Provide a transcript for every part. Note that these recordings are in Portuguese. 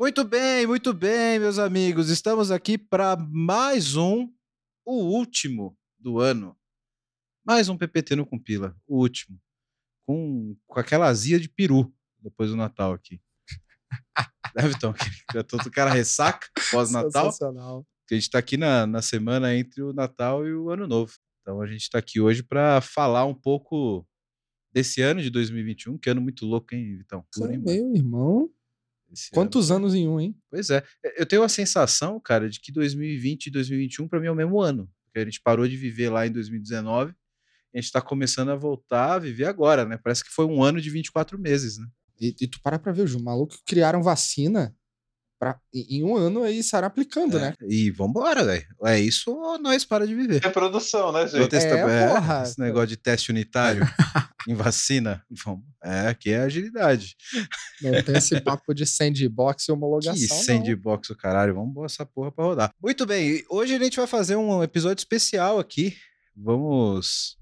Muito bem, muito bem, meus amigos. Estamos aqui para mais um, o último do ano. Mais um PPT no Compila, o último. Com, com aquela azia de peru depois do Natal aqui. né, Vitão? Já tô do cara ressaca pós-Natal. Sensacional. A gente está aqui na, na semana entre o Natal e o Ano Novo. Então a gente está aqui hoje para falar um pouco desse ano de 2021, que ano muito louco, hein, Vitão? Hein, mano? Meu irmão. Quantos ano- anos em um, hein? Pois é. Eu tenho a sensação, cara, de que 2020 e 2021 para mim é o mesmo ano. Porque a gente parou de viver lá em 2019 e a gente está começando a voltar a viver agora, né? Parece que foi um ano de 24 meses, né? E, e tu para pra ver, os malucos criaram vacina pra, em, um ano aí estará aplicando, É, né? E vambora, velho. É isso ou nós para de viver. Reprodução, né, Vou gente? testar- É, é, porra. esse negócio de teste unitário em vacina. Vamos. É, aqui é agilidade. Não tem esse papo de sandbox e homologação. Que não. sandbox o caralho. Vamos botar essa porra pra rodar. Muito bem. Hoje a gente vai fazer um episódio especial aqui. Vamos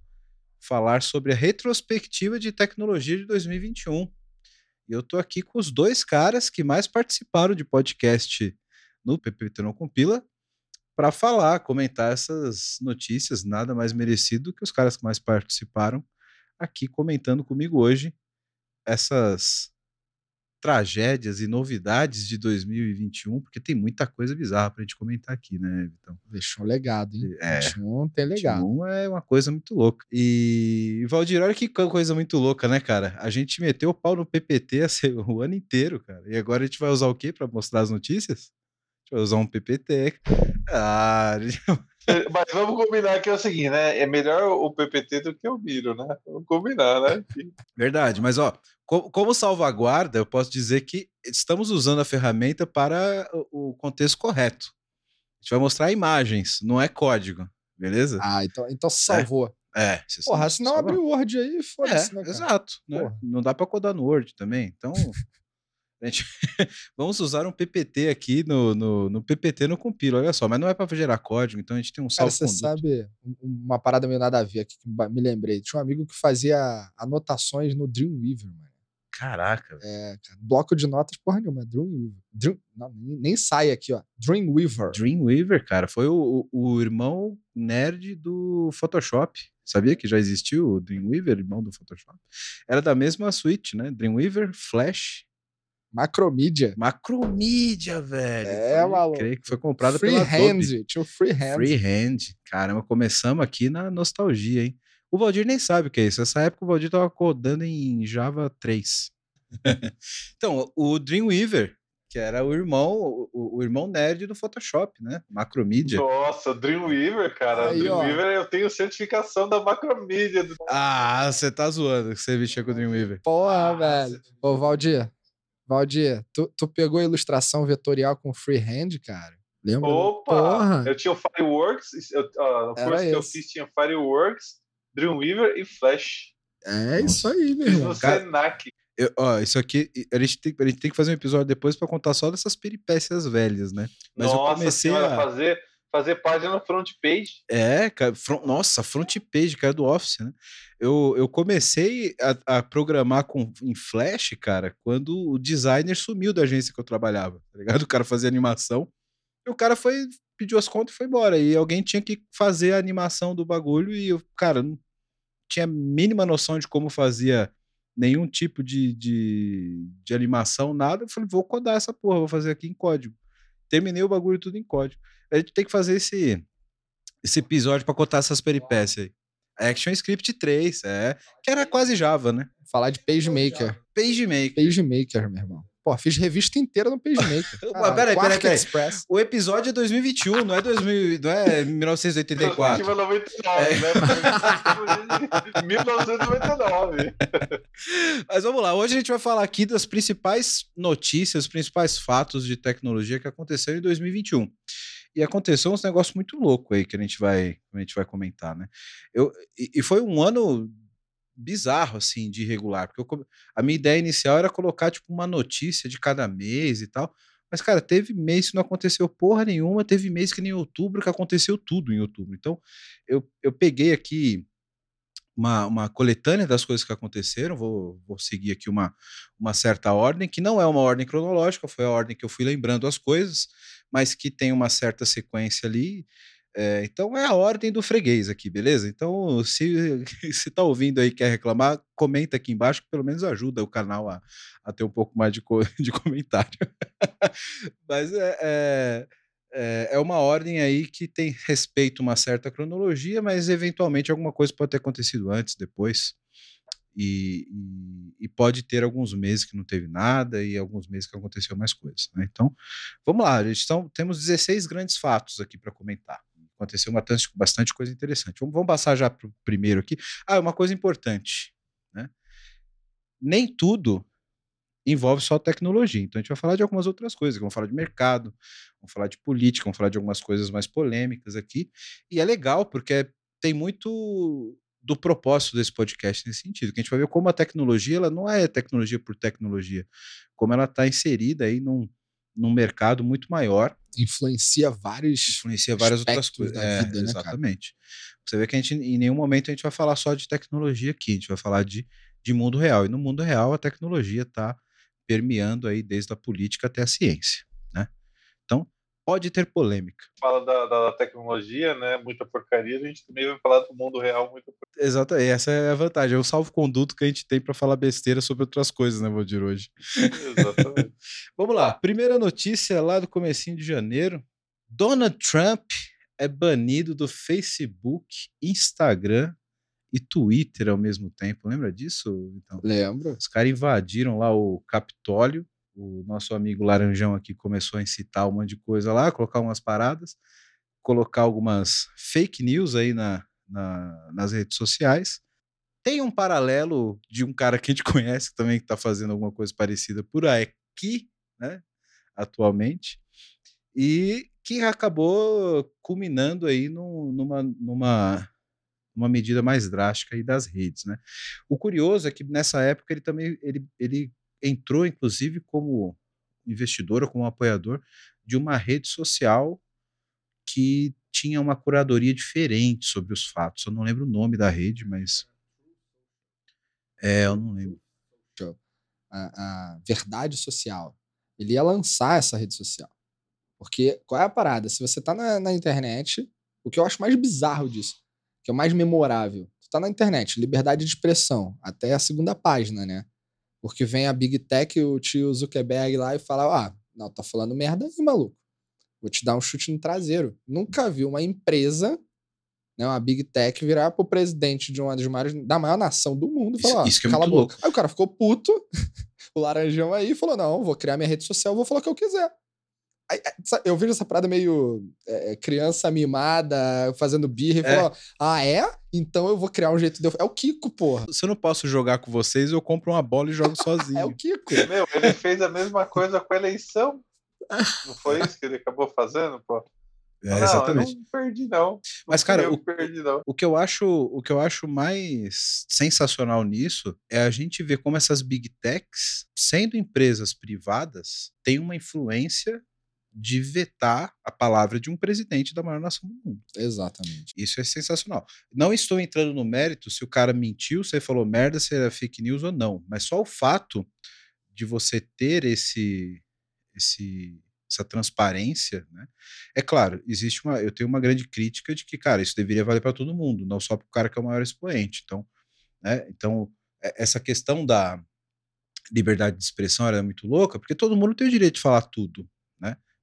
falar sobre a retrospectiva de tecnologia de 2021. E eu tô aqui com os dois caras que mais participaram de podcast no PPT Não Compila para falar, comentar essas notícias. Nada mais merecido que os caras que mais participaram aqui comentando comigo hoje essas tragédias e novidades de 2021, porque tem muita coisa bizarra pra gente comentar aqui, né, Vitão? Deixou um legado, hein? É. 21 tem legado. 21 é uma coisa muito louca. E, Valdir, olha que co- coisa muito louca, né, cara? A gente meteu o pau no PPT assim, o ano inteiro, cara. E agora a gente vai usar o quê pra mostrar as notícias? Vai usar um PPT. Ah, gente- Mas vamos combinar que é o seguinte, né? É melhor o PPT do que o Miro, né? Vamos combinar, né? verdade. Mas, ó, co- como salvaguarda, eu posso dizer que estamos usando a ferramenta para o contexto correto. A gente vai mostrar imagens, não é código, beleza? Ah, então, então salvou. É. você Porra, senão só- abre o Word aí e foda-se, É, né, cara? exato. né? Não dá para codar no Word também. Então, gente vamos usar um PPT aqui no, no, no PPT no compila, olha só. Mas não é para gerar código, então a gente tem um Cara, salvo você sabe um- uma parada meio nada a ver aqui que me lembrei. Tinha um amigo que fazia anotações no Dreamweaver, mano. Caraca. É, cara, bloco de notas, porra nenhuma. Dreamweaver. Dream, não, nem, sai aqui, ó. Dreamweaver. Dreamweaver, cara, foi o, o, o irmão nerd do Photoshop. Sabia que já existiu o Dreamweaver, irmão do Photoshop? Era da mesma suite, né? Dreamweaver, Flash, Macromedia. Macromedia, velho. É, Pode maluco. crer que foi comprada pela Adobe. Freehand. Tinha o Freehand. Freehand. Caramba, começamos aqui na nostalgia, hein? O Valdir nem sabe o que é isso. Nessa época o Valdir tava codando em Java 3. então, o Dreamweaver, que era o irmão, o, o irmão nerd do Photoshop, né? Macromedia. Nossa, Dreamweaver, cara. Aí, ó. Dreamweaver, eu tenho certificação da Macromedia. do- Ah, você tá zoando que você mexia com o Dreamweaver. Porra, Ah, velho. Ô, Valdir. Valdir, tu, tu pegou a ilustração vetorial com Freehand, cara? Lembra? Opa! Porra. Eu tinha o Fireworks, eu, ó, o curso que eu fiz tinha Fireworks, Dreamweaver e Flash. É isso aí, meu irmão. Cara- Senac. Eu- ó, isso aqui, a gente, tem, a gente tem que fazer um episódio depois pra contar só dessas peripécias velhas, né? Mas eu Nossa comecei senhora, a... fazer, fazer página front page. É, cara, fron- nossa, front page, cara, do Office, né? Eu, eu comecei a, a programar com, em Flash, cara, quando o designer sumiu da agência que eu trabalhava, tá ligado? O cara fazia animação, e o cara foi, pediu as contas e foi embora. E alguém tinha que fazer a animação do bagulho, e eu, cara, não tinha a mínima noção de como fazia nenhum tipo de, de, de animação, nada. Eu falei, vou codar essa porra, vou fazer aqui em código. Terminei o bagulho tudo em código. A gente tem que fazer esse, esse episódio pra contar essas peripécias aí. ActionScript 3, é. Que era quase Java, né? Falar de PageMaker. PageMaker. PageMaker, meu irmão. Pô, fiz revista inteira no PageMaker. Mas peraí, peraí, peraí. Express. O episódio é 2021, não é, 2000, não é 1984. Retrospectiva 99, É. né? 1999. Mas vamos lá, hoje a gente vai falar aqui das principais notícias, os principais fatos de tecnologia que aconteceram em 2021. E aconteceu uns negócios muito loucos aí que a gente vai, a gente vai comentar, né? Eu, e, e foi um ano bizarro, assim, de irregular, porque eu a minha ideia inicial era colocar, tipo, uma notícia de cada mês e tal, mas, cara, teve mês que não aconteceu porra nenhuma, teve mês que nem outubro que aconteceu tudo em outubro. Então, eu, eu peguei aqui uma, uma coletânea das coisas que aconteceram. Vou, vou seguir aqui uma, uma certa ordem, que não é uma ordem cronológica, foi a ordem que eu fui lembrando as coisas, mas que tem uma certa sequência ali. É, então é a ordem do freguês aqui, beleza? Então, se você está ouvindo aí quer reclamar, comenta aqui embaixo, que pelo menos ajuda o canal a, a ter um pouco mais de, co de comentário. Mas é, é, é, é uma ordem aí que tem respeito uma certa cronologia, mas eventualmente alguma coisa pode ter acontecido antes, depois. E, e, pode ter alguns meses que não teve nada e alguns meses que aconteceu mais coisas. Né? Então, vamos lá, então, temos 16 grandes fatos aqui para comentar. Aconteceu bastante, coisa interessante. Vamos, vamos passar já para o primeiro aqui. Ah, uma coisa importante. Né? Nem tudo envolve só tecnologia. Então a gente vai falar de algumas outras coisas, vamos falar de mercado, vamos falar de política, vamos falar de algumas coisas mais polêmicas aqui. E é legal porque tem muito do propósito desse podcast nesse sentido, que a gente vai ver como a tecnologia, ela não é tecnologia por tecnologia, como ela está inserida aí num, num mercado muito maior. Influencia vários Influencia várias outras coisas. É, vida, né, exatamente. Você vê que a gente, em nenhum momento a gente vai falar só de tecnologia aqui, a gente vai falar de, de mundo real. E no mundo real a tecnologia está permeando aí desde a política até a ciência, pode ter polêmica. Fala da, da, tecnologia, né? Muita porcaria, a gente também vai falar do mundo real, muita porcaria. Exato, essa é a vantagem, é o salvo-conduto que a gente tem para falar besteira sobre outras coisas, né, Valdir, hoje. Exatamente. Vamos lá, primeira notícia lá do comecinho de janeiro. Donald Trump é banido do Facebook, Instagram e Twitter ao mesmo tempo. Lembra disso? Então, Lembro. Os caras invadiram lá o Capitólio. O nosso amigo Laranjão aqui começou a incitar um monte de coisa lá, colocar umas paradas, colocar algumas fake news aí na, na nas redes sociais. Tem um paralelo de um cara que a gente conhece também que está fazendo alguma coisa parecida por aqui, né? Atualmente. E que acabou culminando aí no, numa, numa uma medida mais drástica aí das redes, né? O curioso é que nessa época ele também ele, ele entrou inclusive como investidor ou como apoiador de uma rede social que tinha uma curadoria diferente sobre os fatos. Eu não lembro o nome da rede, mas é, eu não lembro. A, a verdade social. Ele ia lançar essa rede social. Porque qual é a parada? Se você tá na, na internet, o que eu acho mais bizarro disso que é o mais memorável. Tu tá na internet, liberdade de expressão, até a segunda página, né? Porque vem a Big Tech, o tio Zuckerberg lá e fala: ah, não, tá falando merda aí, maluco. Vou te dar um chute no traseiro. Nunca vi uma empresa, né, uma Big Tech, virar pro presidente de uma das maiores, da maior nação do mundo e falar: isso, isso que é cala a boca. Louco. Aí o cara ficou puto, o laranjão aí, falou: não, vou criar minha rede social, vou falar o que eu quiser. Eu vejo essa parada meio é, criança mimada, fazendo birra e é. falou: Ah, é? Então eu vou criar um jeito de eu. É o Kiko, porra. Se eu não posso jogar com vocês, eu compro uma bola e jogo sozinho. é o Kiko. Meu, ele fez a mesma coisa com a eleição. Não foi isso que ele acabou fazendo, pô? É, não, exatamente. Eu não perdi, não. não Mas, cara, o, perdi, não. o, que eu acho, o que eu acho mais sensacional nisso é a gente ver como essas big techs, sendo empresas privadas, têm uma influência de vetar a palavra de um presidente da maior nação do mundo. Exatamente. Isso é sensacional. Não estou entrando no mérito se o cara mentiu, se ele falou merda, se era fake news ou não, mas só o fato de você ter esse esse essa transparência, né? É claro, existe uma, eu tenho uma grande crítica de que, cara, isso deveria valer para todo mundo, não só para o cara que é o maior expoente. Então, né? Então, essa questão da liberdade de expressão era é muito louca, porque todo mundo tem o direito de falar tudo?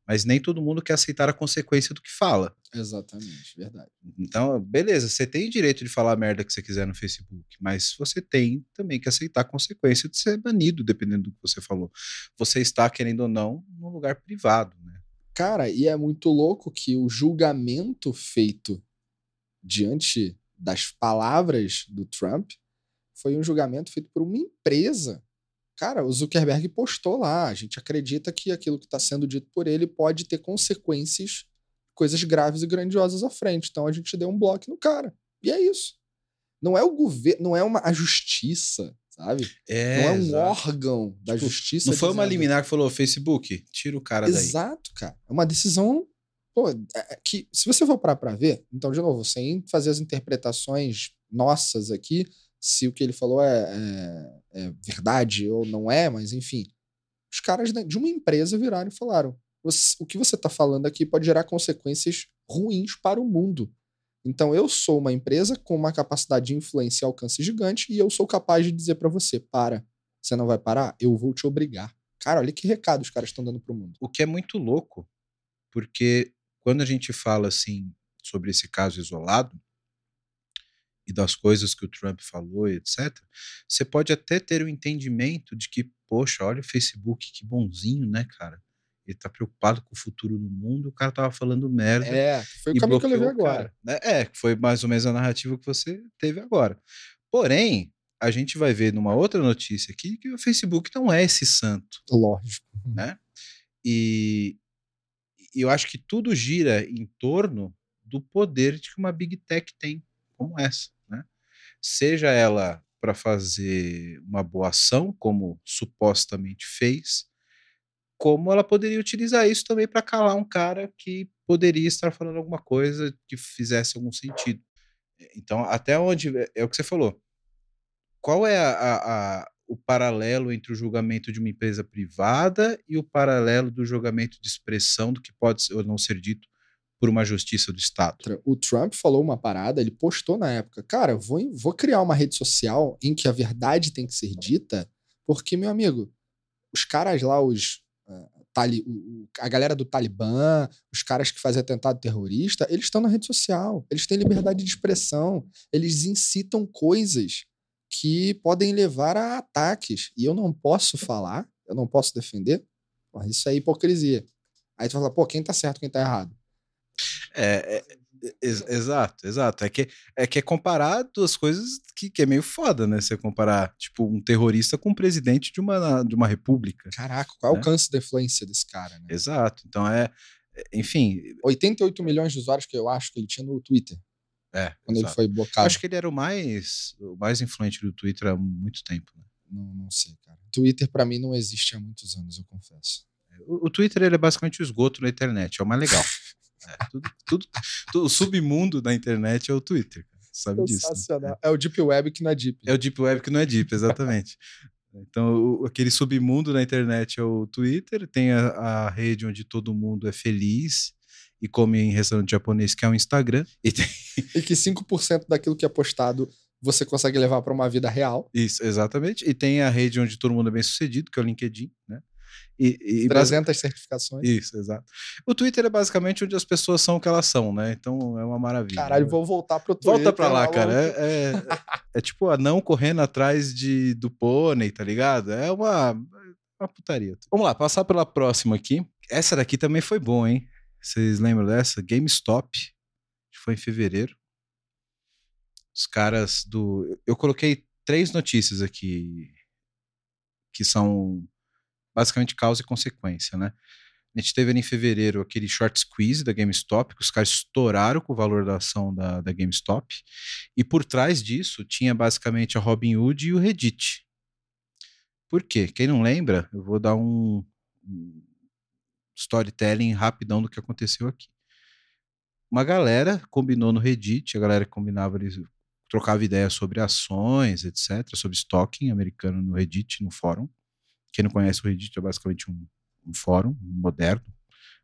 Mas nem todo mundo quer aceitar a consequência do que fala. Exatamente, verdade. Então, beleza, você tem direito de falar a merda que você quiser no Facebook, mas você tem também que aceitar a consequência de ser banido, dependendo do que você falou. Você está, querendo ou não, num lugar privado, né? Cara, e é muito louco que o julgamento feito diante das palavras do Trump foi um julgamento feito por uma empresa Cara, o Zuckerberg postou lá. A gente acredita que aquilo que está sendo dito por ele pode ter consequências, coisas graves e grandiosas à frente. Então a gente deu um bloco no cara. E é isso. Não é o governo, não é uma a justiça, sabe? É, não é um exato. órgão da tipo, justiça. Não foi uma liminar que falou Facebook, tira o cara exato, daí. Exato, cara. É uma decisão pô, é, é que se você for parar para ver, então de novo, sem fazer as interpretações nossas aqui, se o que ele falou é, é, é verdade ou não é, mas enfim. Os caras de uma empresa viraram e falaram: o que você está falando aqui pode gerar consequências ruins para o mundo. Então eu sou uma empresa com uma capacidade de influência e alcance gigante e eu sou capaz de dizer para você: para, você não vai parar? Eu vou te obrigar. Cara, olha que recado os caras estão dando pro mundo. O que é muito louco, porque quando a gente fala assim sobre esse caso isolado e das coisas que o Trump falou, etc., você pode até ter o um entendimento de que, poxa, olha o Facebook, que bonzinho, né, cara? Ele tá preocupado com o futuro do mundo, o cara tava falando merda. É, foi o caminho que eu levei agora. Né? É, foi mais ou menos a narrativa que você teve agora. Porém, a gente vai ver numa outra notícia aqui que o Facebook não é esse santo. Lógico. Né? E, e eu acho que tudo gira em torno do poder que uma Big Tech tem, como essa. Seja ela para fazer uma boa ação, como supostamente fez, como ela poderia utilizar isso também para calar um cara que poderia estar falando alguma coisa que fizesse algum sentido. Então, até onde é, é o que você falou. Qual é a, a, a, o paralelo entre o julgamento de uma empresa privada e o paralelo do julgamento de expressão do que pode ou não ser dito por uma justiça do Estado? O Trump falou uma parada, ele postou na época, cara, vou, vou criar uma rede social em que a verdade tem que ser dita, porque, meu amigo, os caras lá, os a galera do Talibã, os caras que fazem atentado terrorista, eles estão na rede social, eles têm liberdade de expressão, eles incitam coisas que podem levar a ataques. E eu não posso falar, eu não posso defender. Isso é hipocrisia. Aí tu fala, pô, quem tá certo, quem tá errado? É, é, Ex exato, exato. É que, é que é comparar duas coisas que, que é meio foda, né? Você comparar, tipo, um terrorista com um presidente de uma, de uma república. Caraca, qual é o alcance da influência desse cara, né? Exato. Então é. é enfim. 88 milhões de usuários que eu acho que ele tinha no Twitter. É. Quando exato. ele foi blocado. Eu acho que ele era o mais, o mais influente do Twitter há muito tempo. Né? Não, não sei, cara. Twitter, para mim, não existe há muitos anos, eu confesso. O, o Twitter ele é basicamente o esgoto na internet, é o mais legal. É, tudo, tudo, tudo, o submundo da internet é o Twitter. Sabe disso. Né? É o Deep Web que não é Deep. É o Deep Web que não é Deep, exatamente. então, o, aquele submundo da internet é o Twitter, tem a, a, rede onde todo mundo é feliz e come em restaurante japonês, que é o Instagram. E, tem... e que 5% daquilo que é postado você consegue levar para uma vida real. Isso, exatamente. E tem a rede onde todo mundo é bem sucedido, que é o LinkedIn, né? E, e 300 base... certificações. Isso, exato. O Twitter é basicamente onde as pessoas são o que elas são, né? Então é uma maravilha. Caralho, né? vou voltar pro Twitter. Volta pra lá, cara. É, é, é, tipo a não correndo atrás de, do pônei, tá ligado? É uma, uma putaria. Vamos lá, passar pela próxima aqui. Essa daqui também foi bom, hein? Vocês lembram dessa? GameStop. Foi em fevereiro. Os caras do. Eu coloquei três notícias aqui que são basicamente causa e consequência, né? A gente teve ali em fevereiro aquele short squeeze da GameStop, que os caras estouraram com o valor da ação da, da GameStop. E por trás disso tinha basicamente a Robinhood e o Reddit. Por quê? Quem não lembra, eu vou dar um, storytelling rapidão do que aconteceu aqui. Uma galera combinou no Reddit, a galera combinava ali, trocava ideias sobre ações, etc., sobre stocking americano no Reddit, no fórum. Quem não conhece o Reddit é basicamente um, um fórum moderno.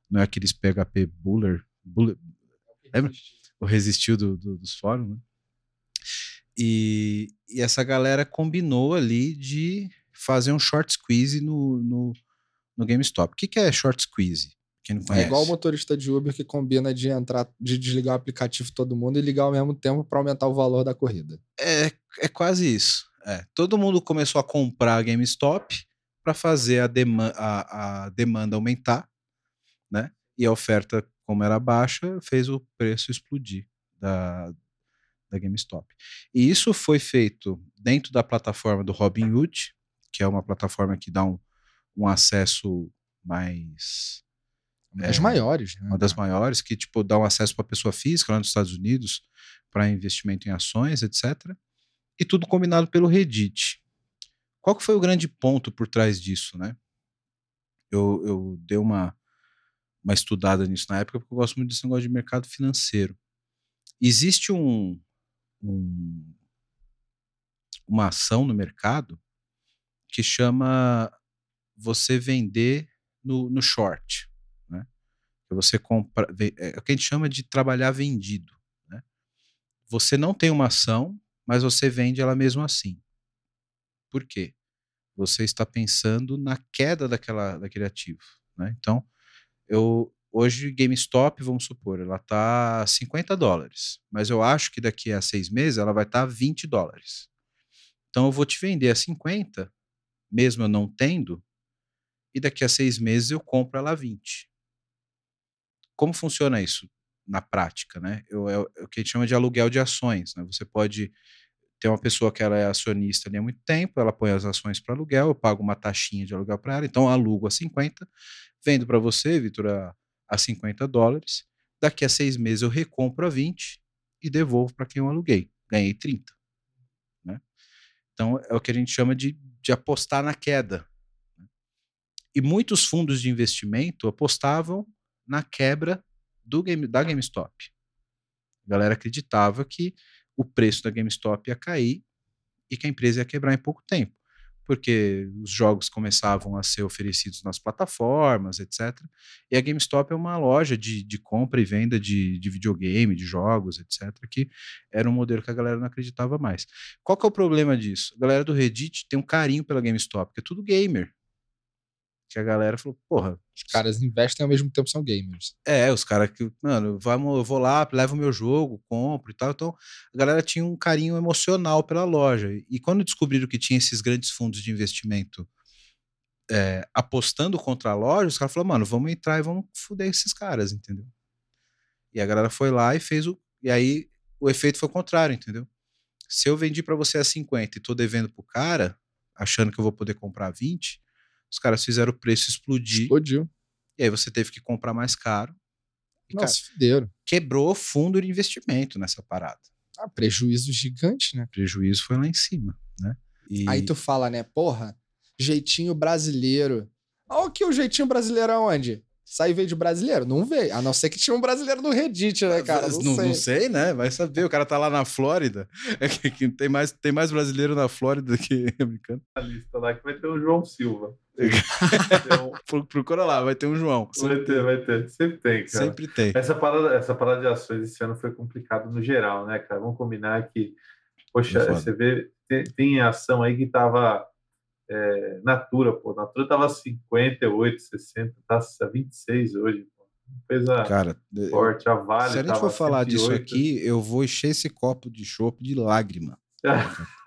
Não é aqueles PHP Buller. Buller lembra? O resistiu do, do, dos fóruns, né? E, e, essa galera combinou ali de fazer um short squeeze no, no, no GameStop. O que, que é short squeeze? Quem não conhece? É igual o motorista de Uber que combina de entrar, de desligar o aplicativo todo mundo e ligar ao mesmo tempo para aumentar o valor da corrida. É, é quase isso. É, todo mundo começou a comprar GameStop para fazer a, dema a, a, demanda aumentar, né? E a oferta, como era baixa, fez o preço explodir da, da GameStop. E isso foi feito dentro da plataforma do Robinhood, que é uma plataforma que dá um, um acesso mais uma das é, maiores, né? Uma das maiores, que tipo, dá um acesso para pessoa física lá nos Estados Unidos para investimento em ações, etc. E tudo combinado pelo Reddit. Qual que foi o grande ponto por trás disso, né? Eu, eu dei uma, uma estudada nisso na época, porque eu gosto muito desse negócio de mercado financeiro. Existe um, um uma ação no mercado que chama você vender no, no short. Né? Você compra. É o que a gente chama de trabalhar vendido. Né? Você não tem uma ação, mas você vende ela mesmo assim. Por quê? Você está pensando na queda daquela, daquele ativo. Né? Então, eu, hoje GameStop, vamos supor, ela está 50 dólares, mas eu acho que daqui a seis meses ela vai estar tá 20 dólares. Então eu vou te vender a 50, mesmo eu não tendo, e daqui a seis meses eu compro ela a 20. Como funciona isso na prática? Né? Eu, é, é o que a gente chama de aluguel de ações. Né? Você pode ter uma pessoa que ela é acionista ali há muito tempo, ela põe as ações para aluguel, eu pago uma taxinha de aluguel para ela, então alugo a 50, vendo para você, Vitor, a, a 50 dólares, daqui a seis meses eu recompro a 20 e devolvo para quem eu aluguei. Ganhei 30. Né? Então é o que a gente chama de, de apostar na queda. Né? E muitos fundos de investimento apostavam na quebra do game, da GameStop. A galera acreditava que o preço da GameStop ia cair e que a empresa ia quebrar em pouco tempo, porque os jogos começavam a ser oferecidos nas plataformas, etc. E a GameStop é uma loja de, de compra e venda de, de videogame, de jogos, etc., que era um modelo que a galera não acreditava mais. Qual que é o problema disso? A galera do Reddit tem um carinho pela GameStop, porque é tudo gamer que a galera falou, porra. Os caras investem ao mesmo tempo são gamers. É, os caras que, mano, vamos, eu vou lá, levo o meu jogo, compro e tal. Então, a galera tinha um carinho emocional pela loja. E quando descobriram que tinha esses grandes fundos de investimento é, apostando contra a loja, os caras falaram, mano, vamos entrar e vamos fuder esses caras, entendeu? E a galera foi lá e fez o. E aí o efeito foi o contrário, entendeu? Se eu vendi para você a 50 e tô devendo pro cara, achando que eu vou poder comprar a 20, os caras fizeram o preço explodir. Explodiu. E aí você teve que comprar mais caro. E, Nossa, cara. Quebrou fundo de investimento nessa parada. Ah, prejuízo gigante, né? Prejuízo foi lá em cima, né? E... Aí tu fala, né? Porra, jeitinho brasileiro. Olha que o jeitinho brasileiro aonde? Sai veio de brasileiro? Não veio. A não ser que tinha um brasileiro no Reddit, né, cara? Não, não, sei. não sei. né? Vai saber. O cara tá lá na Flórida. É que, que, tem, mais, tem mais brasileiro na Flórida do que americano. A lista lá que vai ter o João Silva. então, Procura lá, vai ter um João. Sempre vai ter, vai ter. Sempre tem, cara. Sempre tem. Essa parada, essa parada de ações esse ano foi complicado no geral, né, cara? Vamos combinar que, poxa, você vê, tem, tem ação aí que tava é, Natura, pô. Natura tava 58, 60, tá 26 hoje. Pô. Coisa Cara, forte. A Vale se a gente for falar 108. disso aqui, eu vou encher esse copo de chopp de lágrima.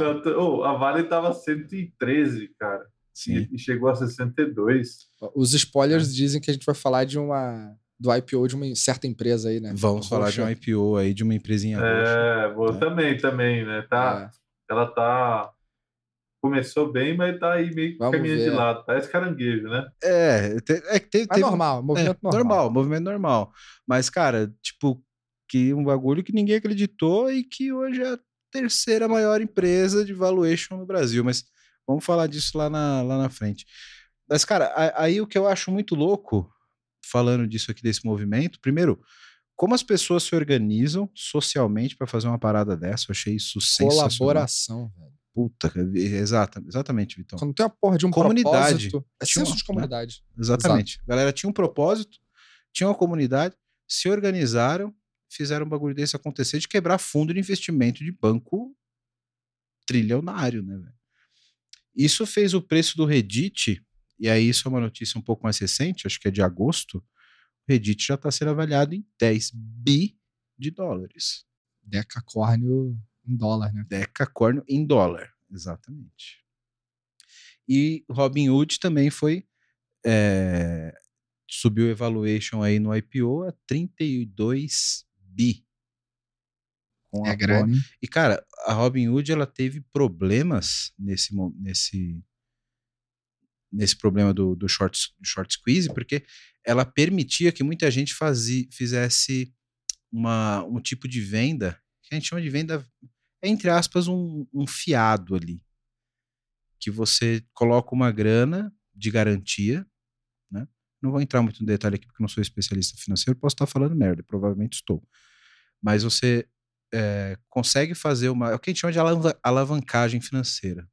Não, oh, a Vale tava 113, cara. Sim. E chegou a 62. Os spoilers é. dizem que a gente vai falar de uma do IPO de uma certa empresa aí, né? Vamos falar de um IPO aí de uma empresinha. É, roxa, né? também, também, né? Tá, é. Ela tá começou bem, mas tá aí meio que caminhando de lado. Parece caranguejo, né? É, é que teve, teve, normal, movimento é, normal. Normal, movimento normal. Mas, cara, tipo, que um bagulho que ninguém acreditou e que hoje é a terceira maior empresa de valuation no Brasil. Mas vamos falar disso lá na, lá na frente. Mas, cara, aí o que eu acho muito louco, falando disso aqui, desse movimento, primeiro, como as pessoas se organizam socialmente para fazer uma parada dessa, eu achei isso sensacional. Colaboração, velho. Puta, exata, exatamente, Vitão. Quando tem a porra de um comunidade. propósito, é senso de comunidade. Né? Exatamente. Exato. A galera tinha um propósito, tinha uma comunidade, se organizaram, fizeram um bagulho desse acontecer de quebrar fundo de investimento de banco trilionário, né, velho? Isso fez o preço do Reddit, e aí isso é uma notícia um pouco mais recente, acho que é de agosto, o Reddit já está sendo avaliado em 10 bi de dólares. Decacórnio em dólar, né? Decacórnio em dólar, exatamente. E Robinhood também foi. É, subiu o evaluation aí no IPO a 32 bi. é grande. E, cara, a Robinhood ela teve problemas nesse, nesse, nesse problema do, do, short, do short squeeze, porque ela permitia que muita gente fazia, fizesse uma, um tipo de venda que a gente chama de venda entre aspas, um, um fiado ali. Que você coloca uma grana de garantia, né? Não vou entrar muito no detalhe aqui porque não sou especialista financeiro, posso estar falando merda, provavelmente estou. Mas você é, consegue fazer uma. É o que a gente chama de alavancagem financeira.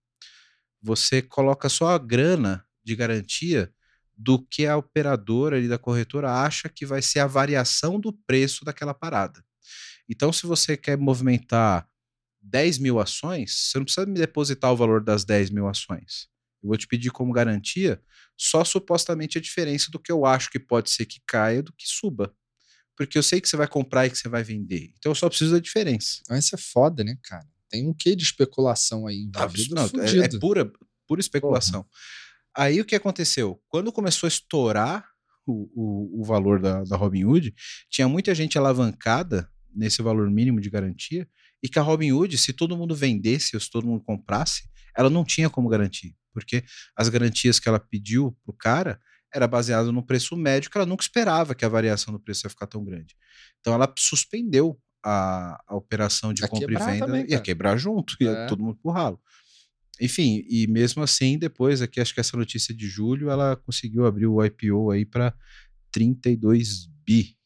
Você coloca só a grana de garantia do que a operadora ali da corretora acha que vai ser a variação do preço daquela parada. Então, se você quer movimentar 10 mil ações, você não precisa me depositar o valor das 10 mil ações. Eu vou te pedir como garantia só supostamente a diferença do que eu acho que pode ser que caia do que suba. Porque eu sei que você vai comprar e que você vai vender. Então eu só preciso da diferença. Mas isso é foda, né, cara? Tem um quê de especulação aí envolvido? Ah, não, é, é, pura, pura especulação. Porra. Aí o que aconteceu? Quando começou a estourar o, o, o valor da, da Robinhood, tinha muita gente alavancada nesse valor mínimo de garantia, e que a Robinhood, se todo mundo vendesse ou se todo mundo comprasse, ela não tinha como garantir, porque as garantias que ela pediu pro cara era baseado no preço médio, que ela nunca esperava que a variação do preço ia ficar tão grande. Então ela suspendeu a, a operação de ia compra e venda, também, ia quebrar junto, ia é. todo mundo pro ralo. Enfim, e mesmo assim, depois, aqui acho que essa notícia de julho, ela conseguiu abrir o IPO aí para 32 bi.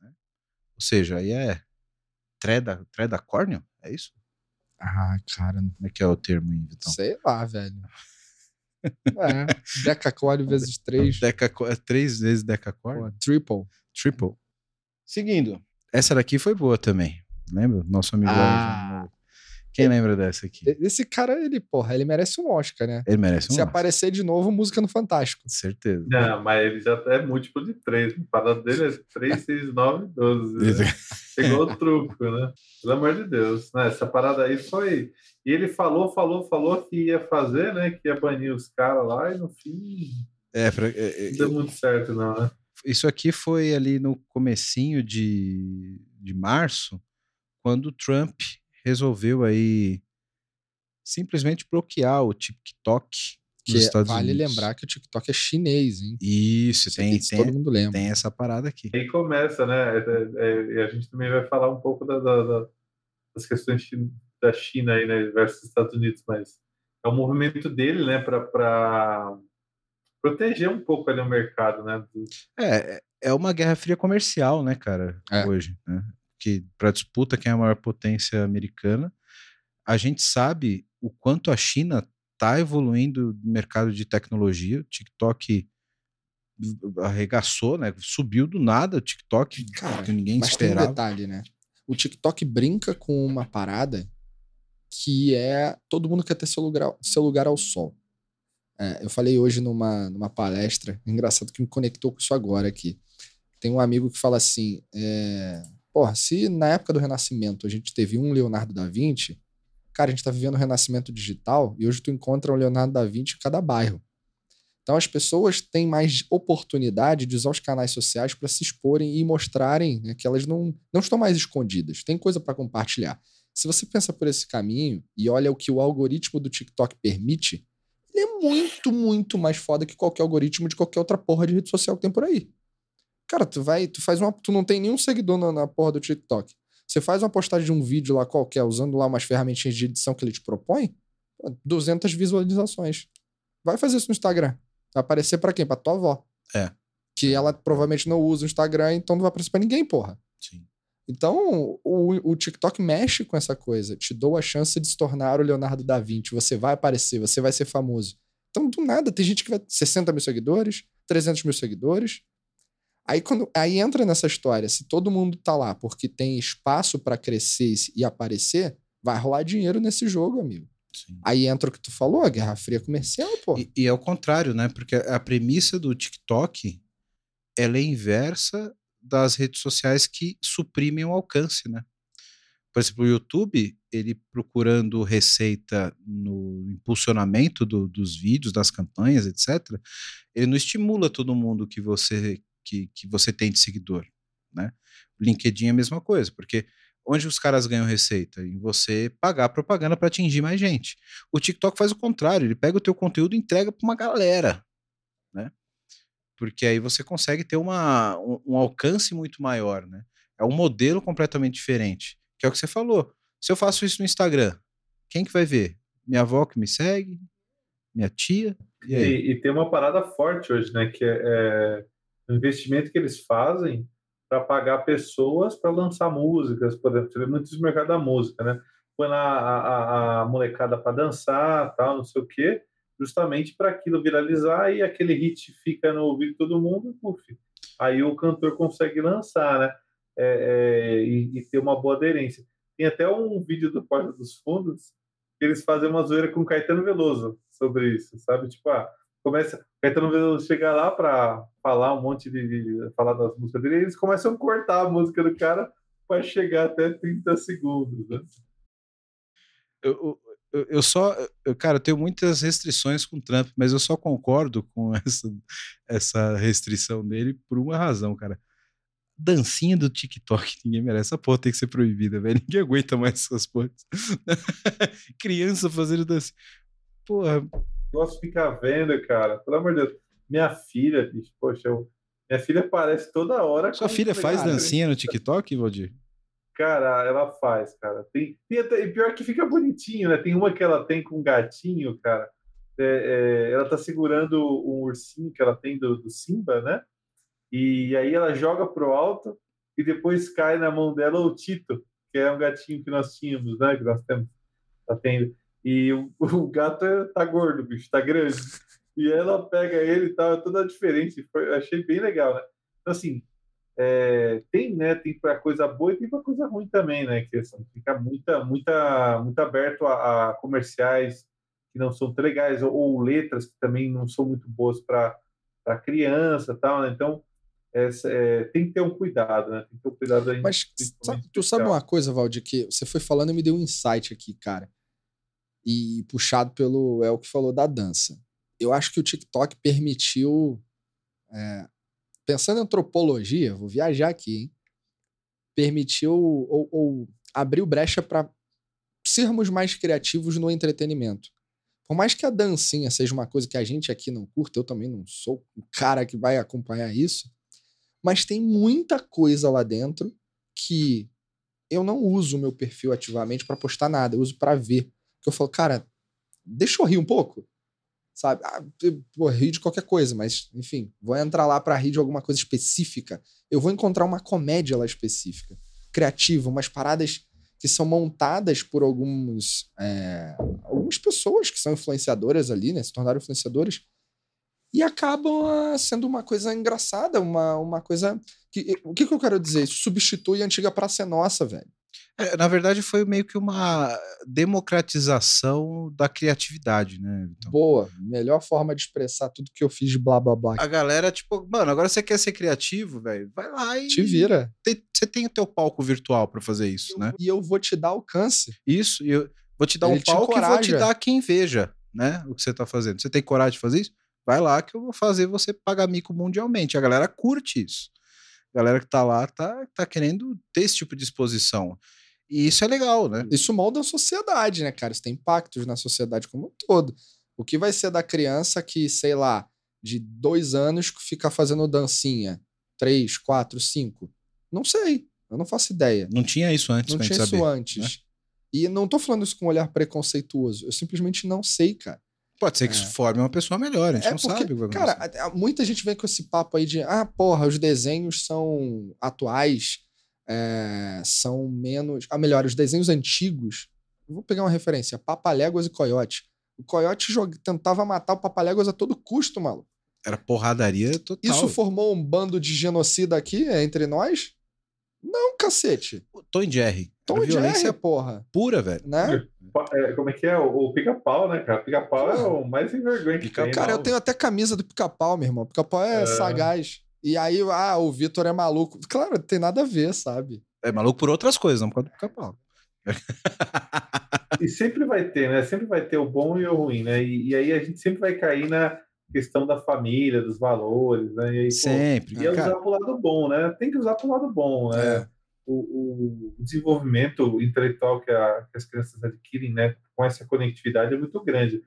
Né? Ou seja, aí é treda, treda córneo? É isso? Ah, cara. Como é que é o termo aí, Vitão? Sei lá, velho. é, decacórnio vezes três. Deca, é três vezes decacórnio? Triple. Triple. Seguindo. Essa daqui foi boa também. Lembra? Nosso amigo ah, quem lembra dessa aqui? Esse cara, ele, porra, ele merece um Oscar, né? Ele merece um Se Oscar. aparecer de novo, música no Fantástico. Certeza. Não, mas ele já é múltiplo de três. O parado dele é 3, 6, 9, 12. Né? Pegou o truco, né? Pelo amor de Deus. Né? Essa parada aí foi. E ele falou, falou, falou que ia fazer, né? Que ia banir os caras lá e no fim. É, pra, é, é não deu muito certo, não, né? Isso aqui foi ali no comecinho de, de março, quando o Trump resolveu aí simplesmente bloquear o TikTok que é, vale Unidos. lembrar que o TikTok é chinês, hein? Isso, tem, tem, todo mundo lembra. Tem essa parada aqui. Aí começa, né? É, é, e a gente também vai falar um pouco da, da, das questões da China aí, né, versus Estados Unidos, mas é um movimento dele, né, para proteger um pouco ali o mercado, né? É, é uma guerra fria comercial, né, cara, é. hoje, né? Que para disputa quem é a maior potência americana, a gente sabe o quanto a China está evoluindo no mercado de tecnologia. O TikTok arregaçou, né? Subiu do nada o TikTok, Cara, que ninguém mas esperava. Tem um detalhe, né? O TikTok brinca com uma parada que é todo mundo quer ter seu lugar, seu lugar ao sol. É, eu falei hoje numa, numa palestra, engraçado que me conectou com isso agora aqui. Tem um amigo que fala assim: é, Porra, se na época do Renascimento a gente teve um Leonardo da Vinci, cara, a gente tá vivendo o Renascimento digital e hoje tu encontra um Leonardo da Vinci em cada bairro. Então as pessoas têm mais oportunidade de usar os canais sociais para se exporem e mostrarem né, que elas não, não estão mais escondidas, tem coisa para compartilhar. Se você pensa por esse caminho e olha o que o algoritmo do TikTok permite, ele é muito, muito mais foda que qualquer algoritmo de qualquer outra porra de rede social que tem por aí. Cara, tu vai, tu faz uma. Tu não tem nenhum seguidor na, na porra do TikTok. Você faz uma postagem de um vídeo lá qualquer, usando lá umas ferramentas de edição que ele te propõe, 200 visualizações. Vai fazer isso no Instagram. Vai aparecer para quem? Pra tua avó. É. Que ela provavelmente não usa o Instagram, então não vai aparecer pra ninguém, porra. Sim. Então, o, o TikTok mexe com essa coisa. Te dou a chance de se tornar o Leonardo da Vinci. Você vai aparecer, você vai ser famoso. Então, do nada, tem gente que vai 60 mil seguidores, 300 mil seguidores, Aí, quando, aí entra nessa história, se todo mundo tá lá porque tem espaço para crescer e aparecer, vai rolar dinheiro nesse jogo, amigo. Sim. Aí entra o que tu falou, a Guerra Fria comercial, pô. E, e é o contrário, né? Porque a premissa do TikTok ela é inversa das redes sociais que suprimem o alcance, né? Por exemplo, o YouTube, ele procurando receita no impulsionamento do, dos vídeos, das campanhas, etc., ele não estimula todo mundo que você que, que você tem de seguidor, né? LinkedIn é a mesma coisa, porque onde os caras ganham receita? Em você pagar propaganda para atingir mais gente. O TikTok faz o contrário, ele pega o teu conteúdo e entrega para uma galera, né? Porque aí você consegue ter uma, um, um, alcance muito maior, né? É um modelo completamente diferente, que é o que você falou. Se eu faço isso no Instagram, quem que vai ver? Minha avó que me segue? Minha tia? E, e, e tem uma parada forte hoje, né? Que é, é o investimento que eles fazem para pagar pessoas para lançar músicas, por exemplo, vê muito isso no mercado da música, né? Põe a, a, a molecada para dançar, tal, não sei o quê, justamente para aquilo viralizar e aquele hit fica no ouvido de todo mundo, puf, aí o cantor consegue lançar, né? É, é, e, e, ter uma boa aderência. Tem até um vídeo do Porta dos Fundos que eles fazem uma zoeira com Caetano Veloso sobre isso, sabe? Tipo, ah, começa Caetano chega lá para falar um monte de, de, falar das músicas dele, e eles começam a cortar a música do cara para chegar até 30 segundos, né? Eu, eu, eu só, eu, cara, eu tenho muitas restrições com o Trump, mas eu só concordo com essa, essa restrição dele por uma razão, cara dancinha do TikTok, ninguém merece. Essa porra tem que ser proibida, velho. Ninguém aguenta mais essas porras. Criança fazendo dancinha. Porra. De ficar vendo, cara. Pelo amor de Deus. Minha filha, bicho, poxa, eu... minha filha aparece toda hora. Sua filha faz dancinha no TikTok, Valdir? Cara, ela faz, cara. Tem, tem até, e pior que fica bonitinho, né? Tem uma que ela tem com um gatinho, cara. É, é, ela tá segurando um ursinho que ela tem do, do Simba, né? E aí ela joga pro alto e depois cai na mão dela o Tito, que é um gatinho que nós tínhamos, né? Que nós temos, tá tendo. E o, o gato é, tá gordo, bicho, tá grande. E ela pega ele e tal, é toda diferente. Foi, achei bem legal, né? Então, assim, é, tem, né? Tem para coisa boa e tem para coisa ruim também, né? Que assim, fica muita, muita, muito aberto a, a, comerciais que não são tão legais ou, ou letras que também não são muito boas para criança, tal. Né? Então é, é, tem que ter um cuidado, né? Tem que ter um cuidado aí. Mas sabe, tu sabe uma coisa, Valdir, que você foi falando e me deu um insight aqui, cara. E puxado pelo é o que falou da dança. Eu acho que o TikTok permitiu. É, pensando em antropologia, vou viajar aqui, hein? Permitiu ou, ou abriu brecha para sermos mais criativos no entretenimento. Por mais que a dancinha seja uma coisa que a gente aqui não curta, eu também não sou o cara que vai acompanhar isso mas tem muita coisa lá dentro que eu não uso o meu perfil ativamente para postar nada, eu uso para ver. Porque eu falo, cara, deixa eu rir um pouco. Sabe? Ah, vou rir de qualquer coisa, mas, enfim, vou entrar lá para rir de alguma coisa específica. Eu vou encontrar uma comédia lá específica, criativa, umas paradas que são montadas por alguns, é, algumas pessoas que são influenciadoras ali, né? Se tornaram influenciadoras e acabam ah, sendo uma coisa engraçada, uma, uma coisa. Que, o que, que eu quero dizer? Substitui a antiga Praça Nossa, velho. É, na verdade, foi meio que uma democratização da criatividade, né? Boa, melhor forma de expressar tudo que eu fiz de blá blá blá. A galera, tipo, mano, agora você quer ser criativo, velho? Vai lá e. Te vira. você tem o teu palco virtual para fazer isso, eu, né? E eu vou te dar alcance. Isso, e eu vou te dar Ele um palco e vou te dar quem veja, né? O que você tá fazendo. Você tem coragem de fazer isso? Vai lá que eu vou fazer você pagar mico mundialmente. A galera curte isso. A galera que tá lá tá, tá querendo ter esse tipo de exposição. E isso é legal, né? Isso molda a sociedade, né, cara? Isso tem impactos na sociedade como um todo. O que vai ser da criança que, sei lá, de dois anos fica fazendo dancinha? Três, quatro, cinco? Não sei. Eu não faço ideia. Não tinha isso antes, Não tinha isso saber, antes. Né? E não tô falando isso com um olhar preconceituoso. Eu simplesmente não sei, cara. Pode ser que é. forme uma pessoa melhor, a gente é não porque, sabe. O cara, muita gente vem com esse papo aí de ah, porra, os desenhos são atuais, é, são menos. Ah, melhor, os desenhos antigos. Vou pegar uma referência: Papaléguas e Coyote. O Coyote joga, tentava matar o Papaléguas a todo custo, maluco. Era porradaria total. Isso formou um bando de genocida aqui entre nós? Não, cacete. Tom e Jerry. Tom e Jerry, porra. Pura, velho. Né? É, como é que é? O, pica-pau, né, cara? Pica-pau é o mais envergonhante pica que tem. Cara, não. eu tenho até camisa do pica-pau, meu irmão. Pica-pau é, é, sagaz. E aí, ah, o Vitor é maluco. Claro, tem nada a ver, sabe? É maluco por outras coisas, não por causa do pica-pau. e sempre vai ter, né? Sempre vai ter o bom e o ruim, né? E, e aí a gente sempre vai cair na questão da família, dos valores, né? E aí, sempre. Pô, e é usar pro lado bom, né? Tem que usar pro lado bom, né? É o, o desenvolvimento intelectual que, a, que, as crianças adquirem né, com essa conectividade é muito grande.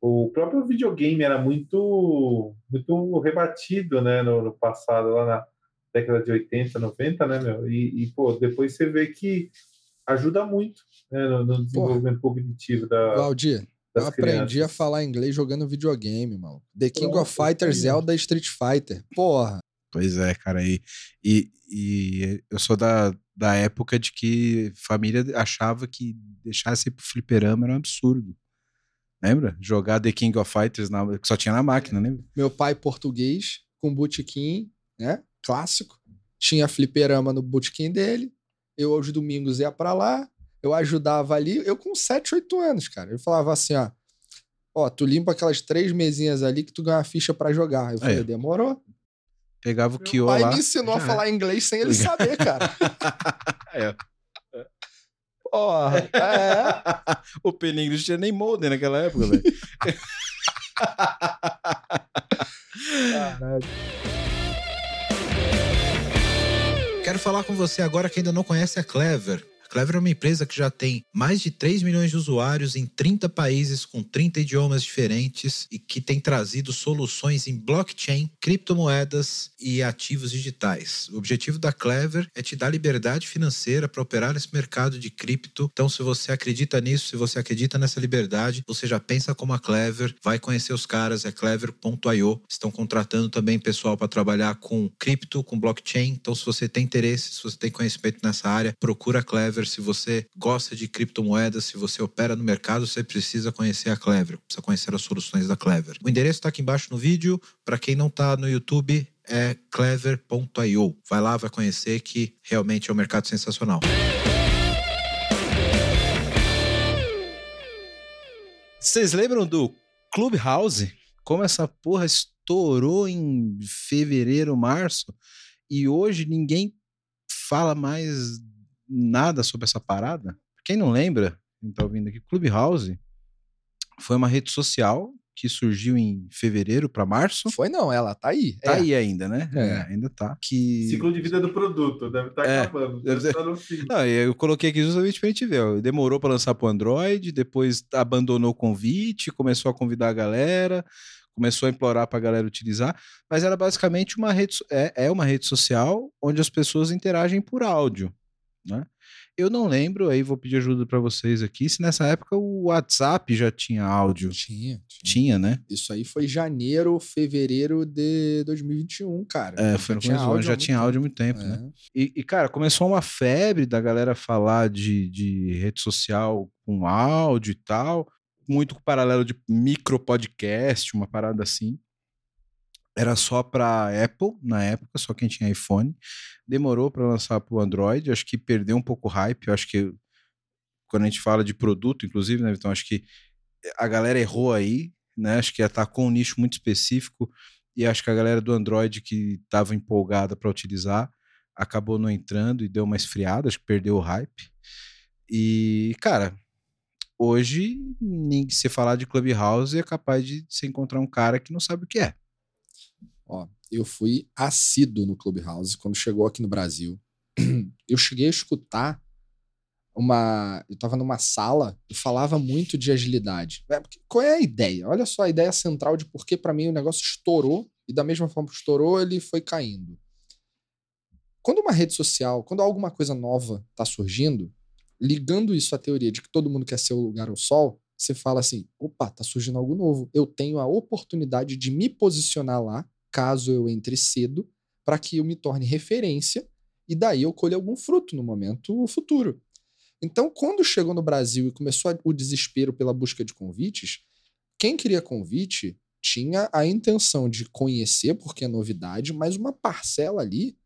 O próprio videogame era muito muito rebatido né, no, no passado, lá na década de 80, 90, né, meu? E, e pô, depois você vê que ajuda muito né, no, no, desenvolvimento Porra. cognitivo da. Valdir, eu aprendi crianças. a falar inglês jogando videogame, mano. The King Pronto, of Fighters, Zelda Street Fighter. Porra. Pois é, cara. E, e, e eu sou da, da época de que família achava que deixasse ir pro fliperama era um absurdo. Lembra? Jogar The King of Fighters na, que só tinha na máquina, lembra? Meu pai português, com botequim, né? Clássico. Tinha fliperama no botequim dele. Eu aos domingos ia para lá. Eu ajudava ali. Eu com 7, 8 anos, cara. Ele falava assim, ó. Ó, tu limpa aquelas três mesinhas ali que tu ganha uma ficha para jogar. Eu falei, é. demorou. Pegava o Kyo lá. Meu pai me ensinou a falar inglês sem ele saber, cara. é. Porra, é. o Peninho não tinha nem molde naquela época, velho. Caralho. Quero falar com você agora que ainda não conhece a Clever. Clever é uma empresa que já tem mais de 3 milhões de usuários em 30 países com 30 idiomas diferentes e que tem trazido soluções em blockchain, criptomoedas e ativos digitais. O objetivo da Clever é te dar liberdade financeira para operar nesse mercado de cripto. Então, se você acredita nisso, se você acredita nessa liberdade, você já pensa como a Clever, vai conhecer os caras, é clever.io. Estão contratando também pessoal para trabalhar com cripto, com blockchain. Então, se você tem interesse, se você tem conhecimento nessa área, procura a Clever Clever. Se você gosta de criptomoedas, se você opera no mercado, você precisa conhecer a Clever, precisa conhecer as soluções da Clever. O endereço está aqui embaixo no vídeo. Para quem não está no YouTube, é clever.io. Vai lá, vai conhecer que realmente é um mercado sensacional. Vocês lembram do Clubhouse? Como essa porra estourou em fevereiro, março, e hoje ninguém fala mais nada sobre essa parada. Quem não lembra, quem tá ouvindo aqui, Clubhouse foi uma rede social que surgiu em fevereiro para março. Foi não, ela tá aí. Tá é. aí ainda, né? É. É, ainda tá. Que... Ciclo de vida do produto, deve estar tá é, acabando. Deve estar no fim. Não, eu coloquei aqui justamente pra gente ver. Demorou para lançar pro Android, depois abandonou o convite, começou a convidar a galera, começou a implorar para a galera utilizar, mas era basicamente uma rede, é, é uma rede social onde as pessoas interagem por áudio. Né? Eu não lembro, aí vou pedir ajuda para vocês aqui, se nessa época o WhatsApp já tinha áudio. Tinha, tinha. Tinha, né? Isso aí foi janeiro, fevereiro de 2021, cara. É, foi já tinha áudio, já tinha áudio há muito tempo, né? é. né? E, e, cara, começou uma febre da galera falar de, de rede social com áudio e tal, muito com paralelo de micro podcast, uma parada assim era só para Apple na época, só quem tinha iPhone. Demorou para lançar para o Android, acho que perdeu um pouco o hype. Eu acho que quando a gente fala de produto, inclusive, né, então acho que a galera errou aí, né? Acho que atacou um nicho muito específico e acho que a galera do Android que estava empolgada para utilizar acabou não entrando e deu uma esfriada, acho que perdeu o hype. E, cara, hoje, se falar de Clubhouse, é capaz de se encontrar um cara que não sabe o que é. Ó, eu fui assíduo no Clubhouse quando chegou aqui no Brasil. Eu cheguei a escutar uma. Eu estava numa sala e falava muito de agilidade. É, qual é a ideia? Olha só a ideia central de por que, para mim, o negócio estourou e, da mesma forma que estourou, ele foi caindo. Quando uma rede social, quando alguma coisa nova está surgindo, ligando isso à teoria de que todo mundo quer ser o lugar ao sol, você fala assim: opa, tá surgindo algo novo. Eu tenho a oportunidade de me posicionar lá caso eu entre cedo, para que eu me torne referência e daí eu colhe algum fruto no momento futuro. Então, quando chegou no Brasil e começou o desespero pela busca de convites, quem queria convite tinha a intenção de conhecer, porque é novidade, mas uma parcela ali,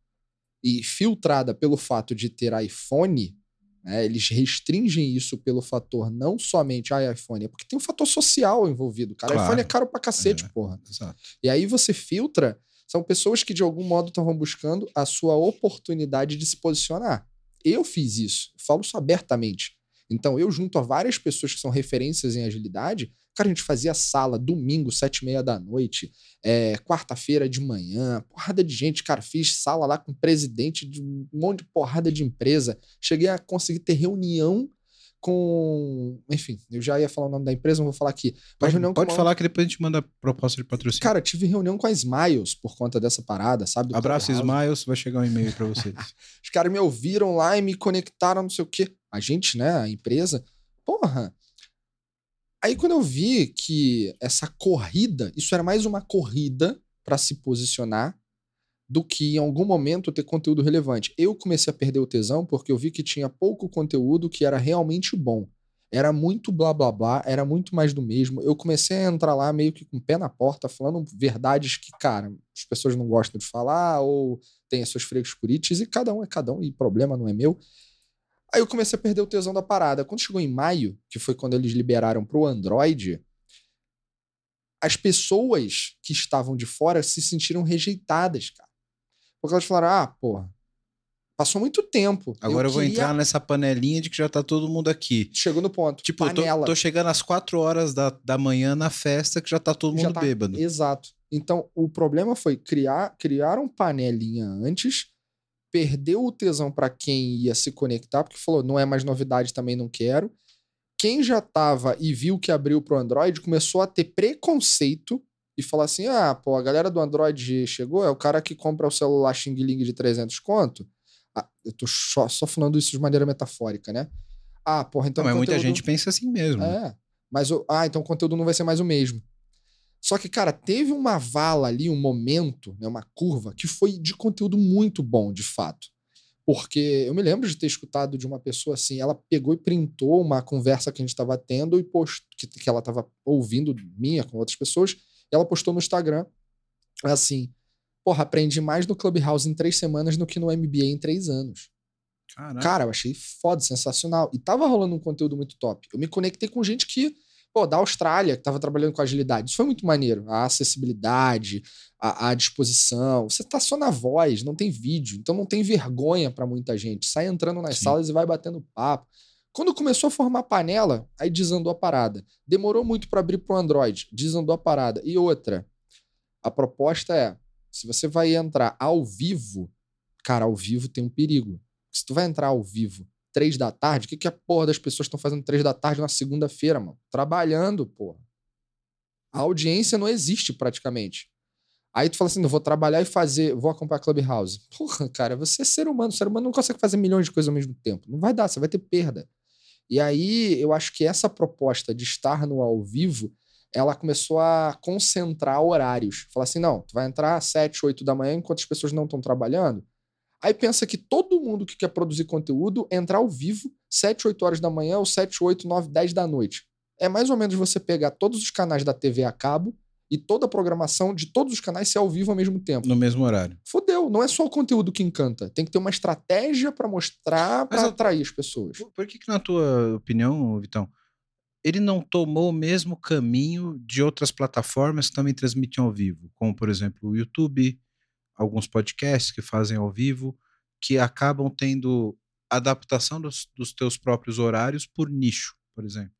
e filtrada pelo fato de ter iPhone, né, eles restringem isso pelo fator não somente a iPhone, é porque tem um fator social envolvido. Cara, claro. iPhone é caro pra cacete, é, porra. Exato. E aí você filtra, são pessoas que de algum modo estavam buscando a sua oportunidade de se posicionar. Eu fiz isso, falo isso abertamente. Então, eu junto a várias pessoas que são referências em agilidade, Cara, a gente fazia sala domingo, sete e meia da noite, é, quarta-feira de manhã, porrada de gente. Cara, fiz sala lá com presidente de um monte de porrada de empresa. Cheguei a conseguir ter reunião com. Enfim, eu já ia falar o nome da empresa, não vou falar aqui. Mas pode pode falar que depois a gente manda proposta de patrocínio. Cara, tive reunião com a Smiles por conta dessa parada, sabe? Abraço, Smiles, vai chegar um e-mail para vocês. Os caras me ouviram lá e me conectaram, não sei o quê. A gente, né, a empresa. Porra, Aí quando eu vi que essa corrida, isso era mais uma corrida para se posicionar, do que em algum momento ter conteúdo relevante. Eu comecei a perder o tesão porque eu vi que tinha pouco conteúdo que era realmente bom. Era muito blá blá blá, era muito mais do mesmo. Eu comecei a entrar lá meio que com o pé na porta, falando verdades que, cara, as pessoas não gostam de falar ou tem as suas frescurites e cada um é cada um e problema não é meu. Aí eu comecei a perder o tesão da parada. Quando chegou em maio, que foi quando eles liberaram pro Android, as pessoas que estavam de fora se sentiram rejeitadas, cara. Porque elas falaram: ah, porra, passou muito tempo. Agora eu, eu vou queria... entrar nessa panelinha de que já tá todo mundo aqui. Chegou no ponto. Tipo, eu tô, tô, chegando às quatro horas da, da manhã na festa que já tá todo mundo tá... bêbado. Exato. Então, o problema foi criar, criar um panelinha antes, perdeu o tesão para quem ia se conectar, porque falou, não é mais novidade, também não quero quem já tava e viu que abriu pro Android começou a ter preconceito e falar assim: ah, pô, a galera do Android chegou, é o cara que compra o celular Xing Ling de 300 conto. Ah, eu tô só, só falando isso de maneira metafórica, né? Ah, porra, então. Não, mas muita gente pensa assim mesmo. É. Mas, ah, então o conteúdo não vai ser mais o mesmo. Só que, cara, teve uma vala ali, um momento, né, uma curva, que foi de conteúdo muito bom, de fato. Porque eu me lembro de ter escutado de uma pessoa assim, ela pegou e printou uma conversa que a gente estava tendo e postou, que, que ela estava ouvindo minha com outras pessoas, e ela postou no Instagram assim: Porra, aprendi mais no Clubhouse em três semanas do que no MBA em três anos. Caraca. Cara, eu achei foda, sensacional. E tava rolando um conteúdo muito top. Eu me conectei com gente que pô, da Austrália, que estava trabalhando com agilidade. Isso foi muito maneiro. A acessibilidade, a, a disposição. Você tá só na voz, não tem vídeo, então não tem vergonha para muita gente. Sai entrando nas Sim. salas e vai batendo papo. Quando começou a formar panela, aí desandou a parada. Demorou muito para abrir para o Android, desandou a parada. E outra, a proposta é, se você vai entrar ao vivo, cara, ao vivo tem um perigo. Se tu vai entrar ao vivo três da tarde. O que, que a porra das pessoas estão fazendo três da tarde na segunda-feira, mano? Trabalhando, porra. A audiência não existe praticamente. Aí tu fala assim, eu vou trabalhar e fazer, vou acompanhar Clubhouse. Porra, cara, você é ser humano. O ser humano não consegue fazer milhões de coisas ao mesmo tempo. Não vai dar, você vai ter perda. E aí, eu acho que essa proposta de estar no ao vivo, ela começou a concentrar horários. Falar assim, não, tu vai entrar às 7, 8 da manhã enquanto as pessoas não estão trabalhando. Aí pensa que todo mundo que quer produzir conteúdo entrar ao vivo 7, 8 horas da manhã ou 7, 8, 9, 10 da noite. É mais ou menos você pegar todos os canais da TV a cabo e toda a programação de todos os canais ser ao vivo ao mesmo tempo. No mesmo horário. Fodeu, não é só o conteúdo que encanta. Tem que ter uma estratégia para mostrar, para atrair as pessoas. Por, que, que, na tua opinião, Vitão, ele não tomou o mesmo caminho de outras plataformas que também transmitem ao vivo, como por exemplo o YouTube, alguns podcasts que fazem ao vivo, que acabam tendo adaptação dos, dos teus próprios horários por nicho, por exemplo.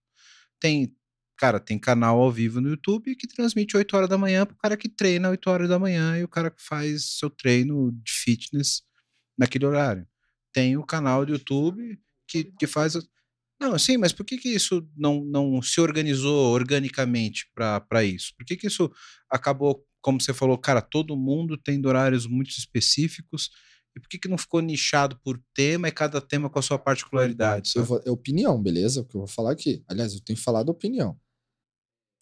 Tem, cara, tem canal ao vivo no YouTube que transmite 8 horas da manhã para o cara que treina 8 horas da manhã e o cara que faz seu treino de fitness naquele horário. Tem o canal do YouTube que, que faz. Não, sim, mas por que, que isso não, não se organizou organicamente para isso? Por que, que isso acabou como você falou, cara, todo mundo tem horários muito específicos. E por que, que não ficou nichado por tema e cada tema com a sua particularidade? Vou, é opinião, beleza? O que eu vou falar aqui. Aliás, eu tenho falado opinião.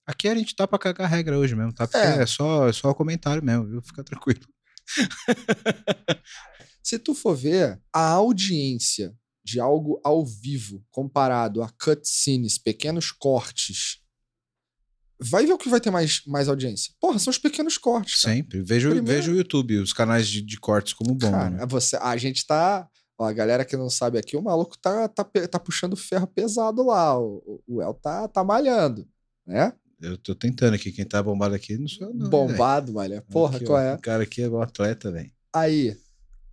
Aqui a gente tá pra cagar regra hoje mesmo, tá? Porque é, é só, é só comentário mesmo, viu? Fica tranquilo. Se tu for ver, a audiência de algo ao vivo comparado a cutscenes, pequenos cortes vai ver o que vai ter mais, mais audiência. Porra, são os pequenos cortes. Cara. Sempre. Vejo, Primeiro... vejo o YouTube, os canais de, de cortes como bom. Cara, né? você, a gente tá. Ó, a galera que não sabe aqui, o maluco tá, tá, tá puxando ferro pesado lá. O, o El tá, tá malhando, né? Eu tô tentando aqui. Quem tá bombado aqui não sou eu, não. Bombado, malha. Porra, aqui, qual ó, é? O cara aqui é um atleta, velho. Aí,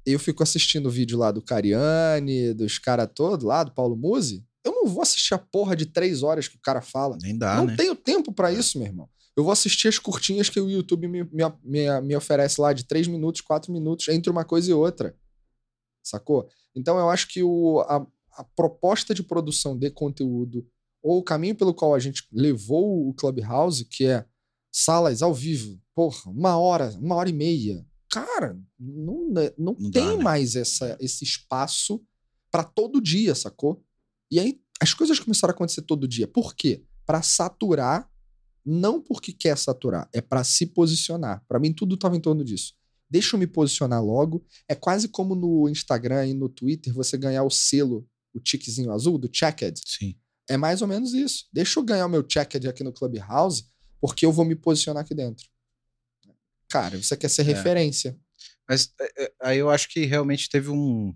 eu fico assistindo o vídeo lá do Cariani, dos caras todos lá, do Paulo Musi. Eu não vou assistir a porra de três horas que o cara fala. Nem dá, Não né? tenho tempo para é. isso, meu irmão. Eu vou assistir as curtinhas que o YouTube me, me, me, me oferece lá de três minutos, quatro minutos, entre uma coisa e outra. Sacou? Então eu acho que o, a, a proposta de produção de conteúdo, ou o caminho pelo qual a gente levou o Clubhouse, que é salas ao vivo, porra, uma hora, uma hora e meia. Cara, não, não, não tem dá, né? mais essa, esse espaço para todo dia, sacou? E aí as coisas começaram a acontecer todo dia. Por quê? Para saturar, não porque quer saturar, é para se posicionar. Para mim tudo estava em torno disso. Deixa eu me posicionar logo. É quase como no Instagram e no Twitter você ganhar o selo, o tiquezinho azul do Checked. Sim. É mais ou menos isso. Deixa eu ganhar o meu Checked aqui no Clubhouse, porque eu vou me posicionar aqui dentro. Cara, você quer ser é. referência. Mas é, é, aí eu acho que realmente teve um,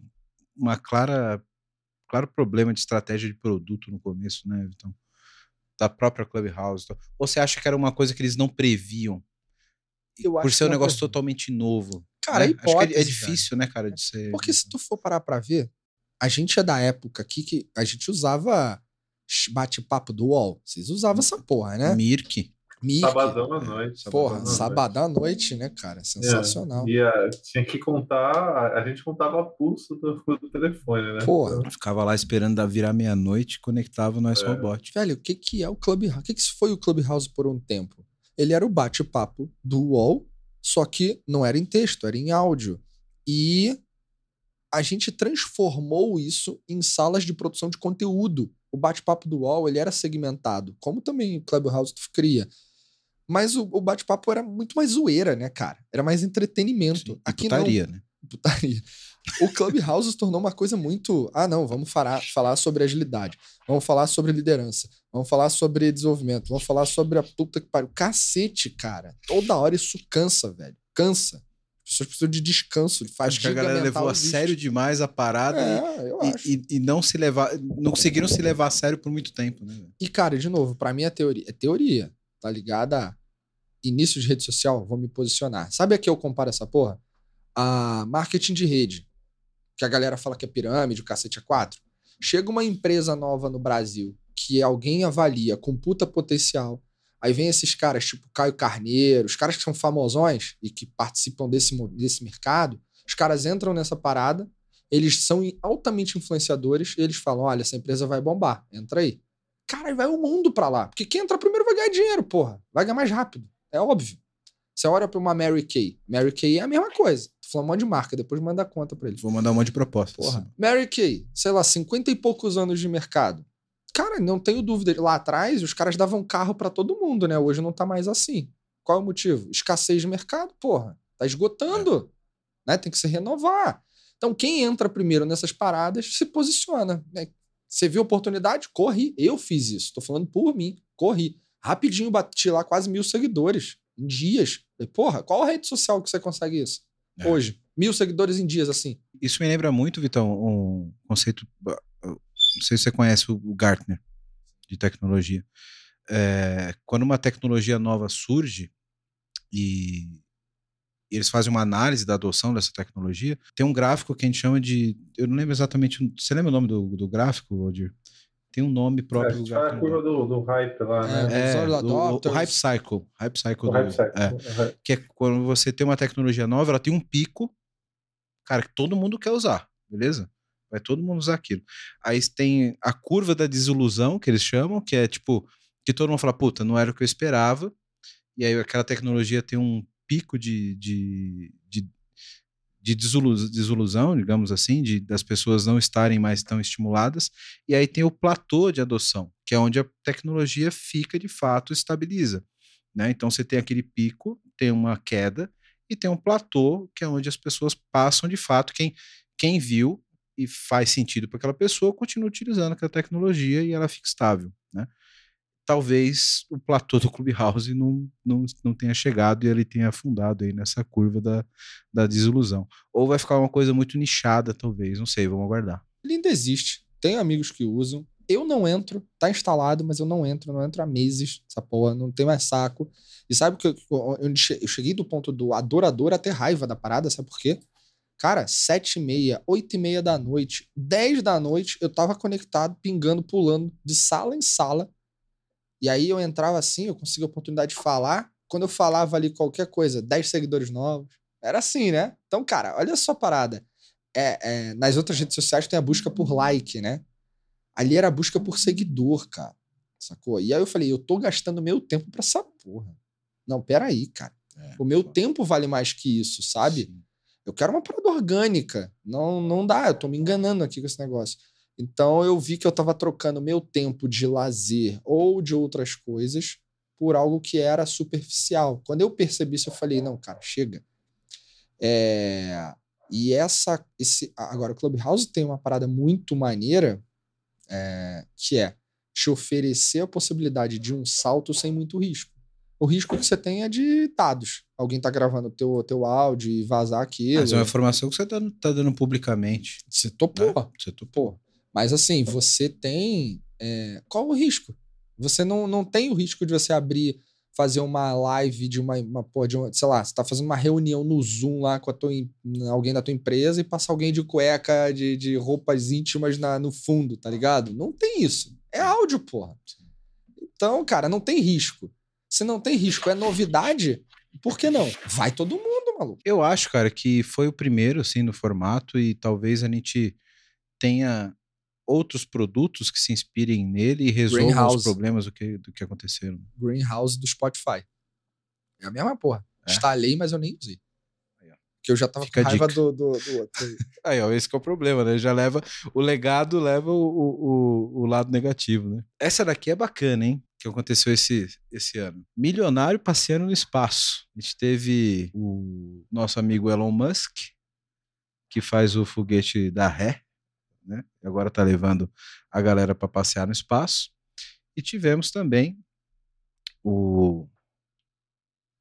uma clara claro problema de estratégia de produto no começo, né, Então, da própria Clubhouse. Ou você acha que era uma coisa que eles não previam? Eu por ser um negócio totalmente novo. Cara, né? hipótese, acho que é difícil, cara. né, cara, de ser. Porque se tu for parar pra ver, a gente é da época aqui que a gente usava bate-papo do UOL. Vocês usavam essa porra, né? Mirk. Mirk. Sabadão à noite. Porra, sabadão, sabadão à noite, né, cara? Sensacional. É, e a, tinha que contar, a gente contava a pulso do, do telefone, né? Porra. Então... Ficava lá esperando virar meia-noite, conectava no ice é. Robot. Velho, o que que é o Clubhouse? O que que foi o Clubhouse por um tempo? Ele era o bate-papo do UOL, só que não era em texto, era em áudio. E a gente transformou isso em salas de produção de conteúdo. O bate-papo do UOL, ele era segmentado, como também o Clubhouse tu cria. Mas o, o bate-papo era muito mais zoeira, né, cara? Era mais entretenimento. Sim, Aqui putaria, não... né? Putaria. O Clubhouse se tornou uma coisa muito. Ah, não, vamos falar, falar sobre agilidade. Vamos falar sobre liderança. Vamos falar sobre desenvolvimento. Vamos falar sobre a puta que pariu. Cacete, cara. Toda hora isso cansa, velho. Cansa. As pessoas precisam de descanso, de Acho que a galera levou a sério demais a parada é, e, e, e, não se levar. Não conseguiram se levar a sério por muito tempo, né? E, cara, de novo, para mim é teoria. É teoria tá ligada a início de rede social, vou me posicionar. Sabe a que eu comparo essa porra? A marketing de rede, que a galera fala que é pirâmide, o cacete é quatro. Chega uma empresa nova no Brasil que alguém avalia com puta potencial. Aí vem esses caras, tipo Caio Carneiro, os caras que são famosões e que participam desse, desse mercado, os caras entram nessa parada, eles são altamente influenciadores e eles falam: olha, essa empresa vai bombar, entra aí. Cara, vai o mundo pra lá. Porque quem entrar primeiro vai ganhar dinheiro, porra. Vai ganhar mais rápido. É óbvio. Você olha pra uma Mary Kay. Mary Kay é a mesma coisa. Tô falando um monte de marca, depois manda conta pra ele. Vou mandar um monte de propostas. Porra. Mary Kay, sei lá, 50 e poucos anos de mercado. Cara, não tenho dúvida. Lá atrás, os caras davam carro para todo mundo, né? Hoje não tá mais assim. Qual é o motivo? Escassez de mercado, porra. Tá esgotando. É. Né? Tem que se renovar. Então, quem entra primeiro nessas paradas se posiciona. Né? Você viu oportunidade? Corri. Eu fiz isso. Tô falando por mim. Corri. Rapidinho bati lá quase mil seguidores. Em dias. Porra, qual rede social que você consegue isso? É. Hoje. Mil seguidores em dias, assim. Isso me lembra muito, Vitão, um conceito. Não sei se você conhece o Gartner de tecnologia. É, quando uma tecnologia nova surge e eles fazem uma análise da adoção dessa tecnologia. Tem um gráfico que a gente chama de. Eu não lembro exatamente. Você lembra o nome do, do gráfico, Waldir? Tem um nome próprio. É, do a curva do, do, hype lá, né? É, o, o, hype cycle. Hype cycle. Do, hype cycle. É, que é quando você tem uma tecnologia nova, ela tem um pico, cara, que todo mundo quer usar, beleza? Vai todo mundo usar aquilo. Aí tem a curva da desilusão, que eles chamam, que é tipo, que todo mundo fala, puta, não era o que eu esperava. E aí aquela tecnologia tem um pico de, de, de, de desilusão, digamos assim, de, das pessoas não estarem mais tão estimuladas, e aí tem o platô de adoção, que é onde a tecnologia fica de fato estabiliza. Né? Então você tem aquele pico, tem uma queda, e tem um platô, que é onde as pessoas passam de fato. Quem, quem viu e faz sentido para aquela pessoa continua utilizando aquela tecnologia e ela fica estável. Né? Talvez o platô do Clubhouse não, não, não tenha chegado e ele tenha afundado aí nessa curva da, da desilusão. Ou vai ficar uma coisa muito nichada, talvez, não sei, vamos aguardar. Ele ainda existe, tenho amigos que usam, eu não entro, tá instalado, mas eu não entro, não entro há meses, essa porra, não tem mais saco. E sabe que eu, eu cheguei do ponto do adorador até raiva da parada, sabe por quê? Cara, sete e meia, oito e meia da noite, dez da noite, eu tava conectado, pingando, pulando de sala em sala, e aí eu entrava assim, eu conseguia a oportunidade de falar. Quando eu falava ali qualquer coisa, 10 seguidores novos. Era assim, né? Então, cara, olha só a parada. É, é, nas outras redes sociais tem a busca por like, né? Ali era a busca por seguidor, cara. Sacou? E aí eu falei, eu tô gastando meu tempo pra essa porra. Não, peraí, cara. É, o meu tempo vale mais que isso, sabe? Sim. Eu quero uma parada orgânica. Não, não dá, eu tô me enganando aqui com esse negócio. Então eu vi que eu estava trocando meu tempo de lazer ou de outras coisas por algo que era superficial. Quando eu percebi isso, eu falei: não, cara, chega. É, e essa. Esse, agora, o Clubhouse tem uma parada muito maneira, é, que é te oferecer a possibilidade de um salto sem muito risco. O risco que você tem é de dados. Alguém tá gravando o teu, teu áudio e vazar aquilo. Mas é uma informação que você tá, tá dando publicamente. Você topou. Né? Você topou. Mas assim, você tem. É, qual o risco? Você não, não tem o risco de você abrir, fazer uma live de uma, uma, porra, de uma sei lá, você tá fazendo uma reunião no Zoom lá com a tua, alguém da tua empresa e passar alguém de cueca, de, de roupas íntimas na, no fundo, tá ligado? Não tem isso. É áudio, porra. Então, cara, não tem risco. Se não tem risco, é novidade, por que não? Vai todo mundo, maluco. Eu acho, cara, que foi o primeiro, assim, no formato e talvez a gente tenha outros produtos que se inspirem nele e resolvam os problemas do que, do que aconteceram. Greenhouse do Spotify. É a mesma porra. É? Instalei, mas eu nem usei que eu já tava Fica com raiva do, do, do, outro. Aí, ó, esse é o problema, né? Já leva. O legado leva o, o, o, lado negativo, né? Essa daqui é bacana, hein? Que aconteceu esse, esse ano. Milionário passeando no espaço. A gente teve o nosso amigo Elon Musk, que faz o foguete da ré, né? Agora tá levando a galera para passear no espaço. E tivemos também o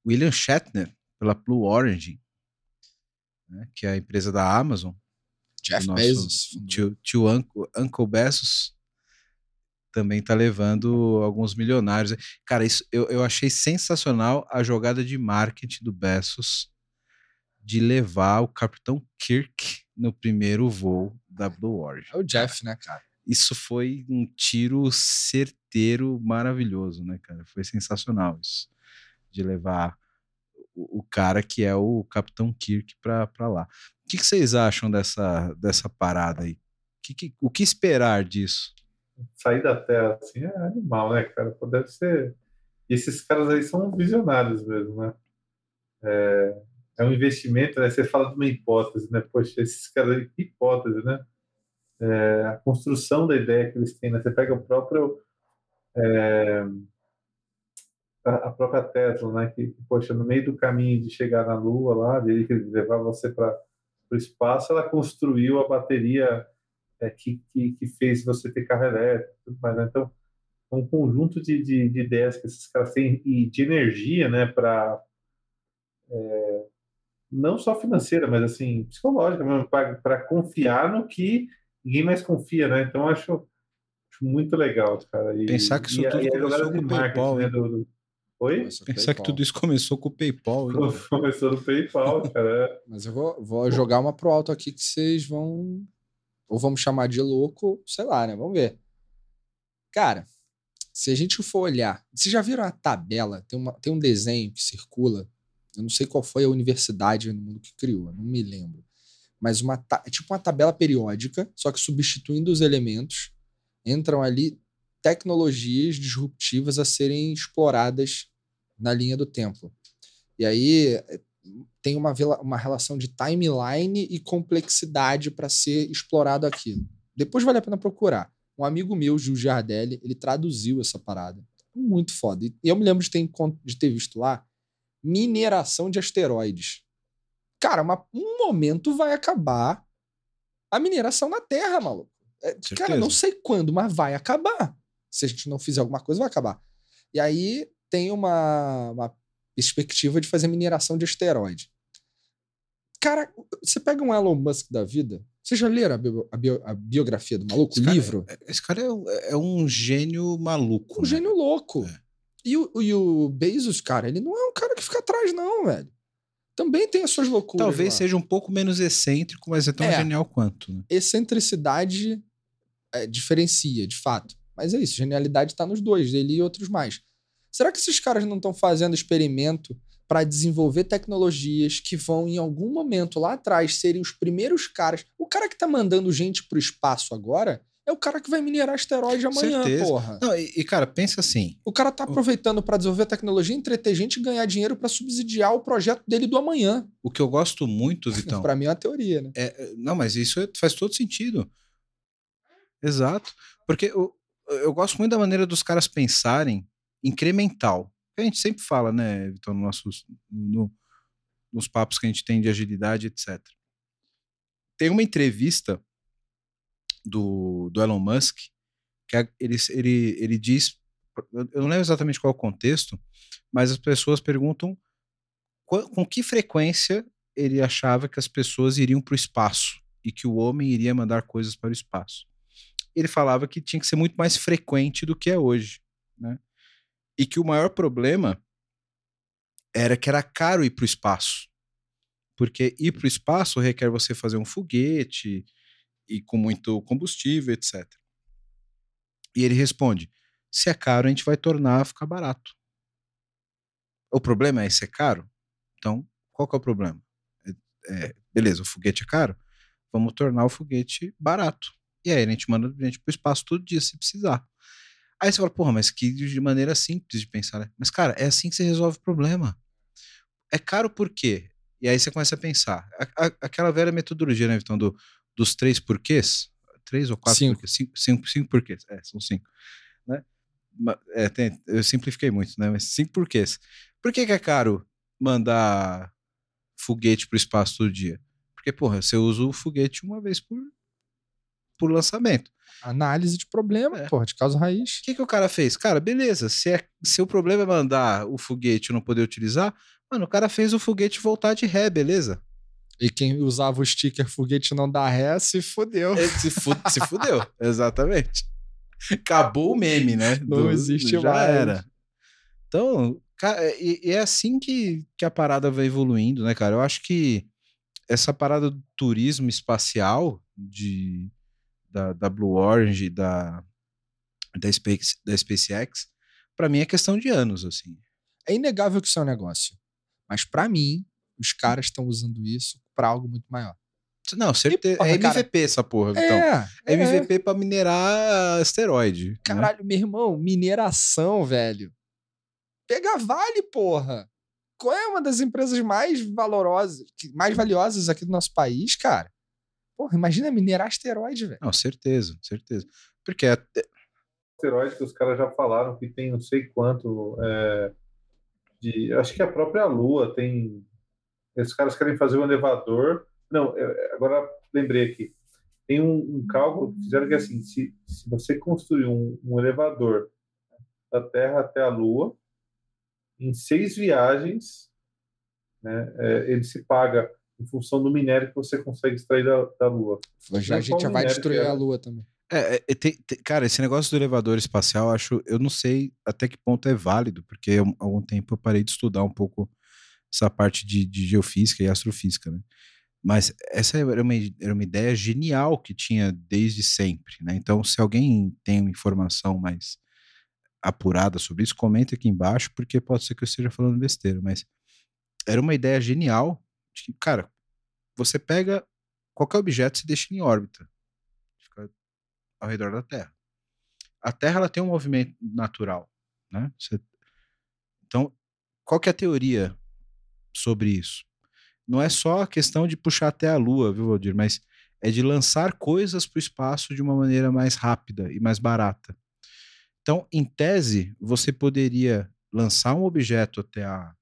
William Shatner, pela Blue Origin, né, que é a empresa da Amazon. Jeff Bezos. Tio, tio Uncle, Uncle Bezos também está levando alguns milionários. Cara, isso eu, eu achei sensacional a jogada de marketing do Bezos de levar o Capitão Kirk no primeiro voo da Blue Origin. É o Jeff, né, cara? Isso foi um tiro certeiro, maravilhoso, né, cara? Foi sensacional isso. De levar o, cara que é o Capitão Kirk para lá. O que, que, vocês acham dessa, dessa parada aí? Que, que, o que esperar disso? Sair da Terra assim é animal, né, cara? Deve ser. E esses caras aí são visionários mesmo, né? É, é um investimento, né? Você fala de uma hipótese, né? Poxa, esses caras que hipótese, né? É, a construção da ideia que eles têm, né? Você pega o próprio. É, a, própria Tesla, né? Que, poxa, no meio do caminho de chegar na Lua lá, de levar você para o espaço, ela construiu a bateria é, que, que, que, fez você ter carro elétrico, tudo mais. Né? Então, um conjunto de, de, de, ideias que esses caras têm e de energia, né? Para é, não só financeira, mas assim psicológica mesmo, para confiar no que ninguém mais confia, né? Então acho, acho muito legal, cara. E, Pensar que isso e, tudo e começou com o PayPal, né? Do, do, Oi? Pensar que tudo isso começou com o PayPal. Hein? Começou no PayPal, cara. Mas eu vou, vou jogar uma pro alto aqui que vocês vão. Ou vamos chamar de louco, sei lá, né? Vamos ver. Cara, se a gente for olhar. Vocês já viram a tabela? Tem, uma, tem um desenho que circula. Eu não sei qual foi a universidade no mundo que criou, não me lembro. Mas uma, é tipo uma tabela periódica, só que substituindo os elementos, entram ali tecnologias disruptivas a serem exploradas na linha do tempo. E aí eh, tem uma, uma relação de timeline e complexidade para ser explorado aquilo. Depois vale a pena procurar. Um amigo meu, Gil Giardelli, ele traduziu essa parada. Muito foda. E eu me lembro de ter, de ter visto lá mineração de asteroides. Cara, uma, um momento vai acabar a mineração na Terra, maluco. É, cara, não sei quando, mas vai acabar. Se a gente não fizer alguma coisa, vai acabar. E aí tem uma, uma perspectiva de fazer mineração de asteroide. Cara, você pega um Elon Musk da vida, você já leram a, bio, a, bio, a biografia do maluco, esse o livro? Cara, é, esse cara é, é, um gênio maluco. Um né? gênio louco. É. E, o, e o Bezos, cara, ele não é um cara que fica atrás, não, velho. Também tem as suas loucuras. Talvez lá. seja um pouco menos excêntrico, mas é tão é, genial quanto. Né? Excentricidade é, diferencia, de fato. Mas é isso, genialidade está nos dois, ele e outros mais. Será que esses caras não estão fazendo experimento para desenvolver tecnologias que vão, em algum momento lá atrás, serem os primeiros caras? O cara que está mandando gente para o espaço agora é o cara que vai minerar asteroide amanhã, Certeza. porra. Não, e, e, cara, pensa assim. O cara tá aproveitando para desenvolver tecnologia, entreter gente e ganhar dinheiro para subsidiar o projeto dele do amanhã. O que eu gosto muito, Vitão. para mim é uma teoria, né? É, é, não, mas isso faz todo sentido. Exato. Porque eu, eu gosto muito da maneira dos caras pensarem incremental. A gente sempre fala, né, Vitor, no nosso, no, nos papos que a gente tem de agilidade, etc. Tem uma entrevista do, do Elon Musk que ele, ele, ele diz, eu não lembro exatamente qual é o contexto, mas as pessoas perguntam com, com que frequência ele achava que as pessoas iriam para o espaço e que o homem iria mandar coisas para o espaço. Ele falava que tinha que ser muito mais frequente do que é hoje, né? E que o maior problema era que era caro ir para o espaço. Porque ir para o espaço requer você fazer um foguete e com muito combustível, etc. E ele responde: se é caro, a gente vai tornar ficar barato. O problema é ser caro? Então, qual que é o problema? É, é, beleza, o foguete é caro? Vamos tornar o foguete barato. E aí a gente manda a gente para o espaço todo dia se precisar. Aí você fala, porra, mas que de maneira simples de pensar, né? Mas, cara, é assim que você resolve o problema. É caro por quê? E aí você começa a pensar. A, a, aquela velha metodologia, né, Vitão, do, dos três porquês? Três ou quatro cinco. porquês? Cinco, cinco, cinco porquês. É, são cinco. Né? É, tem, eu simplifiquei muito, né? Mas cinco porquês. Por que, que é caro mandar foguete para o espaço todo dia? Porque, porra, você usa o foguete uma vez por, por lançamento. Análise de problema, é. porra, de causa raiz. O que, que o cara fez? Cara, beleza, se, é, se o problema é mandar o foguete e não poder utilizar, mano, o cara fez o foguete voltar de ré, beleza? E quem usava o sticker foguete não dá ré, se fudeu. É, se, fu se fudeu, exatamente. Acabou o meme, né? Não Do, existe já mais. era. Então, cara, e, e, é assim que, que a parada vai evoluindo, né, cara? Eu acho que essa parada do turismo espacial de, da, da Blue Orange, da, da, Space, da SpaceX, para mim é questão de anos, assim. É inegável que isso é um negócio. Mas para mim, os caras estão usando isso para algo muito maior. Não, certeza. Porra, é MVP cara, essa porra, então. É, é MVP para minerar asteroide. Né? Caralho, né? meu irmão, mineração, velho. Pega vale, porra. Qual é uma das empresas mais valorosas, mais valiosas aqui do nosso país, cara? Porra, imagina minerar asteroide, velho. Não, certeza, certeza. Porque até... asteroide que os caras já falaram que tem não sei quanto é, de, acho que a própria Lua tem esses caras querem fazer um elevador. Não, é, agora lembrei aqui. Tem um, um cálculo que fizeram que é assim, se, se você construir um, um elevador da Terra até a Lua, em seis viagens, né, é, ele se paga em função do minério que você consegue extrair da, da Lua. Já, a gente já vai destruir a Lua também. É, é, tem, tem, cara, esse negócio do elevador espacial, acho, eu não sei até que ponto é válido, porque há algum tempo eu parei de estudar um pouco essa parte de, de geofísica e astrofísica, né? Mas essa era uma, era uma ideia genial que tinha desde sempre, né? Então, se alguém tem uma informação mais apurada sobre isso, comenta aqui embaixo, porque pode ser que eu esteja falando besteira, mas era uma ideia genial de que, cara, você pega qualquer objeto e deixa em órbita, fica ao redor da Terra. A Terra ela tem um movimento natural, né? Você, então, qual que é a teoria sobre isso. Não é só a questão de puxar até a Lua, viu, Valdir? Mas é de lançar coisas para o espaço de uma maneira mais rápida e mais barata. Então, em tese, você poderia lançar um objeto até a,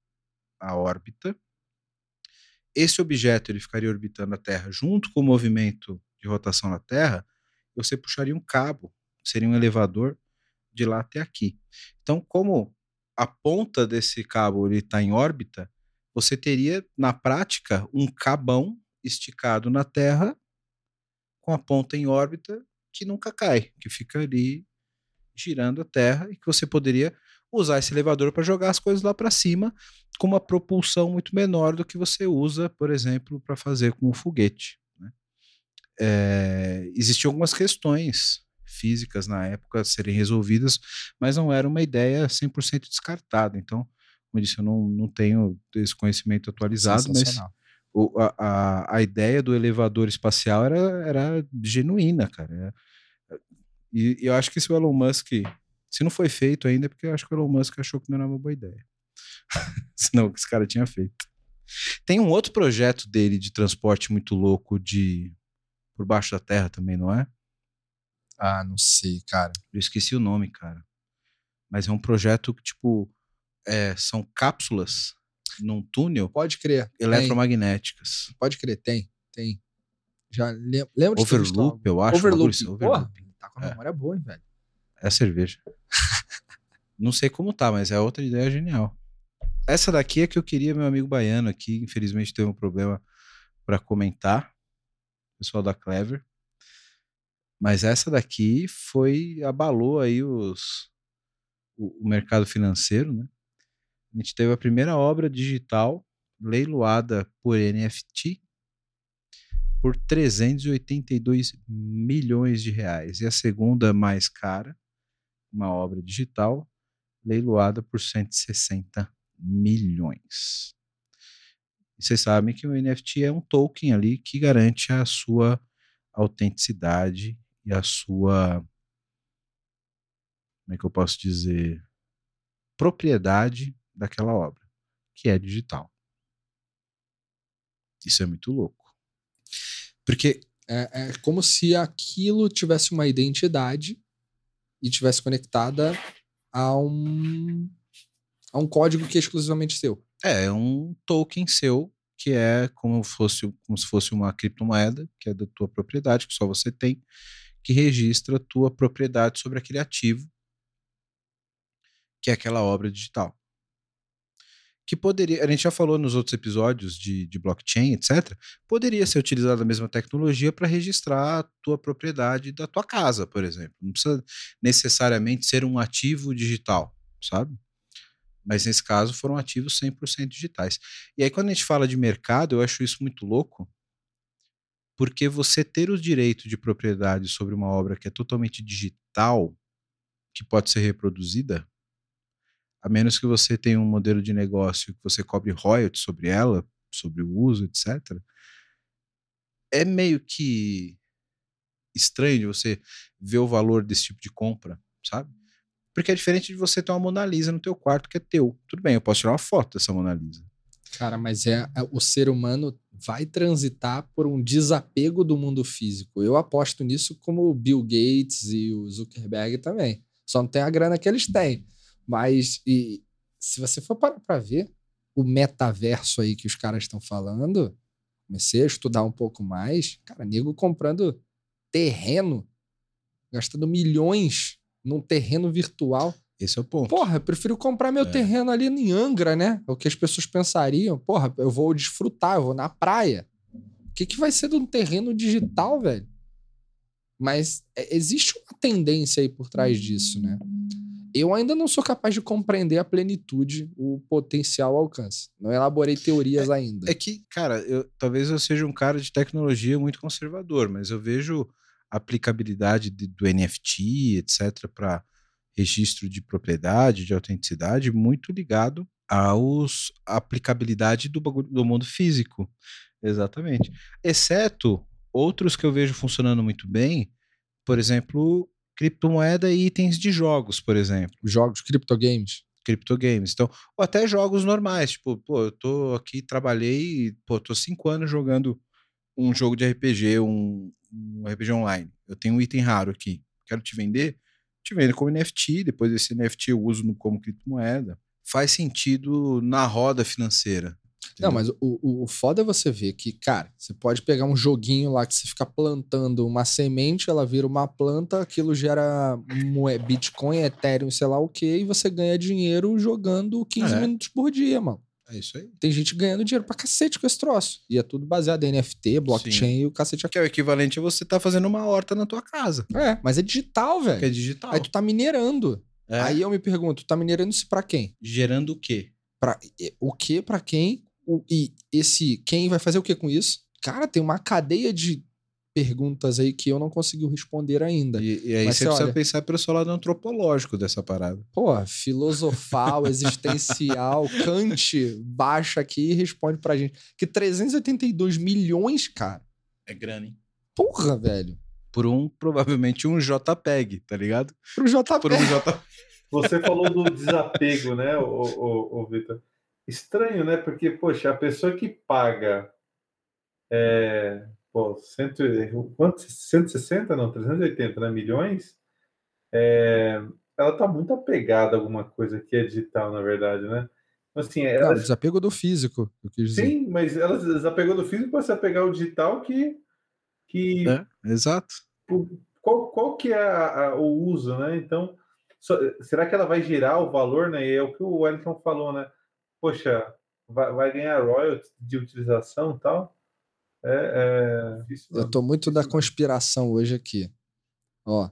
a órbita. Esse objeto ele ficaria orbitando a Terra junto com o movimento de rotação da Terra. Você puxaria um cabo, seria um elevador de lá até aqui. Então, como a ponta desse cabo está em órbita, você teria, na prática, um cabão esticado na Terra com a ponta em órbita que nunca cai, que fica ali girando a Terra e que você poderia usar esse elevador para jogar as coisas lá para cima com uma propulsão muito menor do que você usa, por exemplo, para fazer com um foguete. Né? É, existiam algumas questões físicas na época a serem resolvidas, mas não era uma ideia 100% descartada. Então, como eu disse, eu não, não tenho esse conhecimento atualizado, mas o, a, a, ideia do elevador espacial era, era genuína, cara. É, e, e, eu acho que se o Elon Musk, se não foi feito ainda, é porque eu acho que o Elon Musk achou que não era uma boa ideia. Senão, que esse cara tinha feito. Tem um outro projeto dele de transporte muito louco de por baixo da terra também, não é? Ah, não sei, cara. Eu esqueci o nome, cara. Mas é um projeto que, tipo, é, são cápsulas. num túnel. Pode crer. Eletromagnéticas. Tem. Pode crer, tem, tem. Já lembro de Overloop, eu acho. Overloop. Assim, overloop. Porra, tá com a memória é. boa, hein, velho. É a cerveja. Não sei como tá, mas é outra ideia genial. Essa daqui é que eu queria, meu amigo baiano aqui, infelizmente teve um problema para comentar, pessoal da Clever. Mas essa daqui foi abalou aí os o, o mercado financeiro, né? A gente teve a primeira obra digital leiloada por NFT por 382 milhões de reais e a segunda mais cara, uma obra digital leiloada por 160 milhões. E vocês sabem que o NFT é um token ali que garante a sua autenticidade e a sua. Como é que eu posso dizer? Propriedade daquela obra, que é digital. Isso é muito louco. Porque. É, é como se aquilo tivesse uma identidade e tivesse conectada a um, a um código que é exclusivamente seu. É, é um token seu que é como, fosse, como se fosse uma criptomoeda, que é da tua propriedade, que só você tem, que registra a tua propriedade sobre aquele ativo, que é aquela obra digital. Que poderia, a gente já falou nos outros episódios de, de blockchain, etc., poderia ser utilizada a mesma tecnologia para registrar a tua propriedade da tua casa, por exemplo. Não precisa necessariamente ser um ativo digital, sabe? Mas nesse caso foram ativos 100% digitais. E aí, quando a gente fala de mercado, eu acho isso muito louco, porque você ter o direito de propriedade sobre uma obra que é totalmente digital, que pode ser reproduzida, a menos que você tenha um modelo de negócio que você cobre royalties sobre ela, sobre o uso, etc., é meio que estranho você ver o valor desse tipo de compra, sabe? Porque é diferente de você ter uma Mona Lisa no teu quarto que é teu. Tudo bem, eu posso tirar uma foto dessa Mona Lisa. Cara, mas é, é o ser humano vai transitar por um desapego do mundo físico. Eu aposto nisso como o Bill Gates e o Zuckerberg também. Só não tem a grana que eles têm. Mas e, se você for parar para ver o metaverso aí que os caras estão falando, comecei a estudar um pouco mais. Cara, nego comprando terreno, gastando milhões num terreno virtual. Esse é o ponto. Porra, eu prefiro comprar meu é. terreno ali em Angra, né? É o que as pessoas pensariam. Porra, eu vou desfrutar, eu vou na praia. O que, que vai ser de um terreno digital, velho? Mas é, existe uma tendência aí por trás disso, né? Eu ainda não sou capaz de compreender a plenitude, o potencial alcance. Não elaborei teorias é, ainda. É que, cara, eu, talvez eu seja um cara de tecnologia muito conservador, mas eu vejo aplicabilidade de, do NFT, etc., para registro de propriedade, de autenticidade, muito ligado aos aplicabilidade do, do mundo físico. Exatamente. Exceto outros que eu vejo funcionando muito bem, por exemplo, criptomoeda e itens de jogos, por exemplo. Jogos, criptogames. Criptogames. Então, ou até jogos normais, tipo, pô, eu tô aqui, trabalhei, pô, tô cinco anos jogando um jogo de RPG, um, um RPG online. Eu tenho um item raro aqui. Quero te vender? Te vendo como NFT, depois esse NFT eu uso como criptomoeda. Faz sentido na roda financeira. Entendeu? Não, mas o, o foda é você ver que, cara, você pode pegar um joguinho lá que você fica plantando uma semente, ela vira uma planta, aquilo gera Bitcoin, Ethereum, sei lá o que, e você ganha dinheiro jogando 15 é. minutos por dia, mano. É isso aí. Tem gente ganhando dinheiro pra cacete com esse troço. E é tudo baseado em NFT, blockchain Sim. e o cacete. Que é o equivalente a você tá fazendo uma horta na tua casa. É, mas é digital, velho. É digital. Aí tu tá minerando. É. Aí eu me pergunto, tu tá minerando isso pra quem? Gerando o quê? Pra, o quê pra quem? E esse quem vai fazer o que com isso? Cara, tem uma cadeia de perguntas aí que eu não consigo responder ainda. E, e aí Mas você, precisa olha, pensar pelo seu lado antropológico dessa parada. Pô, filosofal, existencial, Kant baixa aqui e responde pra gente. Que 382 milhões, cara. É grana, hein? Porra, velho. Por um, provavelmente, um JPEG, tá ligado? Por um JPEG. Por um JPEG. Você falou do desapego, né, o, o, o Vitor? Estranho, né? Porque, poxa, a pessoa que paga é, pô, cento, quanto, 160, não, 380 né, milhões, é, ela está muito apegada a alguma coisa que é digital, na verdade, né? Assim, elas... Não, desapego do físico, eu quis dizer. Sim, mas elas desapegou do físico para se apegar ao digital que. que... É, exato. Qual, qual que é a, a, o uso, né? Então, so, será que ela vai gerar o valor, né? E é o que o Wellington falou, né? Poxa, vai, vai ganhar royalties de utilização e tal. É, é... Eu tô muito da conspiração hoje aqui. Ó,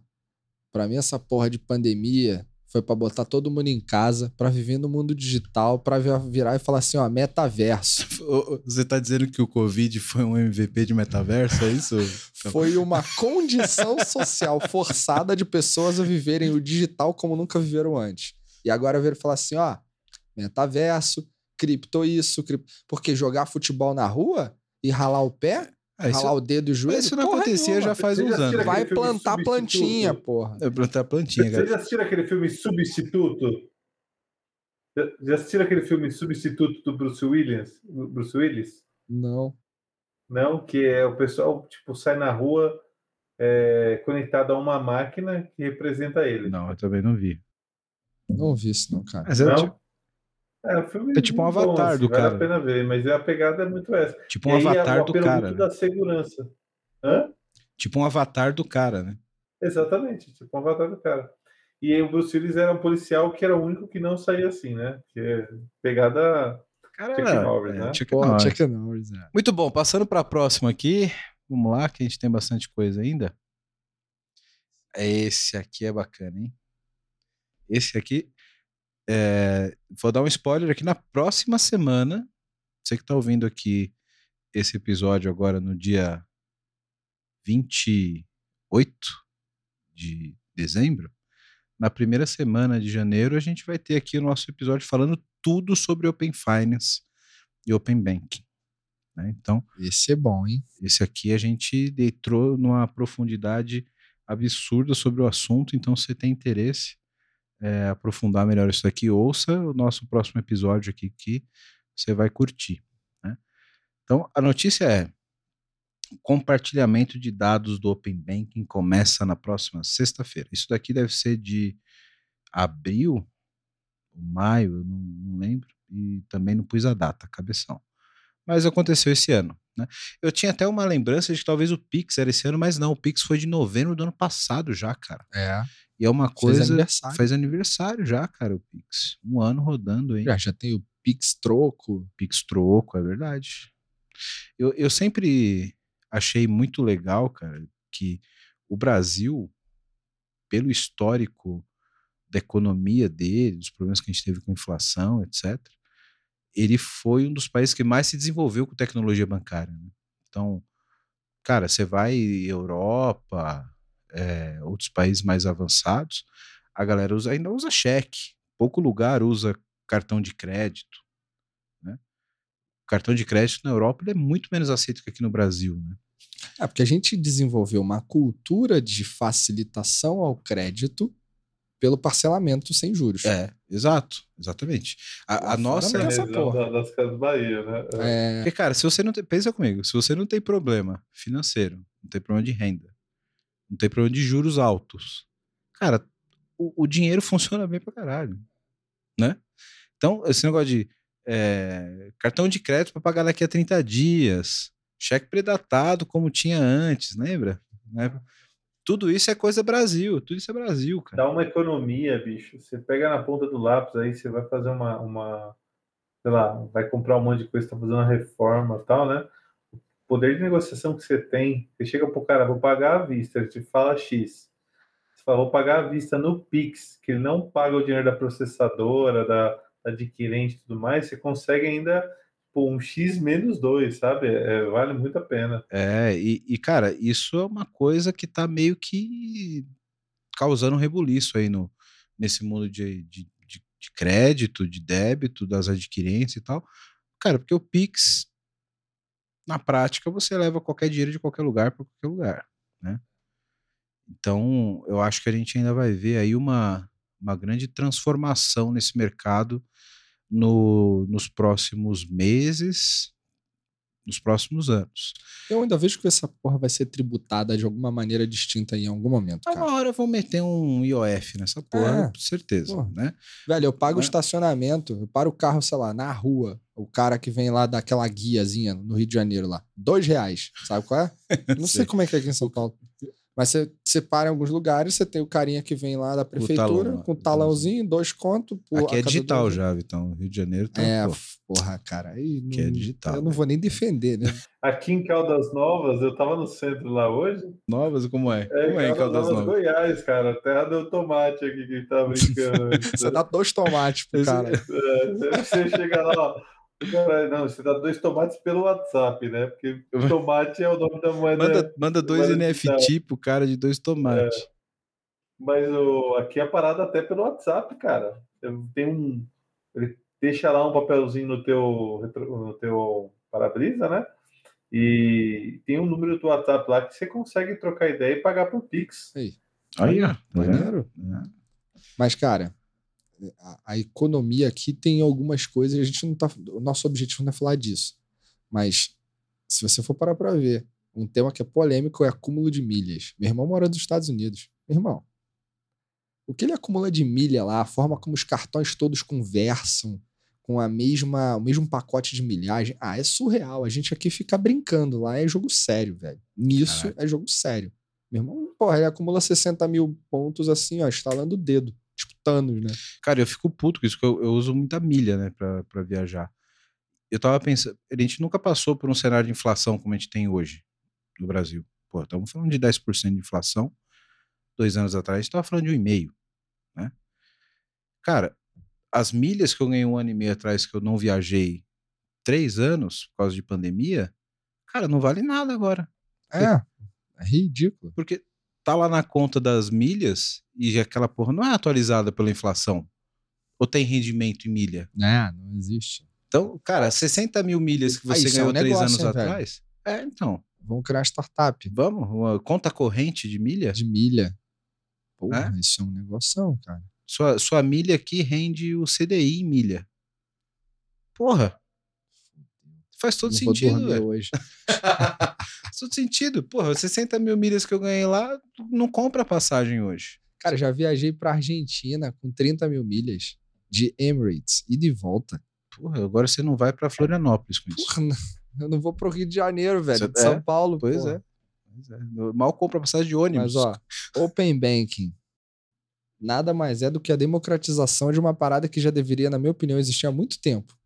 para mim essa porra de pandemia foi para botar todo mundo em casa, para viver no mundo digital, para virar e falar assim, ó, metaverso. Você tá dizendo que o Covid foi um MVP de metaverso, é isso? foi uma condição social forçada de pessoas a viverem o digital como nunca viveram antes. E agora vir falar assim, ó, metaverso, cripto isso, cripto... porque jogar futebol na rua e ralar o pé é, ralar o dedo e o joelho. Isso não acontecia nenhuma. já faz uns anos. Vai plantar plantinha, porra. Vai plantar plantinha, cara. Vocês já assistiram aquele filme Substituto? Já assistiram aquele filme Substituto do Bruce Williams? Bruce Willis? Não. Não, que é o pessoal, tipo, sai na rua é, conectado a uma máquina que representa ele. Não, eu também não vi. Não vi isso não, cara. Mas não? Tipo, é, filme é tipo um avatar bom, assim, do vale cara. Vale a pena ver, mas a pegada é muito essa. Tipo um e avatar aí, do cara. Muito né? da segurança. Hã? Tipo um avatar do cara, né? Exatamente, tipo um avatar do cara. E aí o Bruce Willis era um policial que era o único que não saía assim, né? Que é pegada cara, Chuck Norris, é, né? Chuck Norris. Chuck Norris é. Muito bom, passando para a próxima aqui. Vamos lá, que a gente tem bastante coisa ainda. Esse aqui é bacana, hein? Esse aqui é, vou dar um spoiler aqui na próxima semana. Você que está ouvindo aqui esse episódio agora no dia 28 de dezembro, na primeira semana de janeiro, a gente vai ter aqui o nosso episódio falando tudo sobre Open Finance e Open Banking. Né? Então, esse é bom, hein? Esse aqui a gente entrou numa profundidade absurda sobre o assunto, então se você tem interesse, é, aprofundar melhor isso aqui, ouça o nosso próximo episódio aqui que você vai curtir. Né? Então, a notícia é: compartilhamento de dados do Open Banking começa na próxima sexta-feira. Isso daqui deve ser de abril, maio, eu não, não lembro, e também não pus a data, cabeção. Mas aconteceu esse ano. Né? Eu tinha até uma lembrança de que talvez o Pix era esse ano, mas não, o Pix foi de novembro do ano passado já, cara. É. E é uma coisa. Fez aniversário. Faz aniversário já, cara, o Pix. Um ano rodando aí. Já, já tem o Pix Troco. Pix Troco, é verdade. Eu, eu sempre achei muito legal, cara, que o Brasil, pelo histórico da economia dele, dos problemas que a gente teve com inflação, etc., ele foi um dos países que mais se desenvolveu com tecnologia bancária. Né? Então, cara, você vai Europa, é, outros países mais avançados, a galera usa, ainda usa cheque. Pouco lugar usa cartão de crédito. Né? O cartão de crédito na Europa é muito menos aceito que aqui no Brasil. Né? É porque a gente desenvolveu uma cultura de facilitação ao crédito pelo parcelamento sem juros. É, exato, exatamente. A, a nossa é essa porra. das casas Bahia, né? É. Porque, cara, se você não tem, pensa comigo, se você não tem problema financeiro, não tem problema de renda, não tem problema de juros altos. Cara, o, o dinheiro funciona bem pra caralho, né? Então, esse negócio de é, cartão de crédito para pagar daqui a 30 dias, cheque predatado como tinha antes, lembra? Né? Tudo isso é coisa Brasil, tudo isso é Brasil, cara. Dá uma economia, bicho. Você pega na ponta do lápis aí, você vai fazer uma, uma sei lá, vai comprar um monte de coisa, tá fazendo uma reforma tal, né? poder de negociação que você tem, você chega pro cara, vou pagar à vista, ele te fala X. Você fala, vou pagar à vista no Pix, que ele não paga o dinheiro da processadora, da, da adquirente e tudo mais, você consegue ainda pô, um X menos dois, sabe? É, vale muito a pena. É, e, e, cara, isso é uma coisa que tá meio que causando um rebuliço aí no, nesse mundo de, de, de, de crédito, de débito, das adquirentes e tal. Cara, porque o Pix na prática você leva qualquer dinheiro de qualquer lugar para qualquer lugar, né? Então, eu acho que a gente ainda vai ver aí uma, uma grande transformação nesse mercado no, nos próximos meses, nos próximos anos. Eu ainda vejo que essa porra vai ser tributada de alguma maneira distinta em algum momento. Cara. Uma hora vão meter um IOF nessa porra, é, com certeza, porra. né? Velho, eu pago o estacionamento, eu paro o carro, sei lá, na rua. O cara que vem lá daquela guiazinha no Rio de Janeiro lá. Dois reais. Sabe qual é? Não sei como é que é aqui em São Paulo. Mas você, você para em alguns lugares, você tem o carinha que vem lá da prefeitura talão, com o talãozinho, dois contos. Aqui é digital já, Vitão. Rio de Janeiro tá. É, pô. porra, cara. Aí não, é digital. Eu não vou nem defender, né? Aqui em Caldas Novas, eu tava no centro lá hoje. Novas, como é? é como é em Caldas, Novas? Novas? Goiás, cara. Terra do tomate aqui que tá brincando. você dá dois tomates pro cara. É, você chega lá, ó. Caralho, não, você dá dois tomates pelo WhatsApp, né? Porque tomate é o nome da moeda. Manda, manda dois NFT pro cara de dois tomates. É. Mas o, aqui é a parada até pelo WhatsApp, cara. Tem um. Ele deixa lá um papelzinho no teu, no teu para-brisa, né? E tem um número do WhatsApp lá que você consegue trocar ideia e pagar por Pix. Aí, Aí ó. Maneiro. É. Mas, cara, a, a, economia aqui tem algumas coisas, a gente não tá. O nosso objetivo não é falar disso. Mas se você for parar para ver, um tema que é polêmico é acúmulo de milhas. Meu irmão mora nos Estados Unidos. Meu irmão, o que ele acumula de milha lá, a forma como os cartões todos conversam com a mesma, o mesmo pacote de milhagem, ah, é surreal. A gente aqui fica brincando, lá é jogo sério, velho. Nisso Caraca. é jogo sério. Meu irmão, porra, ele acumula 60 mil pontos assim, ó, estalando o dedo Thanos, né? Cara, eu fico puto com isso, porque eu, eu uso muita milha, né, pra, pra viajar. Eu tava pensando, a gente nunca passou por um cenário de inflação como a gente tem hoje no Brasil. Pô, estamos falando de 10% de inflação. Dois anos atrás, a gente tava falando de 1,5%, né? Cara, as milhas que eu ganhei um ano e meio atrás que eu não viajei três anos por causa de pandemia, cara, não vale nada agora. É, é ridículo. Porque tá lá na conta das milhas e aquela porra não é atualizada pela inflação. Ou tem rendimento em milha? É, não existe. Então, cara, 60 mil milhas que você ah, ganhou é um três negócio, anos hein, atrás. É, então. Vamos criar startup. Vamos? Uma conta corrente de milha? De milha. Porra, é? isso é um negócio, cara. Sua, sua milha aqui rende o CDI em milha. Porra. Faz todo não sentido. Hoje. Faz todo sentido. Porra, 60 mil milhas que eu ganhei lá, não compra passagem hoje. Cara, já viajei pra Argentina com 30 mil milhas de Emirates e de volta. Porra, agora você não vai pra Florianópolis com isso. Porra, não, eu não vou pro Rio de Janeiro, velho. De São é? Paulo. Pois porra. é. Pois é. Mal compra passagem de ônibus. Mas, ó, Open Banking nada mais é do que a democratização de uma parada que já deveria, na minha opinião, existir há muito tempo.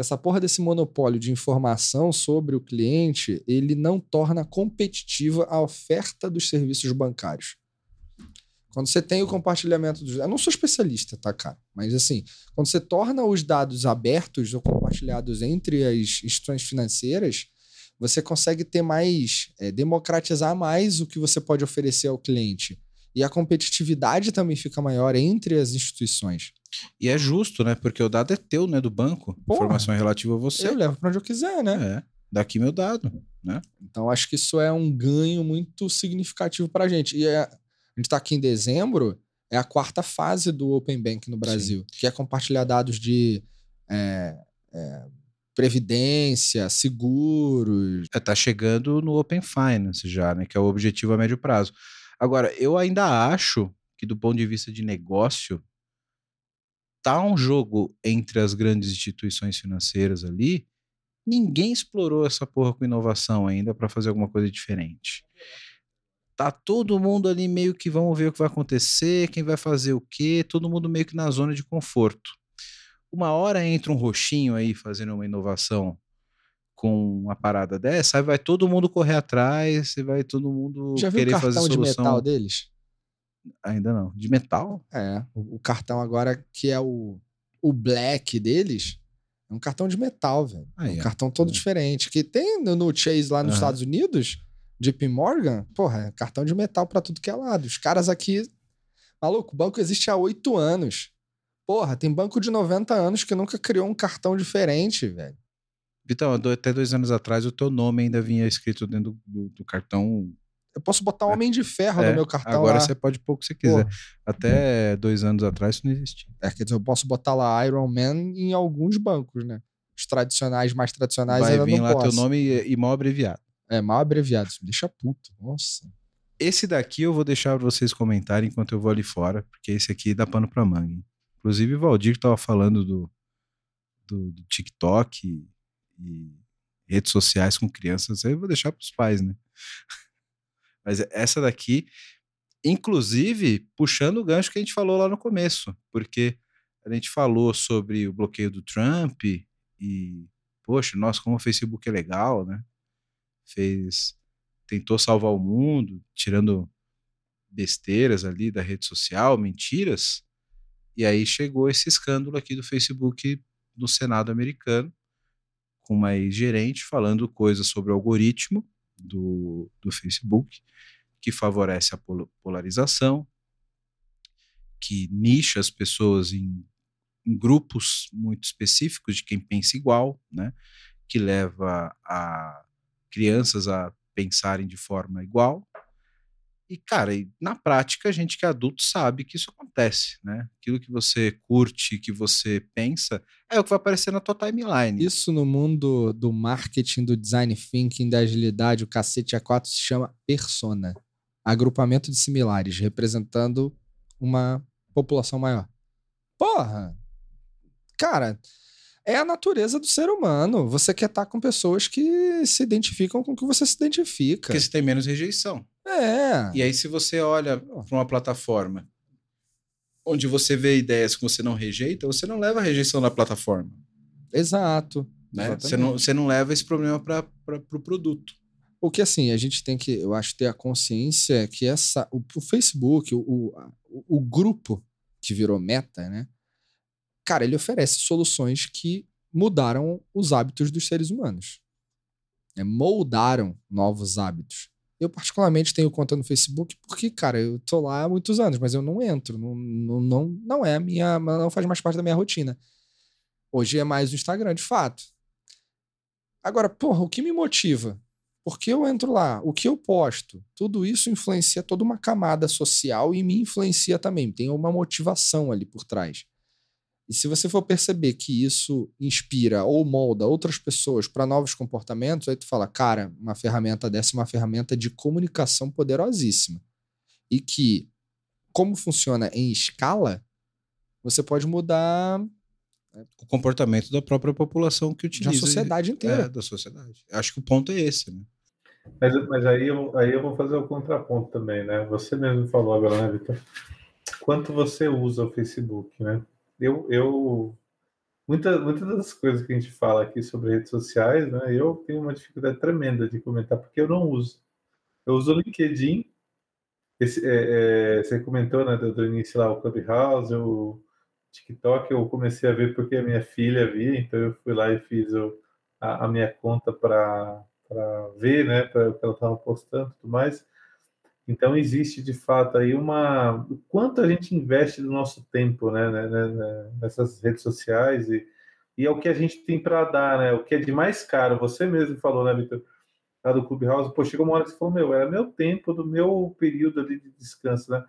Essa porra desse monopólio de informação sobre o cliente, ele não torna competitiva a oferta dos serviços bancários. Quando você tem o compartilhamento dos. Eu não sou especialista, tá, cara? Mas assim, quando você torna os dados abertos ou compartilhados entre as instituições financeiras, você consegue ter mais. É, democratizar mais o que você pode oferecer ao cliente. E a competitividade também fica maior entre as instituições. E é justo, né? Porque o dado é teu, né? Do banco. Porra, informação é relativa a você. Eu levo para onde eu quiser, né? É. Daqui meu dado, né? Então acho que isso é um ganho muito significativo para a gente. E é, a gente está aqui em dezembro, é a quarta fase do Open Bank no Brasil, Sim. que é compartilhar dados de é, é, previdência, seguros. É, tá chegando no Open Finance já, né? Que é o objetivo a médio prazo. Agora, eu ainda acho que do ponto de vista de negócio, tá um jogo entre as grandes instituições financeiras ali. Ninguém explorou essa porra com inovação ainda para fazer alguma coisa diferente. Tá todo mundo ali meio que vamos ver o que vai acontecer, quem vai fazer o quê, todo mundo meio que na zona de conforto. Uma hora entra um roxinho aí fazendo uma inovação com uma parada dessa, aí vai todo mundo correr atrás, e vai todo mundo Já querer viu o cartão de metal deles? Ainda não. De metal? É. O, o, cartão agora que é o, o black deles é um cartão de metal, velho. é um cartão todo é. diferente. Que tem no Chase lá nos. Estados Unidos, JP Morgan, porra, é cartão de metal para tudo que é lado. Os caras aqui. Maluco, o banco existe há oito anos. Porra, tem banco de 90 anos que nunca criou um cartão diferente, velho. Vitão, até dois anos atrás o teu nome ainda vinha escrito dentro do, do, do cartão eu posso botar um é. Homem de Ferro é, no meu cartão. Agora lá. você pode pôr o que você quiser. Pô. Até dois anos atrás isso não existia. É, quer dizer, eu posso botar lá Iron Man em alguns bancos, né? os tradicionais, mais tradicionais, Vai ainda vir não lá posso. teu nome e, e mal abreviado. É, mal abreviado. Isso me deixa puto. Nossa. Esse daqui eu vou deixar pra vocês comentarem enquanto eu vou ali fora, porque esse aqui dá pano pra manga. Inclusive, o Valdir tava falando do, do, do TikTok e, redes sociais com crianças, aí eu vou deixar pros pais, né? Mas essa daqui, inclusive, puxando o gancho que a gente falou lá no começo, porque a gente falou sobre o bloqueio do Trump e, poxa, nossa, como o Facebook é legal, né? Fez, tentou salvar o mundo, tirando besteiras ali da rede social, mentiras, e aí chegou esse escândalo aqui do Facebook no Senado americano, com uma gerente falando coisas sobre o algoritmo do, do Facebook, que favorece a pol- polarização, que nicha as pessoas em, em grupos muito específicos de quem pensa igual, né? que leva a crianças a pensarem de forma igual. E, cara, e na prática, a gente que é adulto sabe que isso acontece, né? Aquilo que você curte, que você pensa, é o que vai aparecer na tua timeline. Isso no mundo do marketing, do design thinking, da agilidade, o cacete A4 se chama persona. Agrupamento de similares, representando uma população maior. Porra! Cara, é a natureza do ser humano. Você quer estar com pessoas que se identificam com o que você se identifica. Porque você tem menos rejeição. É. E aí, se você olha para uma plataforma onde você vê ideias que você não rejeita, você não leva a rejeição da plataforma. Exato. Né? Você, não, você não leva esse problema para o pro produto. O que assim, a gente tem que, eu acho, ter a consciência que essa, o, o Facebook, o, o, o grupo que virou meta, né? Cara, ele oferece soluções que mudaram os hábitos dos seres humanos. né, moldaram novos hábitos. Eu, particularmente, tenho conta no Facebook porque, cara, eu tô lá há muitos anos, mas eu não entro. Não, não, não, é a minha. Não faz mais parte da minha rotina. Hoje é mais o Instagram, de fato. Agora, porra, o que me motiva? Por que eu entro lá? O que eu posto? Tudo isso influencia toda uma camada social e me influencia também. Tem uma motivação ali por trás. E se você for perceber que isso inspira ou molda outras pessoas para novos comportamentos, aí tu fala, cara, uma ferramenta dessa é uma ferramenta de comunicação poderosíssima. E que, como funciona em escala, você pode mudar O comportamento da própria população que utiliza. sociedade É, inteira. da sociedade. Acho que o ponto é esse, né? Mas, mas aí, eu, aí eu vou fazer o contraponto também, né? Você mesmo falou agora, né, Vitor? Quanto você usa o Facebook, né? Eu, eu muitas muitas das coisas que a gente fala aqui sobre redes sociais, né? Eu tenho uma dificuldade tremenda de comentar porque eu não uso. Eu uso o LinkedIn. Esse, é, é, você comentou, né, do, do início lá o Clubhouse, o TikTok. Eu comecei a ver porque a minha filha via, então eu fui lá e fiz o, a, a minha conta para ver, né, para o que ela estava postando, e tudo mais. Então existe de fato aí uma o quanto a gente investe do nosso tempo, né, né, né, né, nessas redes sociais e, e é o que a gente tem para dar, né, o que é de mais caro. Você mesmo falou, né, Vitor, lá do Clubhouse, pô, chegou uma hora que você falou, meu, era meu tempo do meu período ali de descanso, né?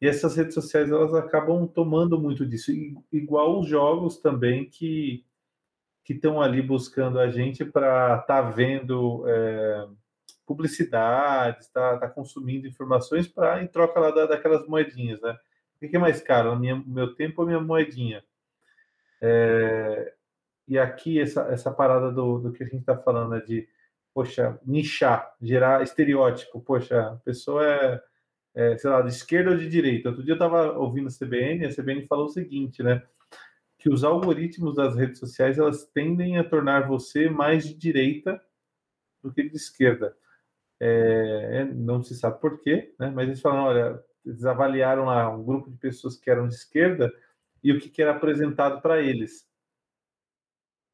E essas redes sociais elas acabam tomando muito disso, igual os jogos também que que estão ali buscando a gente para estar vendo é, publicidades, tá, tá consumindo informações para em troca lá da, daquelas moedinhas, né? O que é mais caro, minha, meu tempo ou minha moedinha? É, e aqui essa, essa parada do, do que a gente está falando, né, de, poxa, nichar, gerar estereótipo, poxa, a pessoa é, é, sei lá, de esquerda ou de direita. Outro dia eu estava ouvindo a CBN, a CBN falou o seguinte, né, que os algoritmos das redes sociais elas tendem a tornar você mais de direita do que de esquerda. É, não se sabe por quê, né? mas eles falaram, olha, eles avaliaram lá um grupo de pessoas que eram de esquerda e o que, que era apresentado para eles.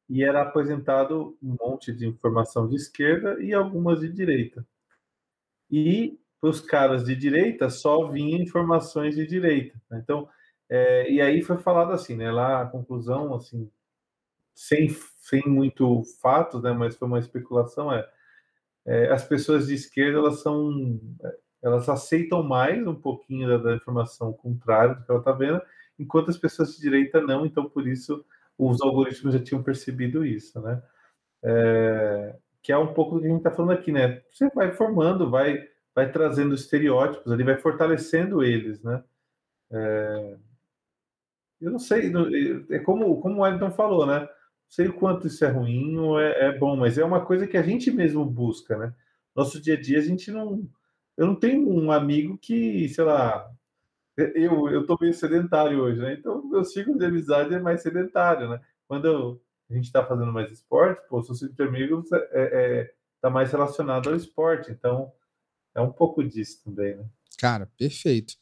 E era apresentado um monte de informação de esquerda e algumas de direita. E para os caras de direita só vinha informações de direita. né? Então, é, e aí foi falado assim, né? Lá a conclusão, assim, sem, sem muito fatos, né? Mas foi uma especulação é, é, as pessoas de esquerda elas são elas aceitam mais um pouquinho da, da informação contrária do que ela está vendo, enquanto as pessoas de direita não. Então por isso os algoritmos já tinham percebido isso, né? É, que é um pouco do que a gente está falando aqui, né? Você vai formando, vai, vai trazendo estereótipos ali, vai fortalecendo eles, né? É, eu não sei, é como, como o Wellington falou, né? Sei o quanto isso é ruim ou é, é, bom, mas é uma coisa que a gente mesmo busca, né? Nosso dia a dia a gente não. Eu não tenho um amigo que, sei lá, eu, eu tô meio sedentário hoje, né? Então, meu ciclo de amizade é mais sedentário, né? Quando eu, a gente está fazendo mais esporte, pô, seu ciclo de amigos é, é, tá mais relacionado ao esporte. Então, é um pouco disso também, né? Cara, perfeito.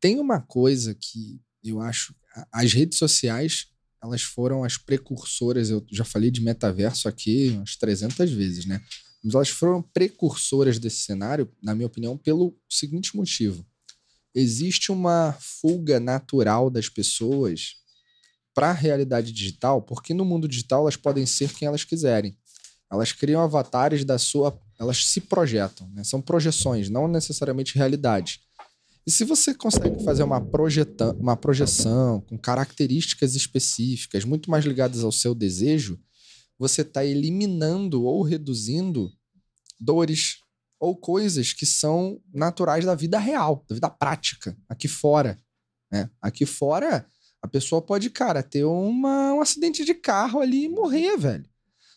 Tem uma coisa que eu acho as redes sociais elas foram as precursoras, eu já falei de metaverso aqui umas 300 vezes, né? Mas elas foram precursoras desse cenário, na minha opinião, pelo seguinte motivo. Existe uma fuga natural das pessoas para a realidade digital, porque no mundo digital elas podem ser quem elas quiserem. Elas criam avatares da sua. Elas se projetam, né? são projeções, não necessariamente realidade. E se você consegue fazer uma, projeta uma projeção com características específicas, muito mais ligadas ao seu desejo, você está eliminando ou reduzindo dores ou coisas que são naturais da vida real, da vida prática, aqui fora. Né? Aqui fora, a pessoa pode, cara, ter uma, um acidente de carro ali e morrer, velho.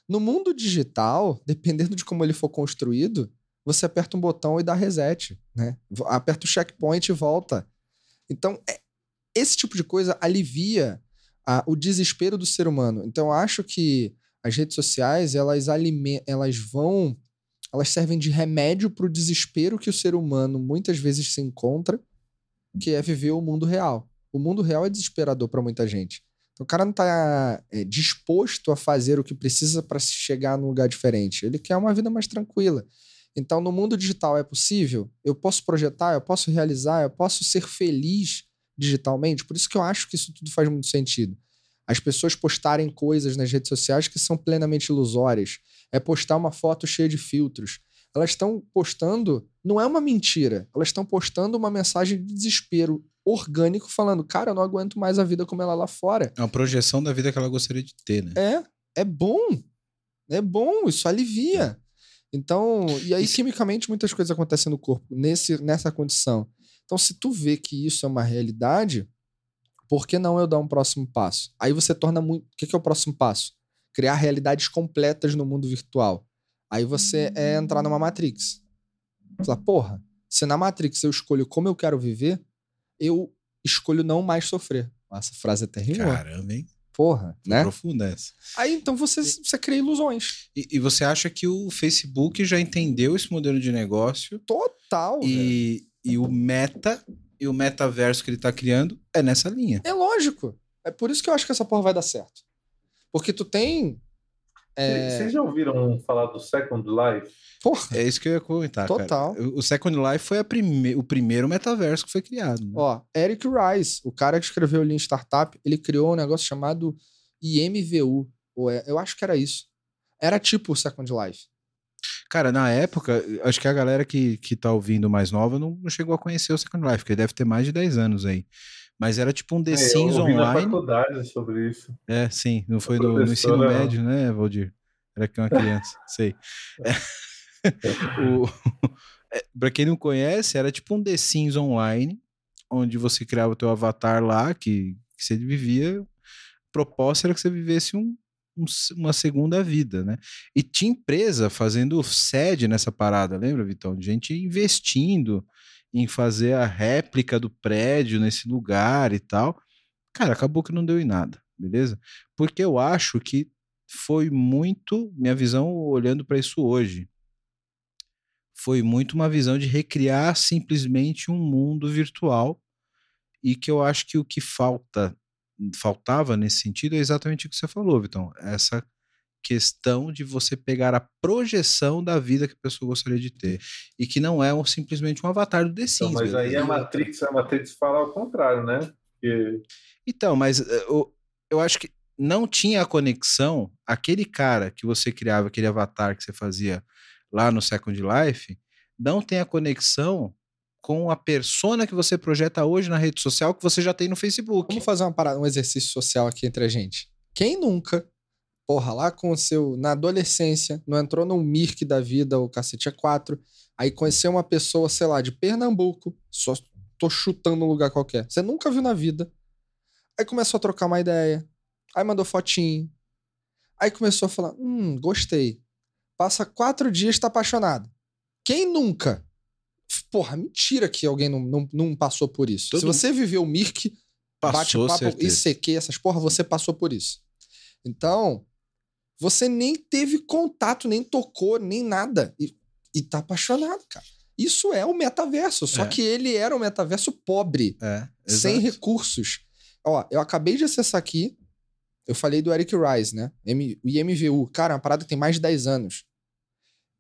No mundo digital, dependendo de como ele for construído, você aperta um botão e dá reset, né? Aperta o checkpoint e volta. Então, é, esse tipo de coisa alivia a, o desespero do ser humano. Então, eu acho que as redes sociais, elas, elas vão... Elas servem de remédio para o desespero que o ser humano muitas vezes se encontra, que é viver o mundo real. O mundo real é desesperador para muita gente. Então, o cara não está é, disposto a fazer o que precisa para chegar num lugar diferente. Ele quer uma vida mais tranquila. Então, no mundo digital é possível? Eu posso projetar, eu posso realizar, eu posso ser feliz digitalmente? Por isso que eu acho que isso tudo faz muito sentido. As pessoas postarem coisas nas redes sociais que são plenamente ilusórias. É postar uma foto cheia de filtros. Elas estão postando, não é uma mentira, elas estão postando uma mensagem de desespero orgânico, falando, cara, eu não aguento mais a vida como ela lá fora. É uma projeção da vida que ela gostaria de ter, né? É, é bom. É bom, isso alivia. É. Então, e aí quimicamente muitas coisas acontecem no corpo nesse, nessa condição. Então, se tu vê que isso é uma realidade, por que não eu dar um próximo passo? Aí você torna muito. O que é o próximo passo? Criar realidades completas no mundo virtual. Aí você é entrar numa Matrix. Fala, porra, se na Matrix eu escolho como eu quero viver, eu escolho não mais sofrer. Essa frase é terrível. Caramba, hein? Porra, né? Profunda essa. Aí então você, você cria ilusões. E, e, você acha que o Facebook já entendeu esse modelo de negócio? Total. E, e o meta e o metaverso que ele tá criando é nessa linha. É lógico. É por isso que eu acho que essa porra vai dar certo. Porque tu tem é... Vocês já ouviram falar do Second Life? Porra. É isso que eu ia comentar. Total. Cara. O Second Life foi prime... o primeiro metaverso que foi criado. Né? Ó, Eric Rice, o cara que escreveu o Lean Startup, ele criou um negócio chamado IMVU. É, eu acho que era isso. Era tipo o Second Life. Cara, na época, acho que a galera que, que tá ouvindo mais nova não, não chegou a conhecer o Second Life, porque deve ter mais de 10 anos aí. Mas era tipo um The é, Sims online. Na faculdade sobre isso. É, sim. Não foi no, no, ensino médio, né, Valdir? Era que uma criança, sei. É. o, é, pra quem não conhece, era tipo um The Sims online, onde você criava o teu avatar lá, que, que você vivia. A proposta era que você vivesse um, um, uma segunda vida, né? E tinha empresa fazendo sede nessa parada, lembra, Vitão? Gente investindo em fazer a réplica do prédio nesse lugar e tal. Cara, acabou que não deu em nada, beleza? Porque eu acho que foi muito, minha visão olhando para isso hoje, foi muito uma visão de recriar simplesmente um mundo virtual e que eu acho que o que falta faltava nesse sentido é exatamente o que você falou, Vitão, essa questão de você pegar a projeção da vida que a pessoa gostaria de ter. E que não é um, simplesmente um avatar do The Sims. Então, mas aí a Matrix, a Matrix fala ao contrário, né? Porque... Então, mas eh, eu, eu acho que não tinha a conexão, aquele cara que você criava, aquele avatar que você fazia lá no Second Life, não tem a conexão com a persona que você projeta hoje na rede social que você já tem no Facebook. Vamos fazer uma parada, um exercício social aqui entre a gente. Quem nunca, porra, lá com o seu. Na adolescência, não entrou num Mirk da vida, o cacete é 4, aí conheceu uma pessoa, sei lá, de Pernambuco, só tô chutando um lugar qualquer. Você nunca viu na vida. Aí começou a trocar uma ideia. Aí mandou fotinho. Aí começou a falar: hum, gostei. Passa quatro dias, tá apaixonado. Quem nunca? Porra, mentira que alguém não, não, não passou por isso. Todo Se você viveu o Mirk, bate-papo, ICQ, essas porra, você passou por isso. Então, você nem teve contato, nem tocou, nem nada. E, e tá apaixonado, cara. Isso é o metaverso, só é. que ele era um metaverso pobre, é, sem recursos. Ó, eu acabei de acessar aqui, eu falei do Eric Rice, né? M, o IMVU. Cara, uma parada que tem mais de 10 anos.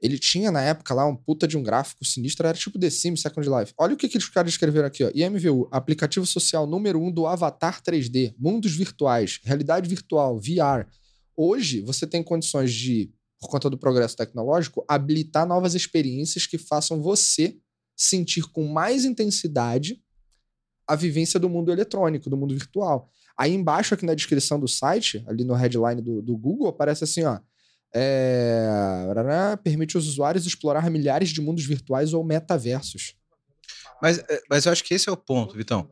Ele tinha, na época, lá, um puta de um gráfico sinistro, era tipo The Sims Second Life. Olha o que, que os caras escreveram aqui, ó. IMVU, aplicativo social número um do Avatar 3D, mundos virtuais, realidade virtual, VR. Hoje, você tem condições de, por conta do progresso tecnológico, habilitar novas experiências que façam você sentir com mais intensidade a vivência do mundo eletrônico, do mundo virtual. Aí embaixo, aqui na descrição do site, ali no headline do, do Google, aparece assim, ó é, permite os usuários explorar milhares de mundos virtuais ou metaversos. Mas, é, mas eu acho que esse é o ponto, Vitão.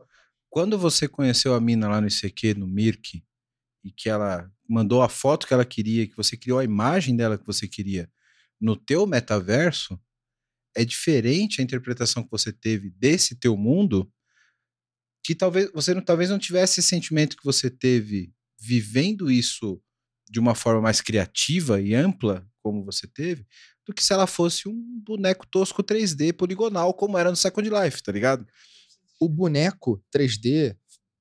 Quando você conheceu a mina lá no ICQ, no Mirk, e que ela mandou a foto que ela queria, que você criou a imagem dela que você queria no teu metaverso, é diferente a interpretação que você teve desse teu mundo, que talvez você não, talvez não tivesse esse sentimento que você teve vivendo isso de uma forma mais criativa e ampla, como você teve, do que se ela fosse um boneco tosco 3D poligonal, como era no Second Life, tá ligado? O boneco 3D,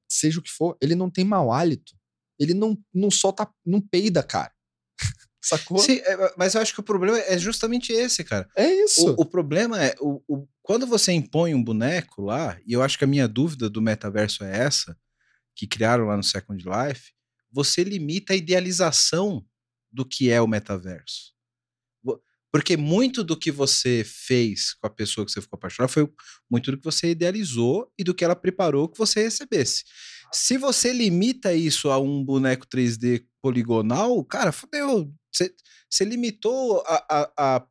seja o que for, ele não tem mau hálito. Ele não, não solta, não peida, cara. Sacou? Sim, é, mas eu acho que o problema é justamente esse, cara. É isso. O, o problema é, o, o, quando você impõe um boneco lá, e eu acho que a minha dúvida do metaverso é essa, que criaram lá no Second Life, você limita a idealização do que é o metaverso. Porque muito do que você fez com a pessoa que você ficou apaixonado foi muito do que você idealizou e do que ela preparou que você recebesse. Se você limita isso a um boneco 3D poligonal, cara, fodeu. Você, limitou a, a, a,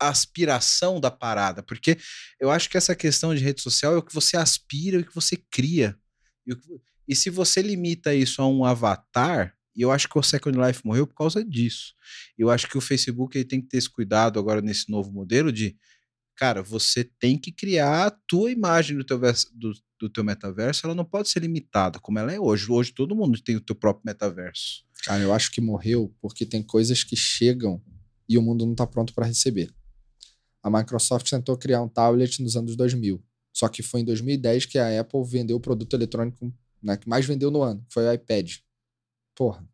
aspiração da parada. Porque eu acho que essa questão de rede social é o que você aspira e o que você cria. E que, e se você limita isso a um avatar, e eu acho que o Second Life morreu por causa disso. Eu acho que o Facebook ele tem que ter esse cuidado agora nesse novo modelo de, cara, você tem que criar a tua imagem do teu, do, do teu metaverso, ela não pode ser limitada como ela é hoje. Hoje todo mundo tem o teu próprio metaverso. Cara, eu acho que morreu porque tem coisas que chegam e o mundo não está pronto para receber. A Microsoft tentou criar um tablet nos anos 2000. Só que foi em 2010 que a Apple vendeu o produto eletrônico né, que mais vendeu no ano, foi o iPad. Porra.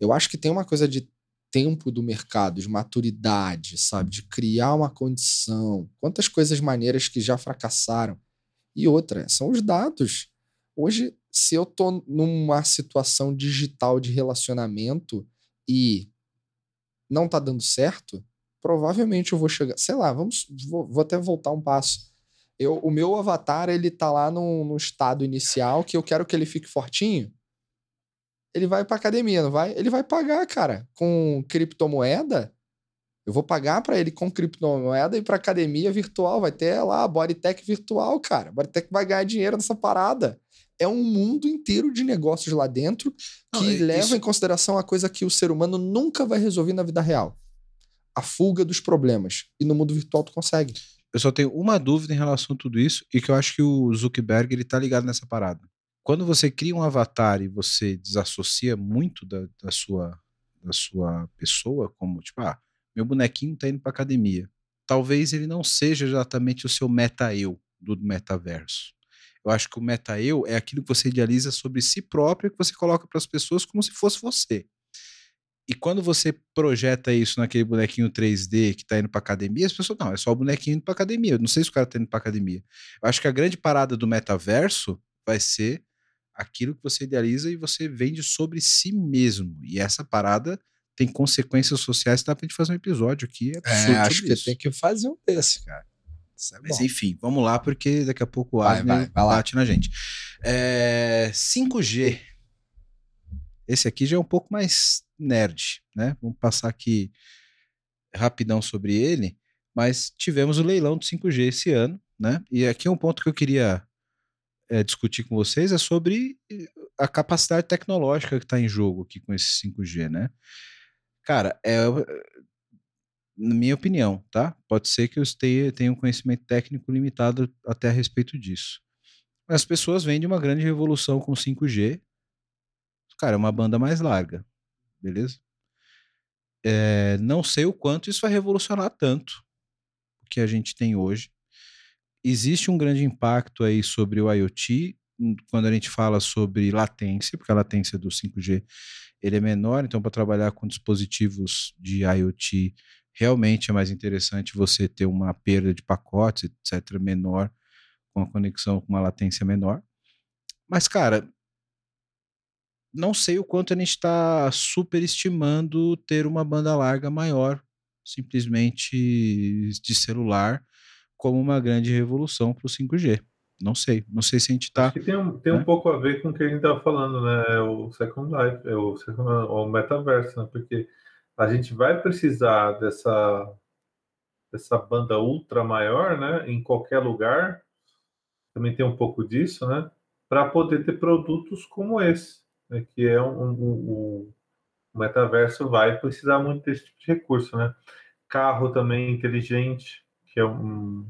Eu acho que tem uma coisa de tempo do mercado, de maturidade, sabe? De criar uma condição. Quantas coisas maneiras que já fracassaram. E outra, são os dados. Hoje, se eu tô numa situação digital de relacionamento e não tá dando certo, provavelmente eu vou chegar. Sei lá, vamos. Vou, vou até voltar um passo eu, o meu avatar, ele tá lá no, no estado inicial que eu quero que ele fique fortinho. Ele vai pra academia, não vai? Ele vai pagar, cara, com criptomoeda. Eu vou pagar para ele com criptomoeda e para academia virtual. Vai ter lá a Bodytech virtual, cara. A Bodytech vai ganhar dinheiro nessa parada. É um mundo inteiro de negócios lá dentro que não, leva isso... em consideração a coisa que o ser humano nunca vai resolver na vida real. A fuga dos problemas. E no mundo virtual tu consegue. Eu só tenho uma dúvida em relação a tudo isso e que eu acho que o Zuckerberg ele tá ligado nessa parada. Quando você cria um avatar e você desassocia muito da, da sua da sua pessoa, como tipo, ah, meu bonequinho tá indo pra academia. Talvez ele não seja exatamente o seu meta-eu do metaverso. Eu acho que o meta-eu é aquilo que você idealiza sobre si próprio que você coloca para as pessoas como se fosse você. E quando você projeta isso naquele bonequinho 3D que tá indo pra academia, as pessoas, não, é só o bonequinho indo pra academia. Eu não sei se o cara tá indo pra academia. Eu acho que a grande parada do metaverso vai ser aquilo que você idealiza e você vende sobre si mesmo. E essa parada tem consequências sociais, dá pra gente fazer um episódio aqui. É, acho que isso. tem que fazer um desse, cara. É Mas bom. enfim, vamos lá, porque daqui a pouco o Adner bate na gente. É, 5G Esse aqui já é um pouco mais nerd, né? Vamos passar aqui rapidão sobre ele, mas tivemos o leilão do 5G esse ano, né? E aqui é um ponto que eu queria é, discutir com vocês é sobre eh, a capacidade tecnológica que está em jogo aqui com esse 5G, né? Cara, é, na minha opinião, tá? Pode ser que eu tenha, tenha um conhecimento técnico limitado até a respeito disso. As pessoas vêm de uma grande revolução com 5G. Cara, é uma banda mais larga, beleza? É, não sei o quanto isso vai revolucionar tanto o que a gente tem hoje. Existe um grande impacto aí sobre o IoT quando a gente fala sobre latência, porque a latência do 5G ele é menor, então para trabalhar com dispositivos de IoT realmente é mais interessante você ter uma perda de pacotes, etc., menor, com a conexão com uma latência menor. Mas, cara, não sei o quanto a gente está superestimando ter uma banda larga maior, simplesmente de celular, como uma grande revolução para o 5G. Não sei, não sei se a gente está. Tem, um, tem né? um pouco a ver com o que a gente estava falando, né? É o Second Life, é o, second, o metaverso, né? Porque a gente vai precisar dessa, dessa banda ultra maior, né? Em qualquer lugar. Também tem um pouco disso, né? Para poder ter produtos como esse né, que é um, um, um, o metaverso vai precisar muito desse tipo de recurso, né? Carro também inteligente, que é, um,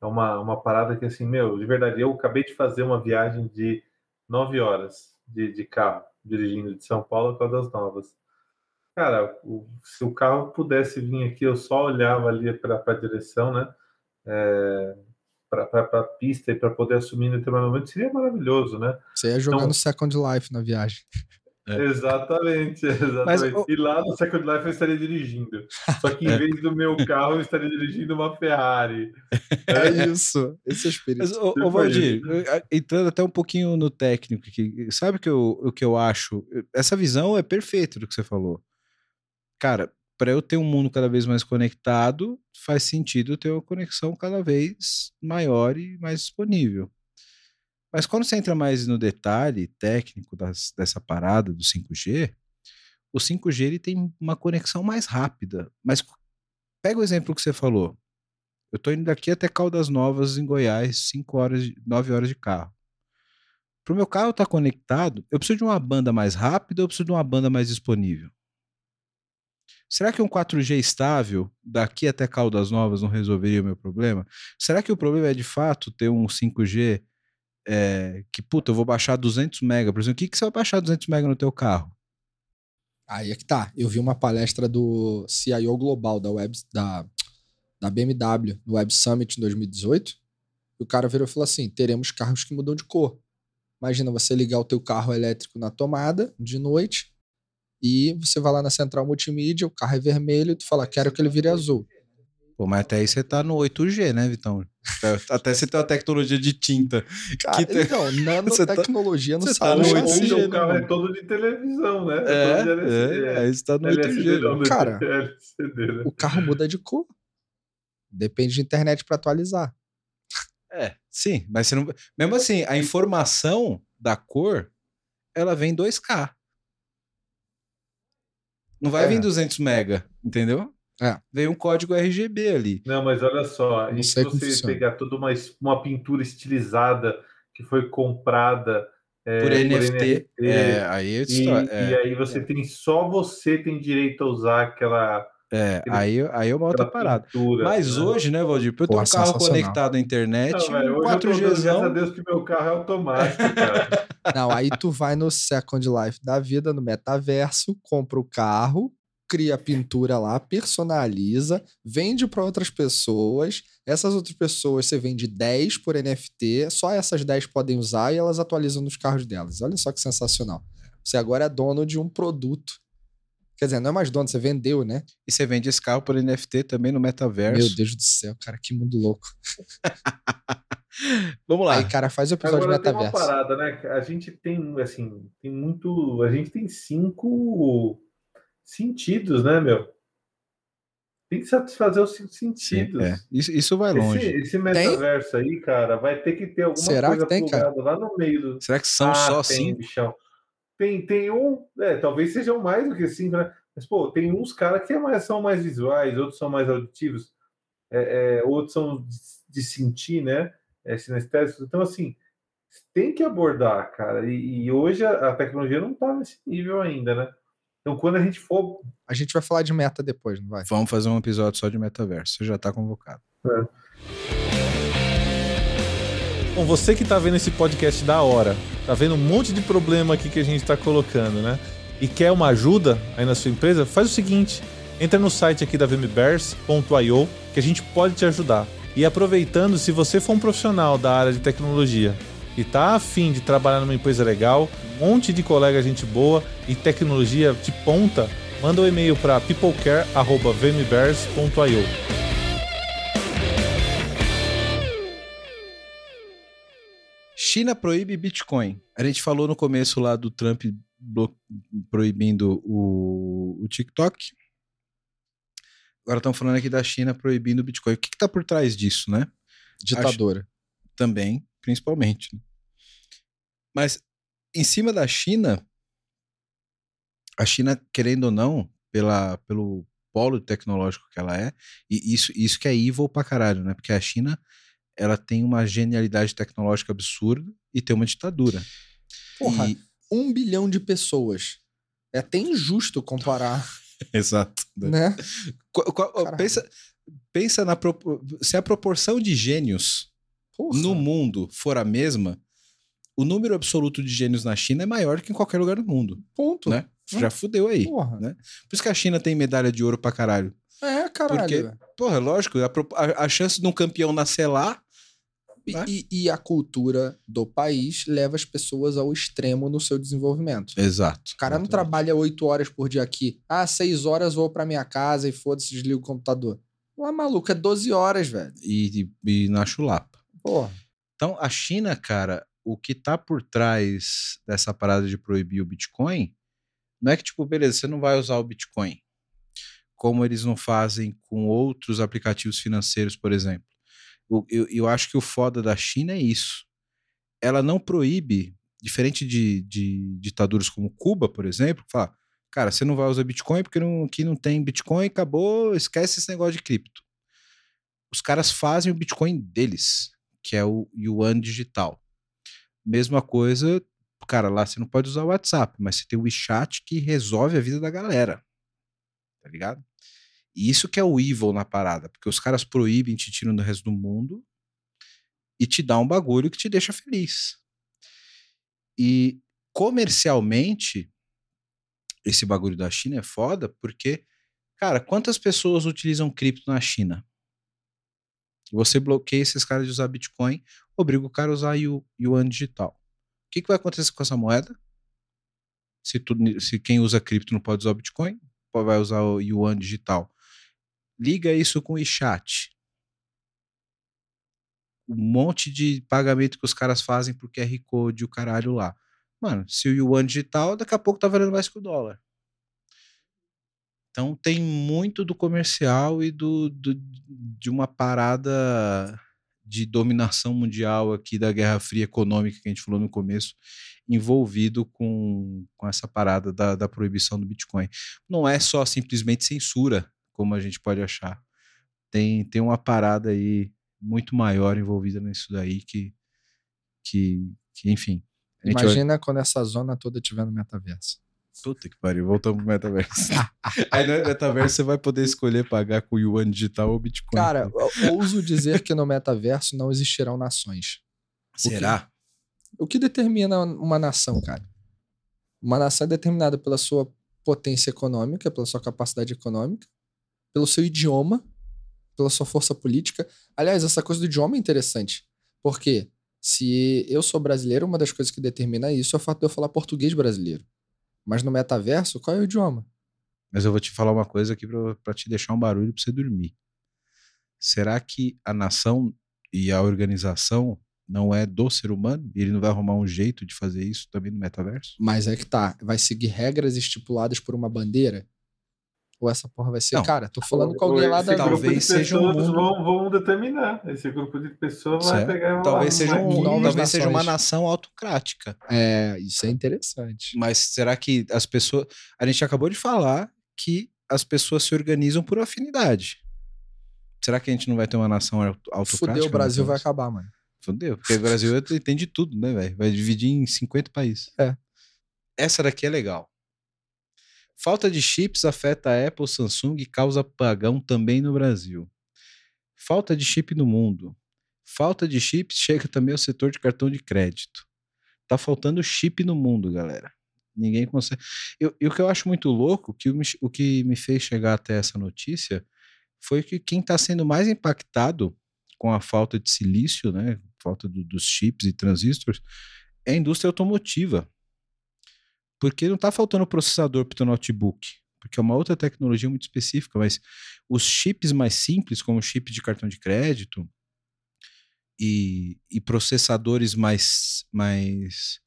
é uma, uma parada que, assim, meu, de verdade, eu acabei de fazer uma viagem de nove horas de, de carro, dirigindo de São Paulo a Caldas Novas. Cara, o, se o carro pudesse vir aqui, eu só olhava ali para a direção, né? É, para a pista e para poder assumir em determinado momento seria maravilhoso, né? Você ia jogando então, Second Life na viagem. É. Exatamente, exatamente. Mas, e lá no Second Life eu estaria dirigindo. Só que em é. vez do meu carro, eu estaria dirigindo uma Ferrari. É, isso. Esse é o espírito. Mas, ô, ô Valdir, entrando até um pouquinho no técnico, que, sabe que eu, o que eu acho? Essa visão é perfeita do que você falou. Cara, para eu ter um mundo cada vez mais conectado, faz sentido ter uma conexão cada vez maior e mais disponível. Mas quando você entra mais no detalhe técnico das, dessa parada do 5G, o 5G ele tem uma conexão mais rápida. Mas pega o exemplo que você falou. Eu estou indo daqui até Caldas Novas, em Goiás, 5 horas, 9 horas de carro. Para o meu carro estar tá conectado, eu preciso de uma banda mais rápida eu preciso de uma banda mais disponível? Será que um 4G estável daqui até Caldas Novas não resolveria o meu problema? Será que o problema é de fato ter um 5G é, que, puta, eu vou baixar 200 MB, por exemplo, o que, que você vai baixar 200 MB no teu carro? Aí é que tá. Eu vi uma palestra do CIO Global da, Web, da, da BMW no Web Summit em 2018. E o cara virou e falou assim: teremos carros que mudam de cor. Imagina você ligar o teu carro elétrico na tomada de noite e você vai lá na central multimídia, o carro é vermelho, e tu fala, quero que ele vire azul. Pô, mas até aí você tá no 8G, né, Vitão? Até você tem uma tecnologia de tinta. Cara, que Então, nanotecnologia no salão. Tá no 8G, o carro é todo de televisão, né? É, é, é, aí você tá no LCD, 8G. Né? Cara, LCD, né? o carro muda de cor. Depende de internet para atualizar. É, sim, mas você não... mesmo assim, a informação da cor, ela vem 2K. Não vai é. vir 200 mega, entendeu? É. Vem um código RGB ali. Não, mas olha só, e se você pegar toda uma, uma pintura estilizada que foi comprada é, por, NFT, por NFT é, aí é e, é, e, aí você tem só você tem direito a usar aquela é, aí, aí é uma outra parada. Pintura, Mas né? hoje, né, Valdir, para eu ter um carro conectado à internet, não, véio, 4G. Graças a Deus que meu carro é automático, cara. não, aí tu vai no Second Life da vida, no metaverso, compra o carro, cria a pintura lá, personaliza, vende para outras pessoas. Essas outras pessoas você vende 10 por NFT, só essas 10 podem usar e elas atualizam nos carros delas. Olha só que sensacional. Você agora é dono de um produto Quer dizer, não é mais dono, você vendeu, né? E você vende esse carro por NFT também no metaverso. Meu Deus do céu, cara, que mundo louco. Vamos lá. Aí, cara, faz o episódio Agora, do metaverso. Tem uma parada, né? A gente tem, assim, tem muito. A gente tem cinco sentidos, né, meu? Tem que satisfazer os sentidos. Sim, é. isso, isso vai longe. Esse, esse metaverso tem? aí, cara, vai ter que ter alguma Será coisa que tem, cara? lá no meio do. Será que são ah, só tem, cinco? Bichão. tem, tem um, é, talvez sejam mais do que cinco, né? Mas, pô, tem uns caras que é mais, são mais visuais, outros são mais auditivos, é, é, outros são de, de sentir, né? É, sinestésicos. Então, assim, tem que abordar, cara. E, e hoje a, a, tecnologia não está nesse nível ainda, né? Então, quando a gente for. A gente vai falar de meta depois, não vai? Vamos fazer um episódio só de metaverso. Você já está convocado. É. Bom, você que está vendo esse podcast da hora, tá vendo um monte de problema aqui que a gente está colocando, né? E quer uma ajuda aí na sua empresa, faz o seguinte: entra no site aqui da vmbears.io que a gente pode te ajudar. E aproveitando, se você for um profissional da área de tecnologia e tá afim de trabalhar numa empresa legal, um monte de colega gente boa e tecnologia de ponta, manda um e-mail para peoplecare@vmbears.io. China proíbe Bitcoin. A gente falou no começo lá do Trump proibindo o, o TikTok. Agora estão falando aqui da China proibindo o Bitcoin. O que está por trás disso, né? Ditadora. Também, principalmente. Né? Mas em cima da China, a China, querendo ou não, pela, pelo polo tecnológico que ela é, e isso, isso que é evil pra caralho, né? Porque a China ela tem uma genialidade tecnológica absurda e tem uma ditadura. Porra, e... um bilhão de pessoas. É até injusto comparar Exato. Né? pensa, pensa na se a proporção de gênios Porra. no mundo for a mesma, o número absoluto de gênios na China é maior que em qualquer lugar do mundo. Ponto. Né? Já fudeu aí. Porra. Né? Por isso que a China tem medalha de ouro pra caralho. É, caralho. Porque, porra, lógico, a, a, a chance de um campeão nascer lá né? E, e, a cultura do país leva as pessoas ao extremo no seu desenvolvimento. Exato. O cara não trabalha oito horas por dia aqui. Ah, seis horas vou para minha casa e foda-se, desligo o computador. Lá, maluco, é 12 horas, velho. E, e, e na chulapa. Porra. Então, a China, cara, o que tá por trás dessa parada de proibir o Bitcoin não é que, tipo, beleza, você não vai usar o Bitcoin. Como eles não fazem com outros aplicativos financeiros, por exemplo eu, eu acho que o foda da China é isso. Ela não proíbe, diferente de, de ditaduras como Cuba, por exemplo, que fala, cara, você não vai usar Bitcoin porque não, aqui não tem Bitcoin, acabou, esquece esse negócio de cripto. Os caras fazem o Bitcoin deles, que é o Yuan digital. Mesma coisa, cara, lá você não pode usar o WhatsApp, mas você tem o WeChat que resolve a vida da galera. Tá ligado? E isso que é o evil na parada, porque os caras proíbem, te tiram do resto do mundo e te dá um bagulho que te deixa feliz. E comercialmente, esse bagulho da China é foda porque, cara, quantas pessoas utilizam cripto na China? Você bloqueia esses caras de usar Bitcoin, obriga o cara a usar Yuan digital. O que, que vai acontecer com essa moeda? Se, tu, se quem usa cripto não pode usar o Bitcoin, vai usar o Yuan digital. Liga isso com o iChat. Um monte de pagamento que os caras fazem por QR Code o caralho lá. Mano, se o Yuan digital, daqui a pouco tá valendo mais que o dólar. Então tem muito do comercial e do, do, de uma parada de dominação mundial aqui da Guerra Fria econômica que a gente falou no começo, envolvido com, com essa parada da, da proibição do Bitcoin. Não é só simplesmente censura como a gente pode achar. Tem, tem uma parada aí muito maior envolvida nisso daí que, que, que enfim. Imagina vai... quando essa zona toda estiver no metaverso. Puta que pariu, voltamos pro metaverso. Aí no metaverso você vai poder escolher pagar com Yuan digital ou Bitcoin. Cara, eu ouso dizer que no metaverso não existirão nações. Será? O que, o que determina uma nação, cara? Uma nação é determinada pela sua potência econômica, pela sua capacidade econômica, pelo seu idioma, pela sua força política. Aliás, essa coisa do idioma é interessante. Porque se eu sou brasileiro, uma das coisas que determina isso é o fato de eu falar português brasileiro. Mas no metaverso, qual é o idioma? Mas eu vou te falar uma coisa aqui para te deixar um barulho para você dormir. Será que a nação e a organização não é do ser humano? E ele não vai arrumar um jeito de fazer isso também no metaverso? Mas é que tá. Vai seguir regras estipuladas por uma bandeira? Ou essa porra vai ser, Não. cara, tô falando com alguém lá da. grupo Talvez de seja um mundo- vão, vão determinar. Esse grupo de pessoas vai Certo. pegar vai Talvez lá, seja, um, talvez seja uma nação autocrática. É, isso é interessante. Mas será que as pessoas. A gente acabou de falar que as pessoas se organizam por afinidade. Será que a gente não vai ter uma nação auto- autocrática? Fudeu, o Brasil vai acabar, mano. Fudeu, porque o Brasil tem de tudo, né, velho? Vai dividir em 50 países. É. Essa daqui é legal. Falta de chips afeta a Apple, Samsung e causa apagão também no Brasil. Falta de chip no mundo. Falta de chips chega também ao setor de cartão de crédito. Tá faltando chip no mundo, galera. Ninguém consegue. Eu- E o que eu acho muito louco, que o o que me fez chegar até essa notícia, foi que quem está sendo mais impactado com a falta de silício, né, falta do- dos chips e transistores, é a indústria automotiva. Porque não está faltando processador para o notebook, porque é uma outra tecnologia muito específica, mas os chips mais simples, como chip de cartão de crédito e, e processadores mais, mais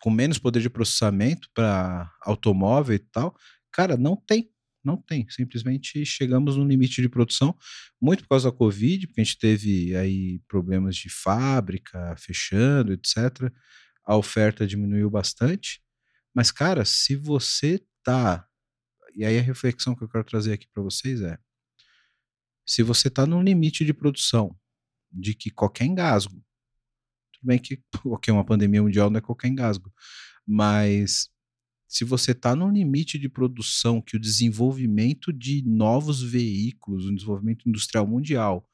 com menos poder de processamento para automóvel e tal, cara, não tem. Não tem. Simplesmente chegamos no limite de produção, muito por causa da Covid, porque a gente teve aí problemas de fábrica fechando, etc. A oferta diminuiu bastante. Mas, cara, se você tá. E aí a reflexão que eu quero trazer aqui para vocês é: se você tá no limite de produção de que qualquer engasgo, tudo bem que ok, uma pandemia mundial não é qualquer engasgo, mas se você está no limite de produção que o desenvolvimento de novos veículos, o desenvolvimento industrial mundial,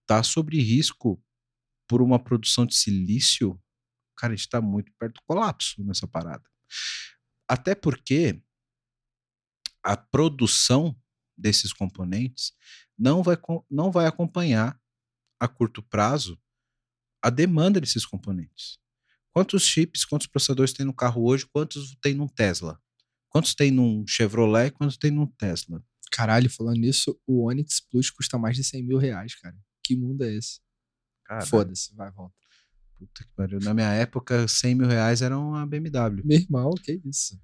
está sob risco por uma produção de silício, cara, a gente está muito perto do colapso nessa parada. Até porque a produção desses componentes não vai, não vai acompanhar a curto prazo a demanda desses componentes. Quantos chips, quantos processadores tem no carro hoje? Quantos tem num Tesla? Quantos tem num Chevrolet? Quantos tem num Tesla? Caralho, falando nisso, o Onix Plus custa mais de 100 mil reais, cara. Que mundo é esse? Foda-se, vai, volta. Puta que pariu. Na minha época, 100 mil reais era uma BMW. Meu irmão, que isso?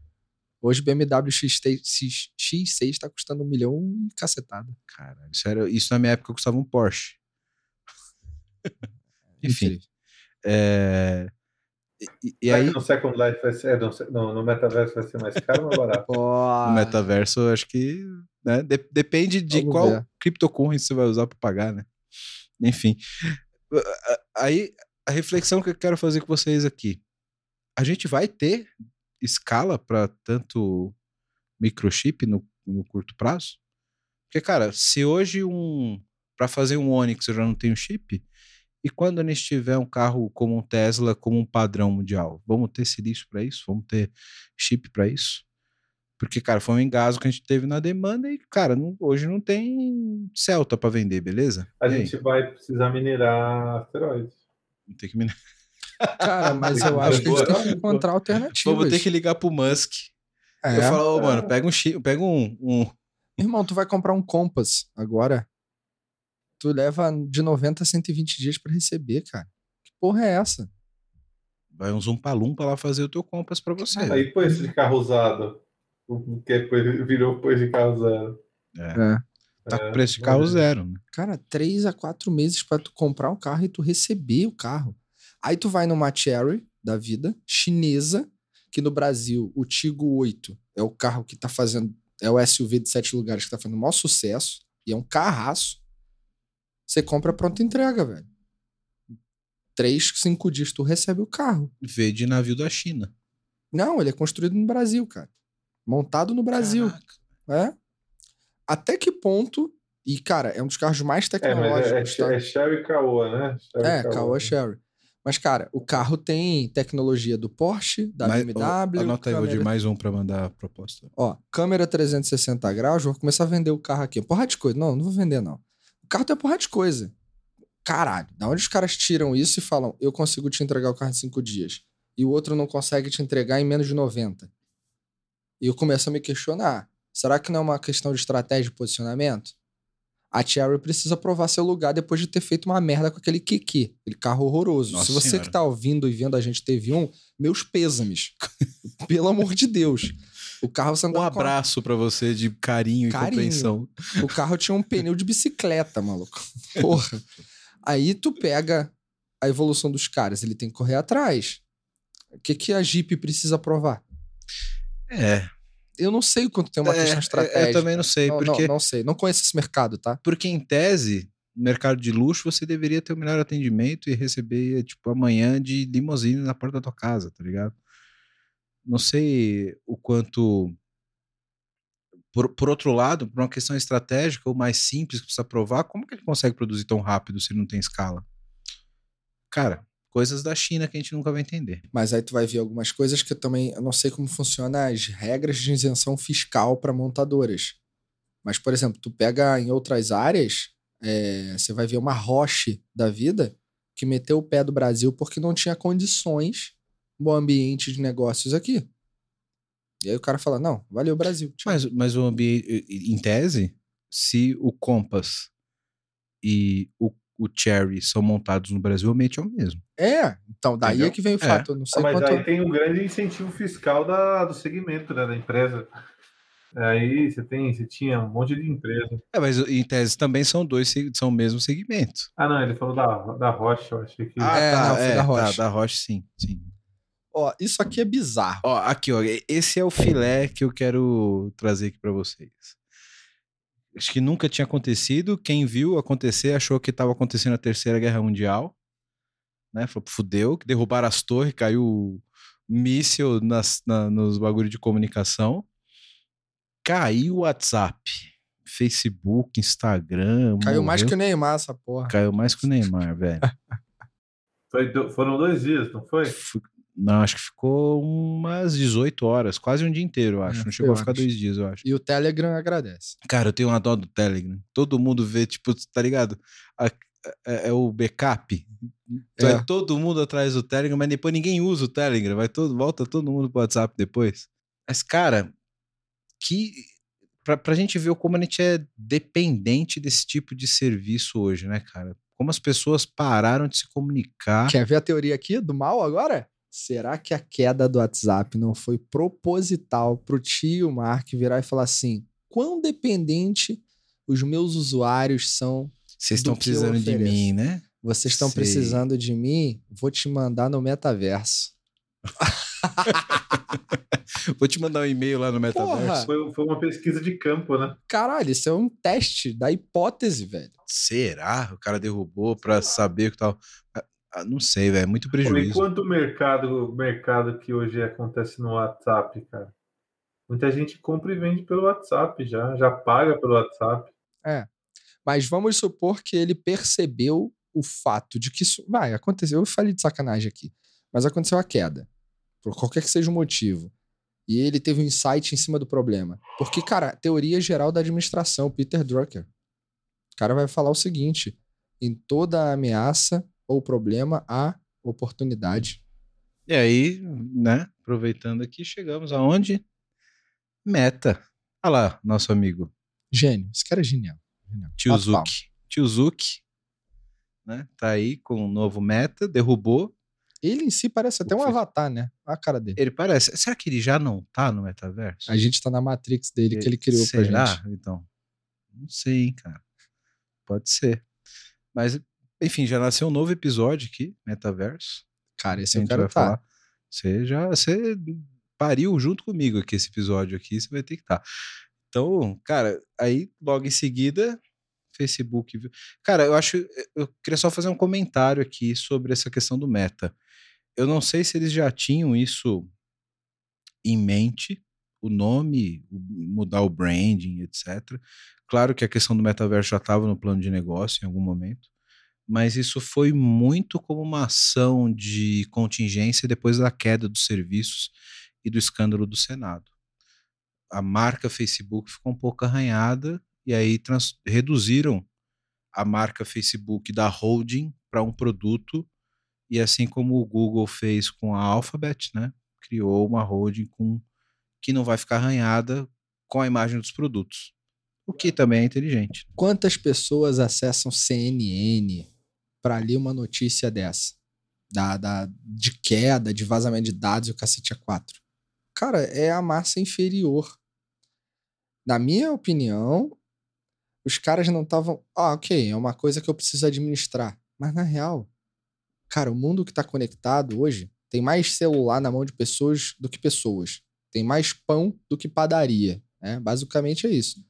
Hoje BMW X6, X, X6 tá custando um milhão e cacetada. Caralho, sério, isso na minha época custava um Porsche. Enfim, é... E, e- aí, no Second Life vai ser. No, no, no Metaverso vai ser mais caro ou mais barato? No metaverso, eu acho que né, de- depende de Vamos qual ver. cryptocurrency você vai usar para pagar, né? Enfim, aí a reflexão que eu quero fazer com vocês aqui, a gente vai ter escala para tanto microchip no, no curto prazo? Porque, cara, se hoje um para fazer um Onix eu já não tenho chip, e quando a gente tiver um carro como um Tesla como um padrão mundial, vamos ter silício para isso? Vamos ter chip para isso? Porque, cara, foi um engasgo que a gente teve na demanda e, cara, não- hoje não tem Celta para vender, beleza? A E aí? gente vai precisar minerar asteroides. Ter que, minar- Cara, mas eu acho que a gente tem que encontrar alternativas. Vamos ter que ligar pro Musk. É. Eu falo, ô, mano, pega um chip, pega um, um- Irmão, tu vai comprar um Compass agora. Tu leva de 90 a 120 dias pra receber, cara. Que porra é essa? vai um Zumpalum pra lá fazer o teu compras pra você. Aí põe esse de carro usado. O que é virou coisa de carro usado. É. Tá com preço de carro ver. zero, né? Cara, três a quatro meses pra tu comprar um carro e tu receber o carro. Aí tu vai numa Cherry da vida, chinesa, que no Brasil o Tigo 8 é o carro que tá fazendo, é o SUV de sete lugares que tá fazendo o maior sucesso, e é um carraço. Você compra pronto entrega, velho. Três, cinco dias tu recebe o carro. Veio de navio da China. Não, ele é construído no Brasil, cara. Montado no Brasil. Caraca. É. Até que ponto. E, cara, é um dos carros mais É, é, tecnológicos. é, tá? é Sherry Caoa, né? Sherry É, Caoa, né? Sherry. Mas, cara, o carro tem tecnologia do Porsche, da Mas, BMW. ó, Anota aí, vou de mais um pra mandar a proposta. Ó, câmera 360 graus, vou começar a vender o carro aqui. Porra de coisa. Não, não vou vender, não. O carro tem porra de coisa. Caralho, da onde os caras tiram isso e falam, eu consigo te entregar o carro em cinco dias, e o outro não consegue te entregar em menos de 90? E eu começo a me questionar, será que não é uma questão de estratégia de posicionamento? A Cherry precisa provar seu lugar depois de ter feito uma merda com aquele Kiki, aquele carro horroroso. Nossa Se você Senhora. que tá ouvindo e vendo a gente teve um, meus pêsames. Pelo amor de Deus. O carro você Um andava com a- abraço pra você de carinho, Carinho. e compreensão. O carro tinha um pneu de bicicleta, maluco. Porra. Aí tu pega a evolução dos caras, ele tem que correr atrás. O que, que a Jeep precisa provar? É, Eu não sei o quanto tem uma É, questão é, estratégica. eu também não sei, não, porque- não, não sei. Não conheço esse mercado, tá? porque em tese, no mercado de luxo, você deveria ter o melhor atendimento e receber, tipo, amanhã de limusine na porta da tua casa, tá ligado? Não sei o quanto. Por, por outro lado, por uma questão estratégica ou mais simples que precisa provar, como que ele consegue produzir tão rápido se ele não tem escala? Cara, coisas da China que a gente nunca vai entender. Mas aí tu vai ver algumas coisas que eu também eu não sei como funciona as regras de isenção fiscal para montadoras. Mas, por exemplo, tu pega em outras áreas, é, você vai ver uma Roche da vida que meteu o pé do Brasil porque não tinha condições, bom ambiente de negócios aqui. E aí o cara fala, não, valeu Brasil. tchau." Mas, mas o ambiente, em tese, se o Compass e o, o Cherry são montados no Brasil, o ambiente é o mesmo. É, então daí Entendeu? é que vem o É. fato. Eu não sei Ah, mas quanto... aí tem um grande incentivo fiscal da, do segmento, né, da empresa. Aí você tem, você tinha um monte de empresa. É, mas em tese também são dois, são o mesmo segmento. Ah, não, ele falou da, da Rocha, eu achei que. Ah, É, tá, não, é, da tá, Roche. da Roche, sim, sim. Ó, isso aqui é bizarro. Ó, aqui, ó, esse é o filé que eu quero trazer aqui pra vocês. Acho que nunca tinha acontecido. Quem viu acontecer achou que estava acontecendo a Terceira Guerra Mundial. Né? Falou, fudeu, que derrubaram as torres, caiu míssil nas, na- nos bagulhos de comunicação. Caiu o WhatsApp, Facebook, Instagram. Caiu mais morreu. que o Neymar, essa porra. Caiu mais que o Neymar, velho. Foi do- foram dois dias, não foi? Não, acho que ficou umas 18 horas, quase um dia inteiro, eu acho. É, Não chegou a ficar horas. dois dias, eu acho. E o Telegram agradece. Cara, eu tenho uma dó do Telegram. Todo mundo vê, tipo, tá ligado? A- é, é o backup. É. Vai todo mundo atrás do Telegram, mas depois ninguém usa o Telegram. Vai todo, volta todo mundo pro WhatsApp depois. Mas, cara, que. Pra, pra gente ver como a gente é dependente desse tipo de serviço hoje, né, cara? Como as pessoas pararam de se comunicar. Quer ver a teoria aqui do mal agora? Será que a queda do WhatsApp não foi proposital pro tio Mark virar e falar assim: quão dependente os meus usuários são? Vocês estão precisando de mim, né? Vocês estão precisando de mim? Vou te mandar no metaverso. Vou te mandar um e-mail lá no Metaverso. Porra! Foi, foi uma pesquisa de campo, né? Caralho, isso é um teste da hipótese, velho. Será? O cara derrubou pra saber o que tal. Ah, Não sei, velho. É muito E prejuízo. quanto mercado, mercado que hoje acontece no WhatsApp, cara? Muita gente compra e vende pelo WhatsApp já, já paga pelo WhatsApp. Mas vamos supor que ele percebeu o fato de que isso vai acontecer. Eu falei de sacanagem aqui, mas aconteceu a queda, por qualquer que seja o motivo. E ele teve um insight em cima do problema. Porque, cara, teoria geral da administração, Peter Drucker. O cara vai falar o seguinte: em toda ameaça ou problema há oportunidade. E aí, né? Aproveitando aqui, chegamos aonde? Meta. Olha lá, nosso amigo. Gênio. Esse cara é genial. genial. Tio. Zuki. Tio Zuki. Né? Tá aí com um novo meta, derrubou. Ele em si parece até um avatar, né? Olha a cara dele. Ele parece. Será que ele já não tá no metaverso? A gente tá na Matrix dele que ele criou pra Será? gente. Então. Não sei, hein, cara. Pode ser. Mas, enfim, já nasceu um novo episódio aqui, metaverso. Cara, esse a eu gente quero vai tá. falar. Você já você pariu junto comigo aqui esse episódio aqui, você vai ter que estar. Então, cara, aí logo em seguida, Facebook. viu- Cara, eu acho. Eu queria só fazer um comentário aqui sobre essa questão do meta. Eu não sei se eles já tinham isso em mente, o nome, mudar o branding, etc. Claro que a questão do metaverso já estava no plano de negócio em algum momento mas isso foi muito como uma ação de contingência depois da queda dos serviços e do escândalo do Senado. A marca Facebook ficou um pouco arranhada e aí reduziram a marca Facebook da holding para um produto e assim como o Google fez com a Alphabet, né, criou uma holding com que não vai ficar arranhada com a imagem dos produtos, o que também é inteligente. Quantas pessoas acessam CNN para ler uma notícia dessa? Da, da, de queda, de vazamento de dados e o cacete a quatro. Cara, é a massa inferior. Na minha opinião, os caras não estavam. Ah, ok, é uma coisa que eu preciso administrar. Mas na real, cara, o mundo que está conectado hoje tem mais celular na mão de pessoas do que pessoas. Tem mais pão do que padaria. Né? Basicamente é isso.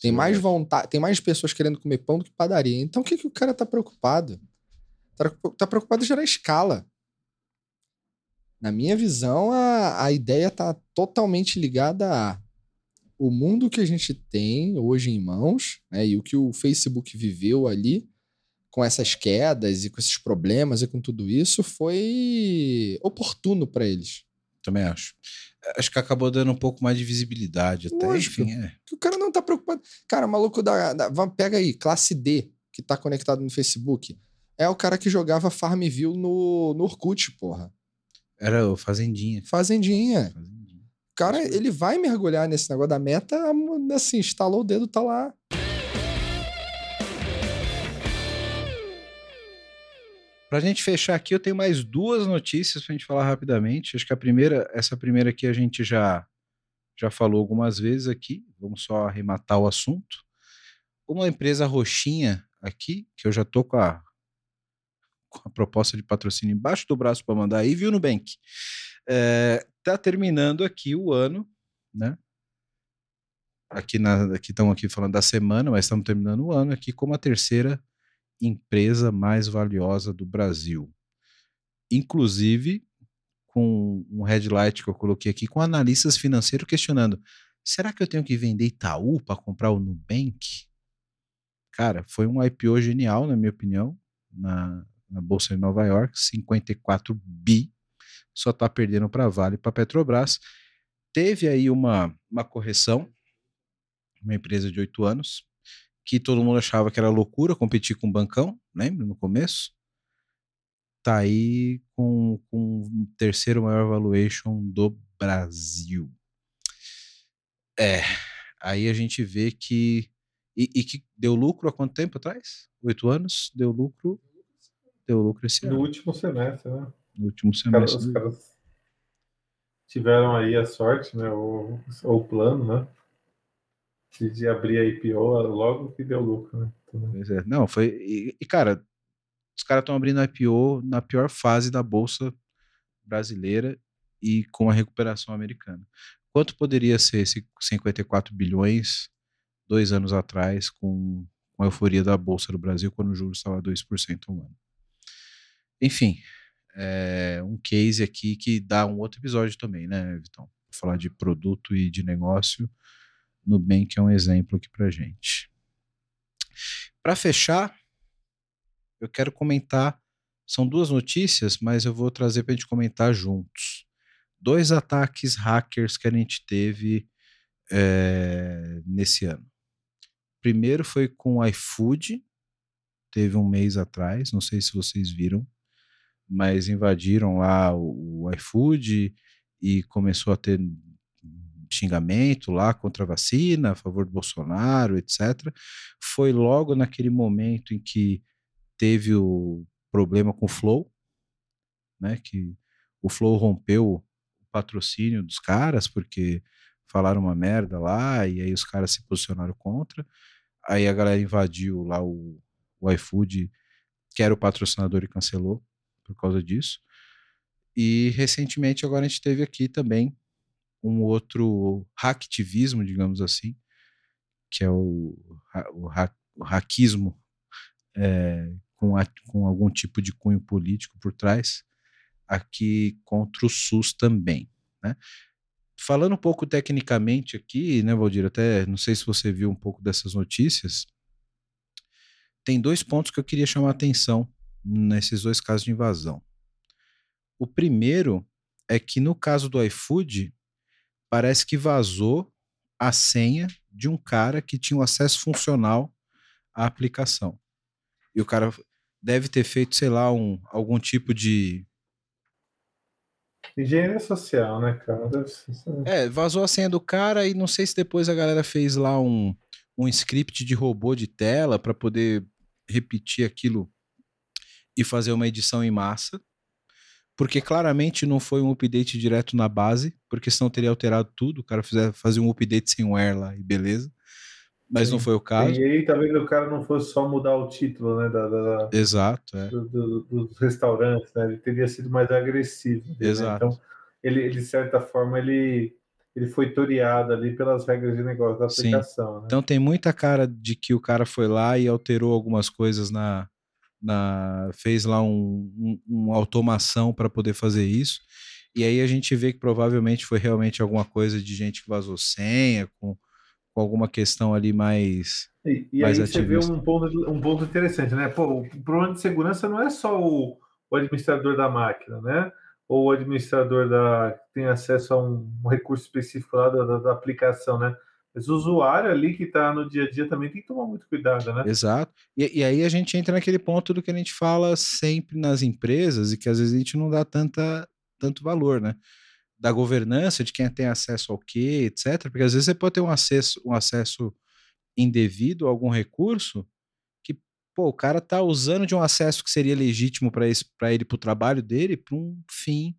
Tem Sim, mais vontade, tem mais pessoas querendo comer pão do que padaria. Então o que, que o cara tá preocupado? Tá, tá preocupado em gerar escala. Na minha visão, a, a ideia tá totalmente ligada a o mundo que a gente tem hoje em mãos, né, e o que o Facebook viveu ali, com essas quedas e com esses problemas e com tudo isso, foi oportuno para eles. Também acho. Acho que acabou dando um pouco mais de visibilidade até, Lógico, enfim, é. O cara não tá preocupado. Cara, o maluco da, da... Pega aí, classe D, que tá conectado no Facebook. É o cara que jogava Farmville no, no Orkut, porra. Era o Fazendinha. Fazendinha. Fazendinha. O cara, ele vai mergulhar nesse negócio da meta, assim, instalou o dedo, tá lá. Pra gente fechar aqui, eu tenho mais duas notícias pra gente falar rapidamente. Acho que a primeira, essa primeira aqui a gente já já falou algumas vezes aqui. Vamos só arrematar o assunto. Uma empresa roxinha aqui, que eu já tô com a, com a proposta de patrocínio embaixo do braço para mandar aí, viu, Nubank? É, tá terminando aqui o ano, né? Aqui na, aqui aqui falando da semana, mas estamos terminando o ano aqui como a terceira empresa mais valiosa do Brasil. Inclusive com um headlight que eu coloquei aqui com analistas financeiros questionando: será que eu tenho que vender Itaú para comprar o Nubank? Cara, foi um IPO genial, na minha opinião, na, na Bolsa de Nova York, 54 bi, só está perdendo para Vale e para Petrobras. Teve aí uma, uma correção, uma empresa de oito anos, que todo mundo achava que era loucura competir com o bancão, lembra, no começo? Tá aí com, com o terceiro maior valuation do Brasil. É, aí a gente vê que. E, e, que deu lucro há quanto tempo atrás? Oito anos? Deu lucro. Deu lucro esse no ano. No último semestre, né? No último semestre. Os caras, os caras tiveram aí a sorte, né? Ou o plano, né? De, de, abrir a IPO logo que deu lucro, né? Pois é. Não, foi. E, e cara, os caras estão abrindo a IPO na pior fase da Bolsa brasileira e com a recuperação americana. Quanto poderia ser esse 54 bilhões dois anos atrás com, com a euforia da Bolsa do Brasil quando o juros estava 2% ao ano? Enfim, é um case aqui que dá um outro episódio também, né, Vitão? Falar de produto e de negócio. Nubank é um exemplo aqui para gente. Para fechar, eu quero comentar. São duas notícias, mas eu vou trazer para a gente comentar juntos. Dois ataques hackers que a gente teve é, nesse ano. Primeiro foi com o iFood, teve um mês atrás, não sei se vocês viram, mas invadiram lá o, o iFood e começou a ter xingamento lá contra a vacina, a favor do Bolsonaro, etc. Foi logo naquele momento em que teve o problema com o Flow, né, que o Flow rompeu o patrocínio dos caras porque falaram uma merda lá e aí os caras se posicionaram contra. Aí a galera invadiu lá o, o iFood, que era o patrocinador e cancelou por causa disso. E recentemente agora a gente teve aqui também um outro hacktivismo, digamos assim, que é o, o, o hackismo é, com, a, com algum tipo de cunho político por trás, aqui contra o SUS também. Né? Falando um pouco tecnicamente aqui, né, Valdir, até não sei se você viu um pouco dessas notícias, tem dois pontos que eu queria chamar a atenção nesses dois casos de invasão. O primeiro é que no caso do iFood, parece que vazou a senha de um cara que tinha um acesso funcional à aplicação. E o cara deve ter feito, sei lá, um, algum tipo de. Engenharia social, né, cara? É, vazou a senha do cara e não sei se depois a galera fez lá um, um script de robô de tela para poder repetir aquilo e fazer uma edição em massa. porque claramente não foi um update direto na base, porque senão teria alterado tudo. O cara fizer, fazer um update sem wear lá e beleza. Mas Sim. não foi o caso. E aí talvez o cara não fosse só mudar o título, né? Da, da Exato. É. Do, do, dos restaurantes, né? Ele teria sido mais agressivo. Né? Exato. Então, ele, ele, de certa forma, ele, ele foi toreado ali pelas regras de negócio da aplicação. Né? Então tem muita cara de que o cara foi lá e alterou algumas coisas na, na fez lá um, um, uma automação para poder fazer isso. E aí a gente vê que provavelmente foi realmente alguma coisa de gente que vazou senha, com, com alguma questão ali mais. E, e mais aí ativista. você vê um ponto, um ponto interessante, né? Pô, o problema de segurança não é só o, o administrador da máquina, né? Ou o administrador da, que tem acesso a um, um recurso específico lá da, da, da aplicação, né? Mas o usuário ali que está no dia a dia também tem que tomar muito cuidado, né? Exato. E, e, aí a gente entra naquele ponto do que a gente fala sempre nas empresas e que às vezes a gente não dá tanta, tanto valor, né? Da governança, de quem tem acesso ao quê, etc. Porque às vezes você pode ter um acesso, um acesso indevido a algum recurso que, pô, o cara tá usando de um acesso que seria legítimo para ele, para o trabalho dele, para um fim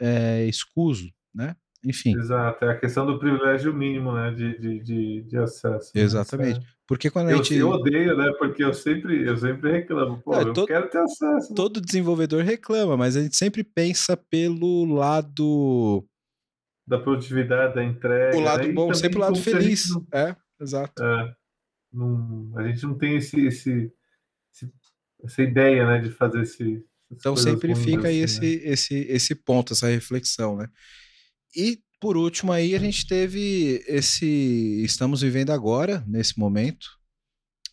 é, escuso, né? Enfim. Exato, é a questão do privilégio mínimo, né, de, de, de, de acesso. Né? Exatamente. Né? Porque quando a eu, gente. Eu odeio, né? Porque eu sempre, eu sempre reclamo. Pô, eu todo, quero ter acesso. Todo desenvolvedor reclama, mas a gente sempre pensa pelo lado. Da produtividade, da entrega. O lado né? bom, sempre o lado feliz. Não... É, exato. É, não, a gente não tem esse, esse, esse, essa ideia, né, de fazer esse. Então sempre fica aí assim, esse, né? esse, esse ponto, essa reflexão, né? E por último aí a gente teve esse estamos vivendo agora nesse momento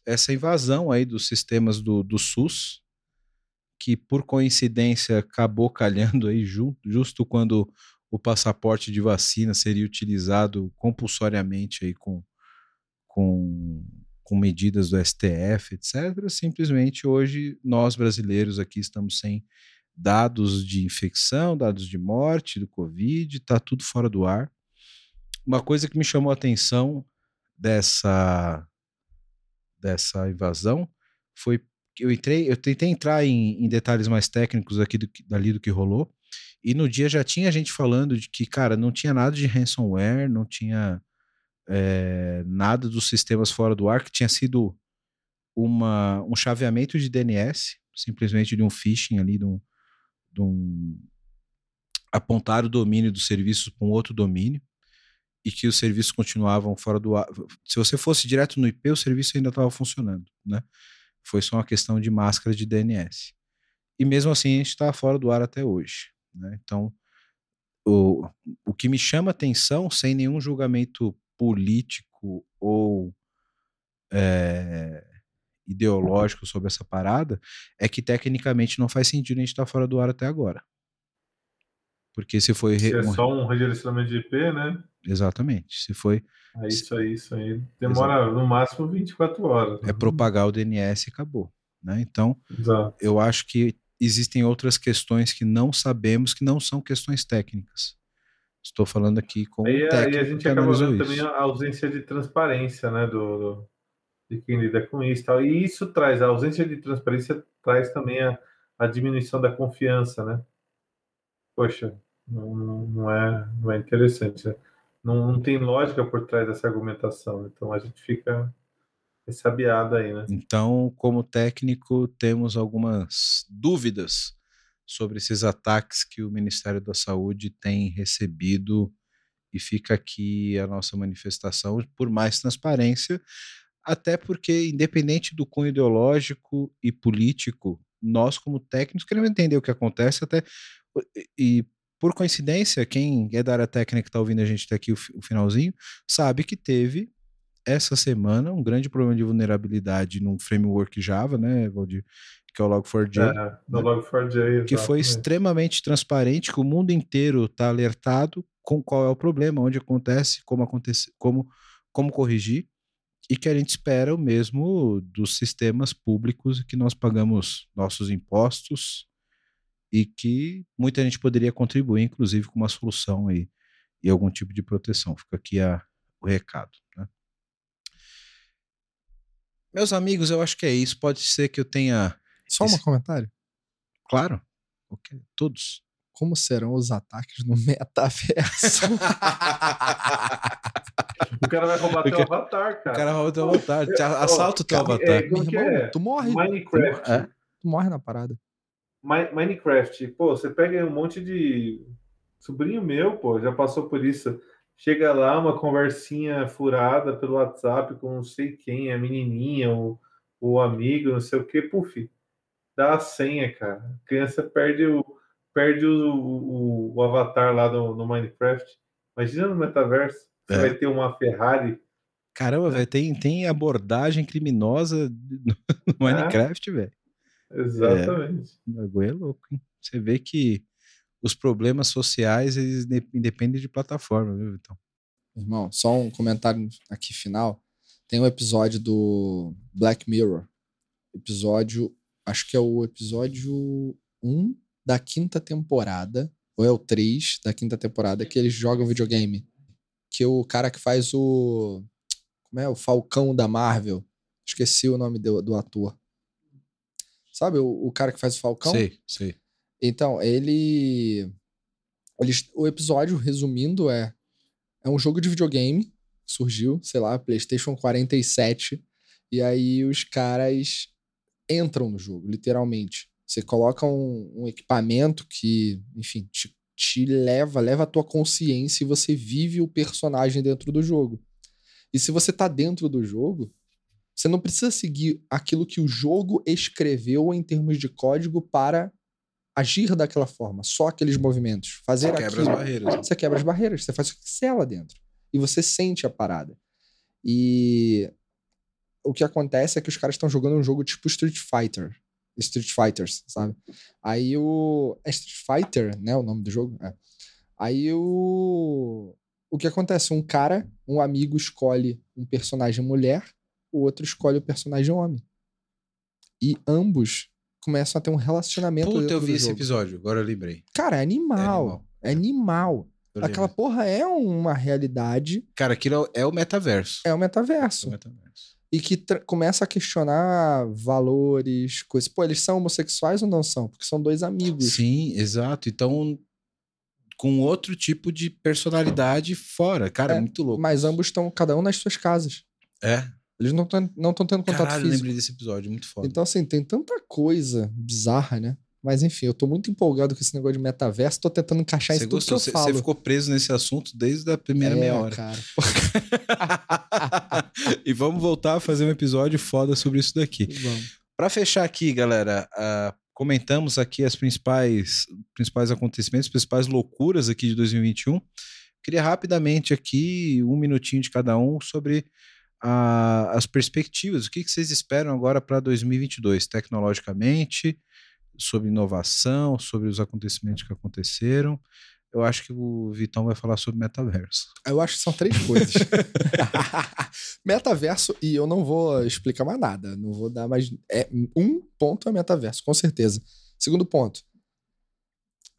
essa invasão aí dos sistemas do, do SUS que por coincidência acabou calhando aí ju, justo quando o passaporte de vacina seria utilizado compulsoriamente aí com, com, com medidas do STF, etc. Simplesmente hoje nós brasileiros aqui estamos sem dados de infecção, dados de morte do Covid, está tudo fora do ar. Uma coisa que me chamou a atenção dessa, dessa invasão foi que eu entrei, eu tentei entrar em, em detalhes mais técnicos aqui do, dali do que rolou, e no dia já tinha gente falando de que, cara, não tinha nada de ransomware, não tinha é, nada dos sistemas fora do ar, que tinha sido uma, um chaveamento de DNS, simplesmente de um phishing ali, de um, de um, apontar o domínio dos serviços para um outro domínio e que os serviços continuavam fora do ar. Se você fosse direto no IP, o serviço ainda estava funcionando, né? Foi só uma questão de máscara de DNS. E mesmo assim, a gente está fora do ar até hoje. Né? Então, o, o que me chama atenção, sem nenhum julgamento político ou é, ideológico sobre essa parada é que tecnicamente não faz sentido a gente estar tá fora do ar até agora. Porque se foi. Se é só um redirecionamento de IP, né? Exatamente. Se foi. É isso aí, isso aí. Demora Exato. no máximo 24 horas. É propagar o DNS e acabou. Né? Então, Exato. eu acho que existem outras questões que não sabemos, que não são questões técnicas. Estou falando aqui com aí, um técnico. Aí a gente acaba vendo também a ausência de transparência né, do, de quem lida com isso. Tal. E isso traz, a ausência de transparência traz também a, a diminuição da confiança, né? Poxa, não, não, é, não é interessante. Né? Não, não tem lógica por trás dessa argumentação. Então a gente fica ressabiado aí, né? Então, como técnico, temos algumas dúvidas sobre esses ataques que o Ministério da Saúde tem recebido e fica aqui a nossa manifestação por mais transparência, até porque, independente do cunho ideológico e político, nós, como técnicos, queremos entender o que acontece, até. E, por coincidência, quem é da área técnica que está ouvindo a gente até aqui o, o finalzinho, sabe que teve essa semana um grande problema de vulnerabilidade num framework Java, né, Valdir? Que é o Log4j. É, né, Log4j, Que foi extremamente transparente, que o mundo inteiro está alertado com qual é o problema, onde acontece, como acontece, como, como corrigir e que a gente espera o mesmo dos sistemas públicos que nós pagamos nossos impostos e que muita gente poderia contribuir, inclusive, com uma solução aí e algum tipo de proteção. Fica aqui a, o recado. Né? Meus amigos, eu acho que é isso. Pode ser que eu tenha. Só esse... um comentário? Claro. Okay. Todos. Como serão os ataques no metaverso? o cara vai roubar teu avatar, cara. O cara rouba teu avatar. Assalta o teu avatar. É, irmão, é? tu morre. Minecraft. Tu, é? tu morre na parada. Minecraft. Pô, você pega um monte de. Sobrinho meu, pô, já passou por isso. Chega lá, uma conversinha furada pelo WhatsApp com não sei quem, a menininha, o, o amigo, não sei o que, puf, dá a senha, cara. A criança perde o, perde o, o, o avatar lá no, no, Minecraft. Imagina no metaverso, você é. vai ter uma Ferrari. Caramba, velho, tem, tem abordagem criminosa no, no é. Minecraft, velho. Exatamente. É, o bagulho é louco, hein? Você vê que os problemas sociais, eles independem de plataforma, viu, Vitão? Irmão, só um comentário aqui final. Tem um episódio do Black Mirror. Episódio, acho que é o episódio 1 da quinta temporada, ou é o 3 da quinta temporada, que eles jogam videogame. Que o cara que faz o. Como é? O Falcão da Marvel. Esqueci o nome do, do ator. Sabe o, o cara que faz o Falcão? Sei, sei. Então, ele. Eles, o episódio, resumindo, é. É um jogo de videogame. Surgiu, sei lá, PlayStation 47. E aí os caras entram no jogo, literalmente. Você coloca um, um equipamento que, enfim, te, te leva, leva a tua consciência e você vive o personagem dentro do jogo. E se você tá dentro do jogo, você não precisa seguir aquilo que o jogo escreveu em termos de código para agir daquela forma, só aqueles movimentos. Fazer você quebra aquilo. as barreiras. Você quebra as barreiras, você faz o que você lá dentro. E você sente a parada. E o que acontece é que os caras estão jogando um jogo tipo Street Fighter. Street Fighters, sabe? Aí o. É Street Fighter, né? O nome do jogo? É. Aí o. O que acontece? Um cara, um amigo escolhe um personagem mulher o outro escolhe o personagem homem. E ambos começam a ter um relacionamento. Puta, eu vi esse episódio, agora eu lembrei. Cara, é animal. É animal. É animal. Aquela porra é uma realidade. Cara, aquilo é o metaverso. É o metaverso. É o metaverso. E que começa a questionar valores, coisas. Pô, eles são homossexuais ou não são? Porque são dois amigos. Sim, exato. Então, com outro tipo de personalidade fora. Cara, é, muito louco. Mas ambos estão, cada um nas suas casas. É. Eles não estão não tendo contato Caralho, físico. lembrei desse episódio, muito foda. Então, assim, tem tanta coisa bizarra, né? Mas enfim, eu tô muito empolgado com esse negócio de metaverso, tô tentando encaixar isso tudo que eu cê, falo. Você ficou preso nesse assunto desde a primeira é, meia hora. cara. e vamos voltar a fazer um episódio foda sobre isso daqui. Pra fechar aqui, galera, uh, comentamos aqui as principais, principais acontecimentos, principais loucuras aqui de 2021. Queria rapidamente aqui, um minutinho de cada um, sobre a, as perspectivas. O que, que vocês esperam agora para 2022, tecnologicamente, sobre inovação, sobre os acontecimentos que aconteceram? Eu acho que o Vitão vai falar sobre metaverso. Eu acho que são três coisas. metaverso, e eu não vou explicar mais nada. Não vou dar mais. É, um ponto é metaverso, com certeza. Segundo ponto.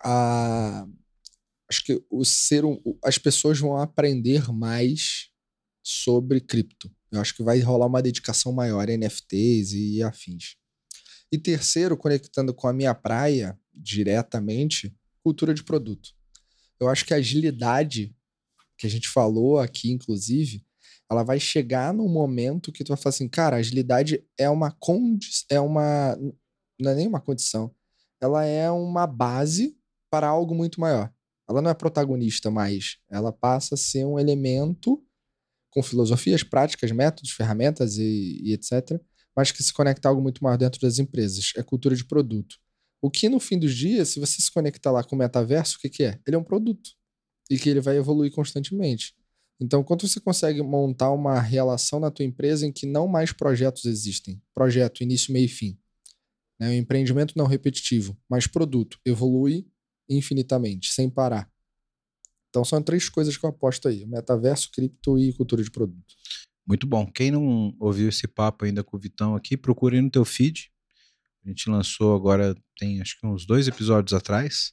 A, acho que o ser, as pessoas vão aprender mais sobre cripto. Eu acho que vai rolar uma dedicação maior a NFTs e afins. E terceiro, conectando com a minha praia diretamente, cultura de produto. Eu acho que a agilidade que a gente falou aqui, inclusive, ela vai chegar num momento que tu vai falar assim, cara, agilidade é uma condição, é uma não é nem uma condição, ela é uma base para algo muito maior. Ela não é protagonista mais, ela passa a ser um elemento com filosofias, práticas, métodos, ferramentas e, e etc., mas que se conecta a algo muito maior dentro das empresas. É cultura de produto. O que, no fim dos dias, se você se conectar lá com o metaverso, o que, que é? Ele é um produto. E que ele vai evoluir constantemente. Então, quando você consegue montar uma relação na tua empresa em que não mais projetos existem, projeto, início, meio e fim, né? um empreendimento não repetitivo, mas produto, evolui infinitamente, sem parar. Então são três coisas que eu aposto aí: metaverso, cripto e cultura de produto. Muito bom. Quem não ouviu esse papo ainda com o Vitão aqui, procure no teu feed. A gente lançou agora, tem acho que uns dois episódios atrás,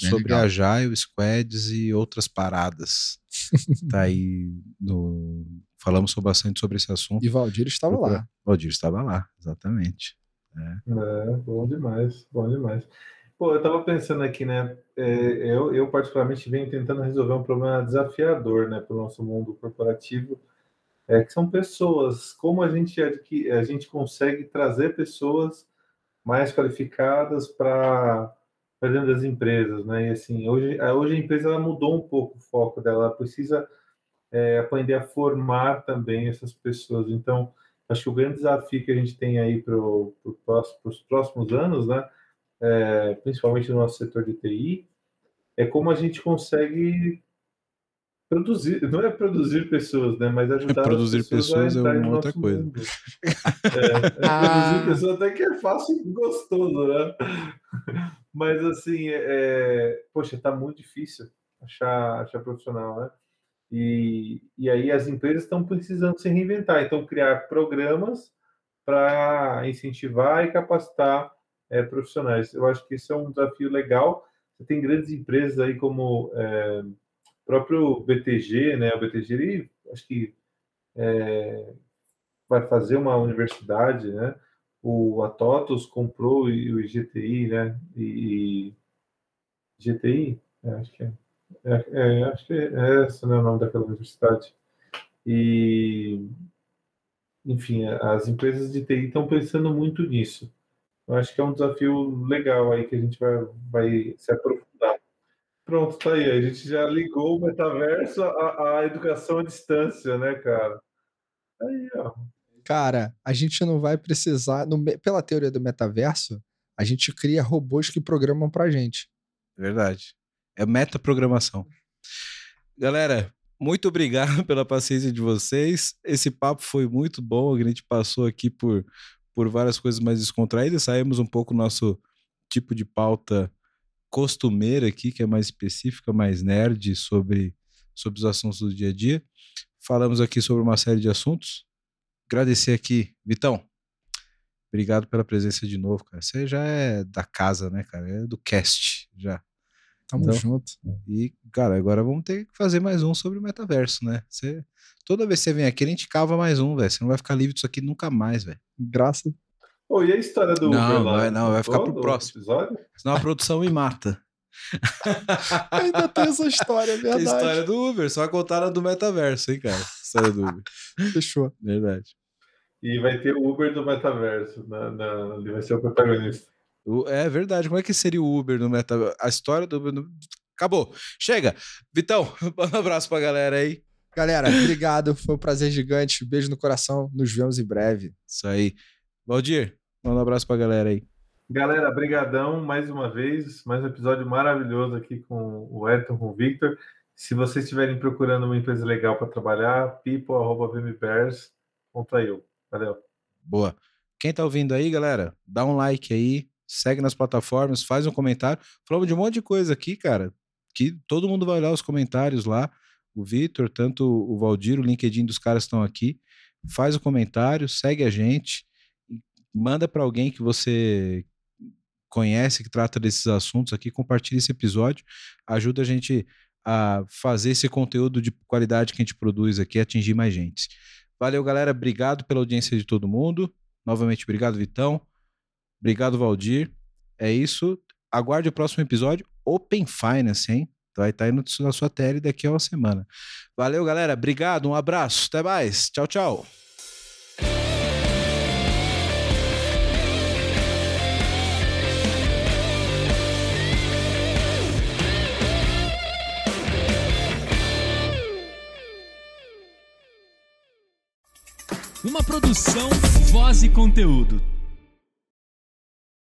Bem sobre legal. Agile, Squads e outras paradas. tá aí no. Falamos bastante sobre esse assunto. E Valdir estava lá. Valdir estava lá, exatamente. É. é, bom demais, bom demais. Pô, eu tava pensando aqui, né? É, eu, eu, particularmente, venho tentando resolver um problema desafiador, né, para o nosso mundo corporativo, é, que são pessoas. Como a gente, a gente consegue trazer pessoas mais qualificadas para dentro das empresas, né? E assim, hoje, hoje a empresa ela mudou um pouco o foco dela, ela precisa é, aprender a formar também essas pessoas. Então, acho que o grande desafio que a gente tem aí para os próximos anos, né? É, principalmente no nosso setor de TI, é como a gente consegue produzir, não é produzir pessoas, né? Mas ajudar produzir pessoas, pessoas é uma outra coisa. É, é ah. Produzir pessoas até que é fácil e gostoso, né? Mas assim, é, é, poxa, tá muito difícil achar, achar profissional, né? E, e aí as empresas estão precisando se reinventar, então criar programas para incentivar e capacitar é, profissionais. Eu acho que isso é um desafio legal. Você tem grandes empresas aí como é, próprio BTG, né? O BTG, ele, acho que é, vai fazer uma universidade, né? O Atotos comprou o IGTI, né? E, e GTI, é, acho que é. É, é, acho que é esse né, o nome daquela universidade. E, enfim, as empresas de TI estão pensando muito nisso. Eu acho que é um desafio legal aí que a gente vai, vai se aprofundar. Pronto, tá aí. A gente já ligou o metaverso à, à educação à distância, né, cara? Aí, ó. Cara, a gente não vai precisar. No, pela teoria do metaverso, a gente cria robôs que programam pra gente. Verdade. É metaprogramação. Galera, muito obrigado pela paciência de vocês. Esse papo foi muito bom. A gente passou aqui por por várias coisas mais descontraídas, saímos um pouco do nosso tipo de pauta costumeira aqui, que é mais específica, mais nerd sobre, sobre os assuntos do dia a dia. Falamos aqui sobre uma série de assuntos. Agradecer aqui, Vitão. Obrigado pela presença de novo, cara. Você já é da casa, né, cara? É do cast já. Tamo então, junto. E, cara, agora vamos ter que fazer mais um sobre o metaverso, né? Você, toda vez que você vem aqui, a gente cava mais um, velho. Você não vai ficar livre disso aqui nunca mais, velho. Graças. Pô, e a história do não, Uber lá? Vai, não, vai ficar pro próximo. Episódio? Senão a produção me mata. Ainda tem essa história, é verdade. Tem a história do Uber, só contaram do metaverso, hein, cara? História do Uber. Fechou. Verdade. E vai ter o Uber do metaverso, na, na, ele vai ser o protagonista. É verdade. Como é que seria o Uber no metaverso? A história do Uber. No... Acabou. Chega. Vitão, um abraço pra galera aí. Galera, obrigado. Foi um prazer gigante. Beijo no coração. Nos vemos em breve. Isso aí. Valdir, manda um abraço pra galera aí. Galera, brigadão mais uma vez. Mais um episódio maravilhoso aqui com o Ayrton, com o Victor. Se vocês estiverem procurando uma empresa legal para trabalhar, people.vmbears.io. Valeu. Boa. Quem tá ouvindo aí, galera, dá um like aí, segue nas plataformas, faz um comentário. Falamos de um monte de coisa aqui, cara, que todo mundo vai olhar os comentários lá. O Vitor, tanto o Valdir, o LinkedIn dos caras estão aqui. Faz o um comentário, segue a gente, manda para alguém que você conhece, que trata desses assuntos aqui, compartilha esse episódio, ajuda a gente a fazer esse conteúdo de qualidade que a gente produz aqui, atingir mais gente. Valeu, galera. Obrigado pela audiência de todo mundo. Novamente, obrigado, Vitão. Obrigado, Valdir. É isso. Aguarde o próximo episódio. Open Finance, hein? Vai estar aí na sua tela daqui a uma semana. Valeu, galera. Obrigado. Um abraço. Até mais. Tchau, tchau. Uma produção, voz e conteúdo.